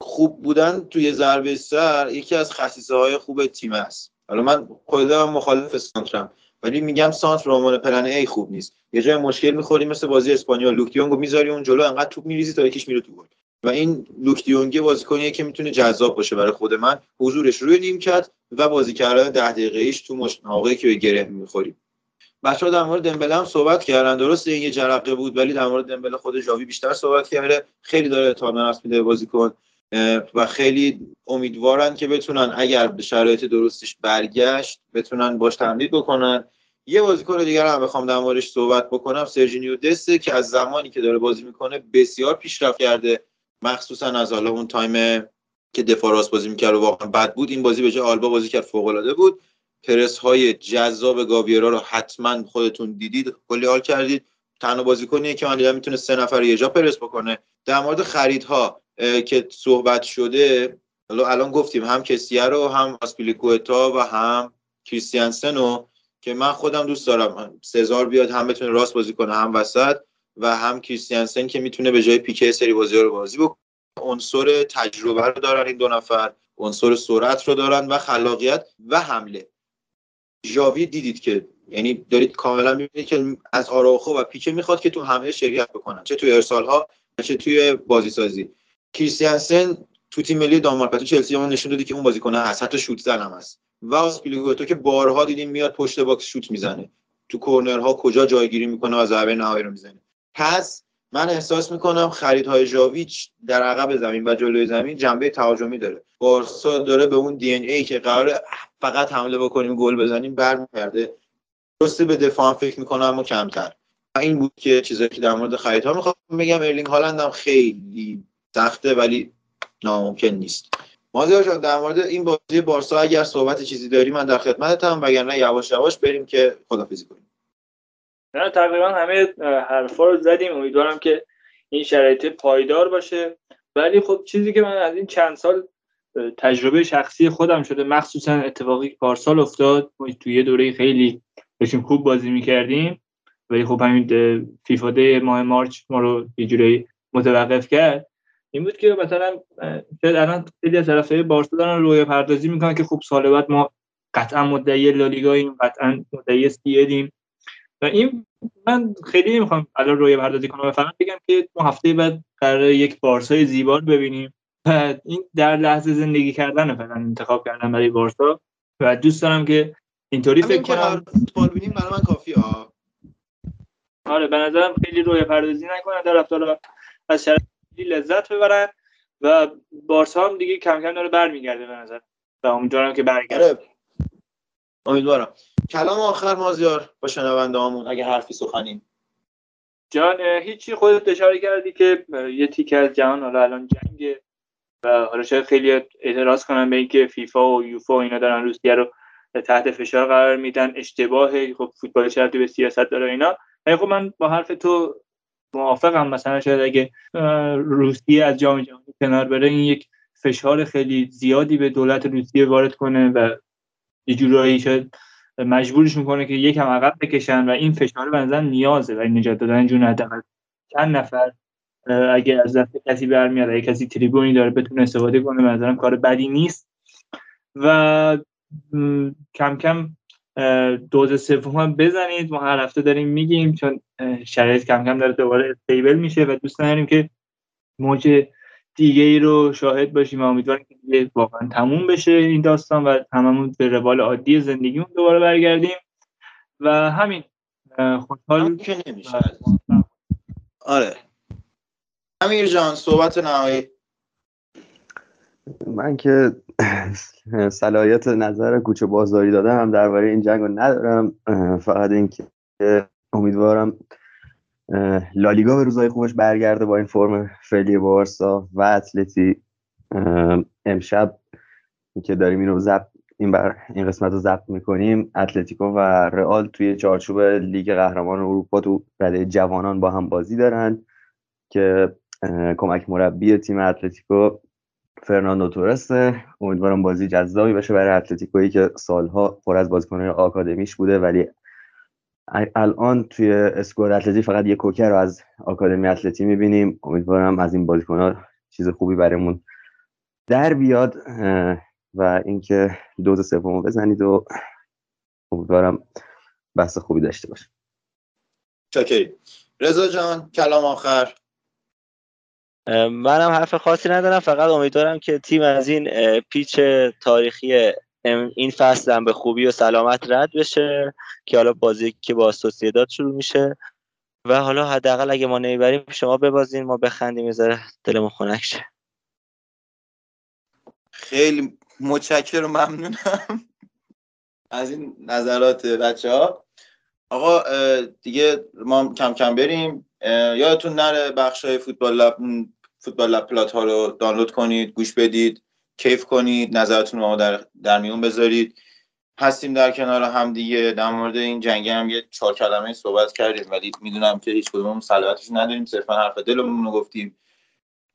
خوب بودن توی ضربه سر یکی از خصیصه های خوب تیم است. حالا من خودم مخالف سانترم ولی میگم سانتر عنوان پلن ای خوب نیست. یه جای مشکل می‌خوری مثل بازی اسپانیول. لوک دیونگو می‌ذاری اون جلو انقدر توپ میریزی تا یکیش میره تو گل. و این لوک دیونگی بازیکنیه که می‌تونه جذاب باشه برای خود من. حضورش روی نیمکت و بازی کردن ده دقیقه ایش تو مواقعی که به گره می‌خوری بچه‌ها در مورد دمبله هم صحبت کردن. درسته این یه جرقه بود ولی در مورد دمبله خود جاوی بیشتر صحبت کرده خیلی داره اعتماد نفس میده بازیکن و خیلی امیدوارن که بتونن اگر به شرایط درستش برگشت بتونن باش تمدید بکنن. یه بازیکن دیگر هم بخوام در موردش صحبت بکنم سرجینیو دسته که از زمانی که داره بازی می‌کنه بسیار پیشرفت کرده. مخصوصا از حالا اون تایم که دفاع راست بازی می‌کرد و واقعا بد بود این بازی به جای آلبا بازی کرد فوق العاده بود. پرس های جذاب گاویرا رو حتما خودتون دیدید کلی حال کردید. تنها بازیکنیه که من می‌تونه سه نفر یه جا پرس بکنه. در مورد خریدها که صحبت شده حالا الان گفتیم هم کسیه رو هم آسپیلیکوتا و هم کریستیانسن رو که من خودم دوست دارم سزار بیاد هم بتونه راست بازی کنه هم وسط. و هم کریستیانسن که می‌تونه به جای پیکه سری بازی رو بازی بکنه. عنصر تجربه رو دارن این دو نفر عنصر سرعت رو دارن و خلاقیت و حمله. ژاوی دیدید که یعنی دارید کاملا می‌بینید که از آراخو و پیکه می‌خواد که تو حمله شرکت بکنن. چه توی ارسال ها چه توی بازی سازی کریستیانسن تو تیم ملی دانمارک تو چلسی اون نشون دادی که اون بازیکن هست. حتی شوت زن هم هست. و آسپیلیکوئتا که بارها دیدیم میاد پشت box شوت می‌زنه. تو کورنرها کجا جایگیری می‌کنه و ضربه نهایی رو می‌زنه. پس من احساس می‌کنم خریدهای جاویچ در عقب زمین و جلوی زمین جنبه تهاجمی داره. بارسا داره به اون دی ان ای که قرار فقط حمله بکنیم گل بزنیم برمیگرده. درسته به دفاع فکر می‌کنم اما کمتر. این بود که چیزایی که در مورد خریدها می‌خوام بگم. ارلینگ هالند هم خیلی سخته ولی ناممکن نیست. مازیار جان در مورد این بازی بارسا اگر صحبت چیزی داری من در خدمتتم. وگرنه یواش یواش بریم که خدافظی کنیم. نه تقریبا همه حرفا رو زدیم. امیدوارم که این شرایط پایدار باشه. ولی خب چیزی که من از این چند سال تجربه شخصی خودم شده مخصوصا اتفاقی که پارسال افتاد توی یه دوره خیلی بشیم خوب بازی می‌کردیم. ولی خب همین فیفا دی ماه مارچ ما رو یه جوری متوقف کرد. این بود که مثلا شاید الان خیلی از طرفدارای بارسا دارن روی پردازی می‌کنن که خب سال بعد ما قطعا مدعی لالیگاییم قطعا مدعی سیدیم و این من خیلی نمی‌خوام الان روی پردازی کنم و فقط بگم که ما هفته بعد قرار یک بارسای زیبا رو ببینیم. و این در لحظه زندگی کردن فعلا انتخاب کردم برای بارسا. و دوست دارم که اینطوری فکر کنم فوتبال بینیم برای من کافی ها آره به نظرم خیلی روی پردازی نکنن طرفدارا از شرایط لذت ببرن و بارسا هم دیگه کم کم داره برمیگرده به نظر. و امیدوارم که برگرده. آره. امیدوارم. کلام آخر مازیار با شنونده هامون اگه حرفی سخنی جان هیچی خودت اشاره کردی که یه تیکه از جهان حالا الان جنگه و حالا شاید خیلی اعتراض کنن به اینکه فیفا و یوفا و اینا دارن روسیه رو تحت فشار قرار میدن. اشتباهه. خب فوتبال چه ربطی به سیاست داره اینا. ولی خب من با حرف تو موافقم. مثلا شاید اگه روسیه از جام جهانی کنار بره این یک فشار خیلی زیادی به دولت روسیه وارد کنه و یه جورایی شاید مجبورش می‌کنه که یکم عقب بکشن و این فشار به نیازه برای نجات دادن. جون حداقل چند نفر اگه از دست کسی برمیاد اگه کسی تریبونی داره بتونه استفاده کنه به نظرم کار بدی نیست. و کم کم دوز سوم هم بزنید. ما هر هفته داریم میگیم چون شرایط کم کم داره دوباره استیبل میشه و دوست داریم که موج دیگه ای رو شاهد باشیم و امیدواریم که دیگه واقعا تموم بشه این داستان و هممون به روال عادی زندگیمون دوباره برگردیم. و همین خوشحال هم که نمیشه. آره. امیر جان صحبت نهایی. من که صلاحیت نظر کوچه بازداری دادم درباره این جنگ رو ندارم. فقط اینکه امیدوارم لالیگا به روزای خوبش برگرده با این فرم فعلی بارسا و اتلتی. امشب که داریم اینو ضبط این بر این قسمت رو ضبط می‌کنیم اتلتیکو و رئال توی چارچوب لیگ قهرمان اروپا تو رده جوانان با هم بازی دارن که کمک مربی تیم اتلتیکو فرناندو تورسه امیدوارم بازی جذابی باشه برای اتلتیکویی که سالها پر از بازیکنان آکادمیش بوده ولی الان توی اسکواد اتلتی فقط یه کوکر رو از آکادمی اتلتی می‌بینیم. امیدوارم از این بازیکن‌ها چیز خوبی برامون در بیاد و اینکه دوز سومو بزنید و امیدوارم بحث خوبی داشته باشه چاکری رضا جان کلام آخر. منم حرف خاصی ندارم فقط امیدوارم که تیم از این پیچ تاریخی این فصل هم به خوبی و سلامت رد بشه که حالا بازی که با سوسیداد شروع میشه. و حالا حداقل اگه ما نمی‌بریم شما ببازین ما بخندیم ذره دلمون خنک شه. خیلی متشکرم ممنونم از این نظرات بچه ها آقا دیگه ما کم کم بریم. یادتون نره بخش های فوتبال لب فوتبال لب پلات ها رو دانلود کنید گوش بدید. کیف کنید نظرتون رو در, در میون بذارید. هستیم در کنار هم دیگه. در مورد این جنگ هم یه چهار کلمه صحبت کردیم ولی می‌دونم که هیچ کدوممون صلاحیتش نداریم. صرفا حرف دلمون رو گفتیم.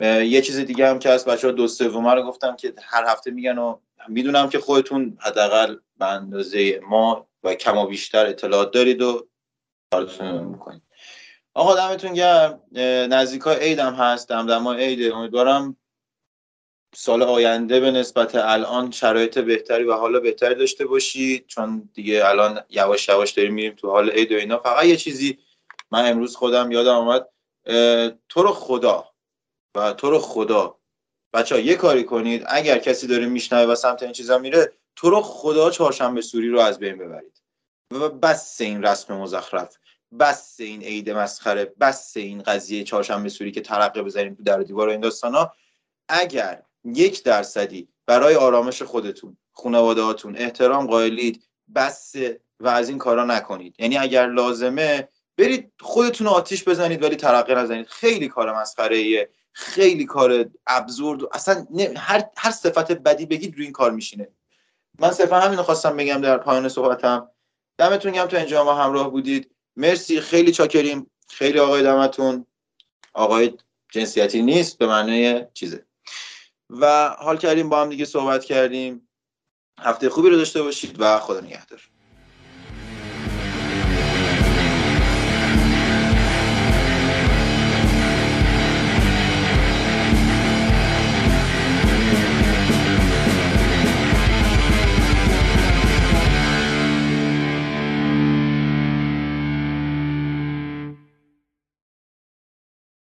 یه چیز دیگه هم که از بچه ها دو سومه رو گفتم که هر هفته میگن و می‌دونم که خودتون حداقل به اندازه ما و کم و بیشتر اطلاعات دارید و کارتون می‌کنید. آقا دمتون گرم. نزدیک های عید هم هست. دمدمای عید امیدوارم سال آینده به نسبت الان شرایط بهتری و حال بهتری داشته باشید چون دیگه الان یواش یواش داریم میریم تو حال عید و اینا. فقط یه چیزی من امروز خودم یادم آمد تو رو خدا و تو رو خدا. بچه ها یه کاری کنید. اگر کسی داره میشنوه و سمت این چیزا میره تو رو خدا چهارشنبه سوری رو از بین ببرید. و بس این رسم مزخرف. بس این عید مسخره. بس این قضیه چهارشنبه سوری که ترقه بزنیم تو در دیوار و این داستانا. اگر یک درصدی برای آرامش خودتون خانواده هاتون احترام قائلید بس و از این کارا نکنید. یعنی اگر لازمه برید خودتون رو آتیش بزنید ولی ترقه نزنید. خیلی کار مسخره خیلی کار ابزورد اصلا هر هر صفت بدی بگید روی این کار میشینه. من صرفا همین خواستم بگم در پایان صحبتم. دمتون گرم تا اینجا ما همراه بودید. مرسی خیلی چاکریم. خیلی آقای دمتون. آقای جنسیتی نیست به معنی چیزه. و حال کردیم با هم دیگه صحبت کردیم. هفته خوبی رو داشته باشید و خدا نگهدار.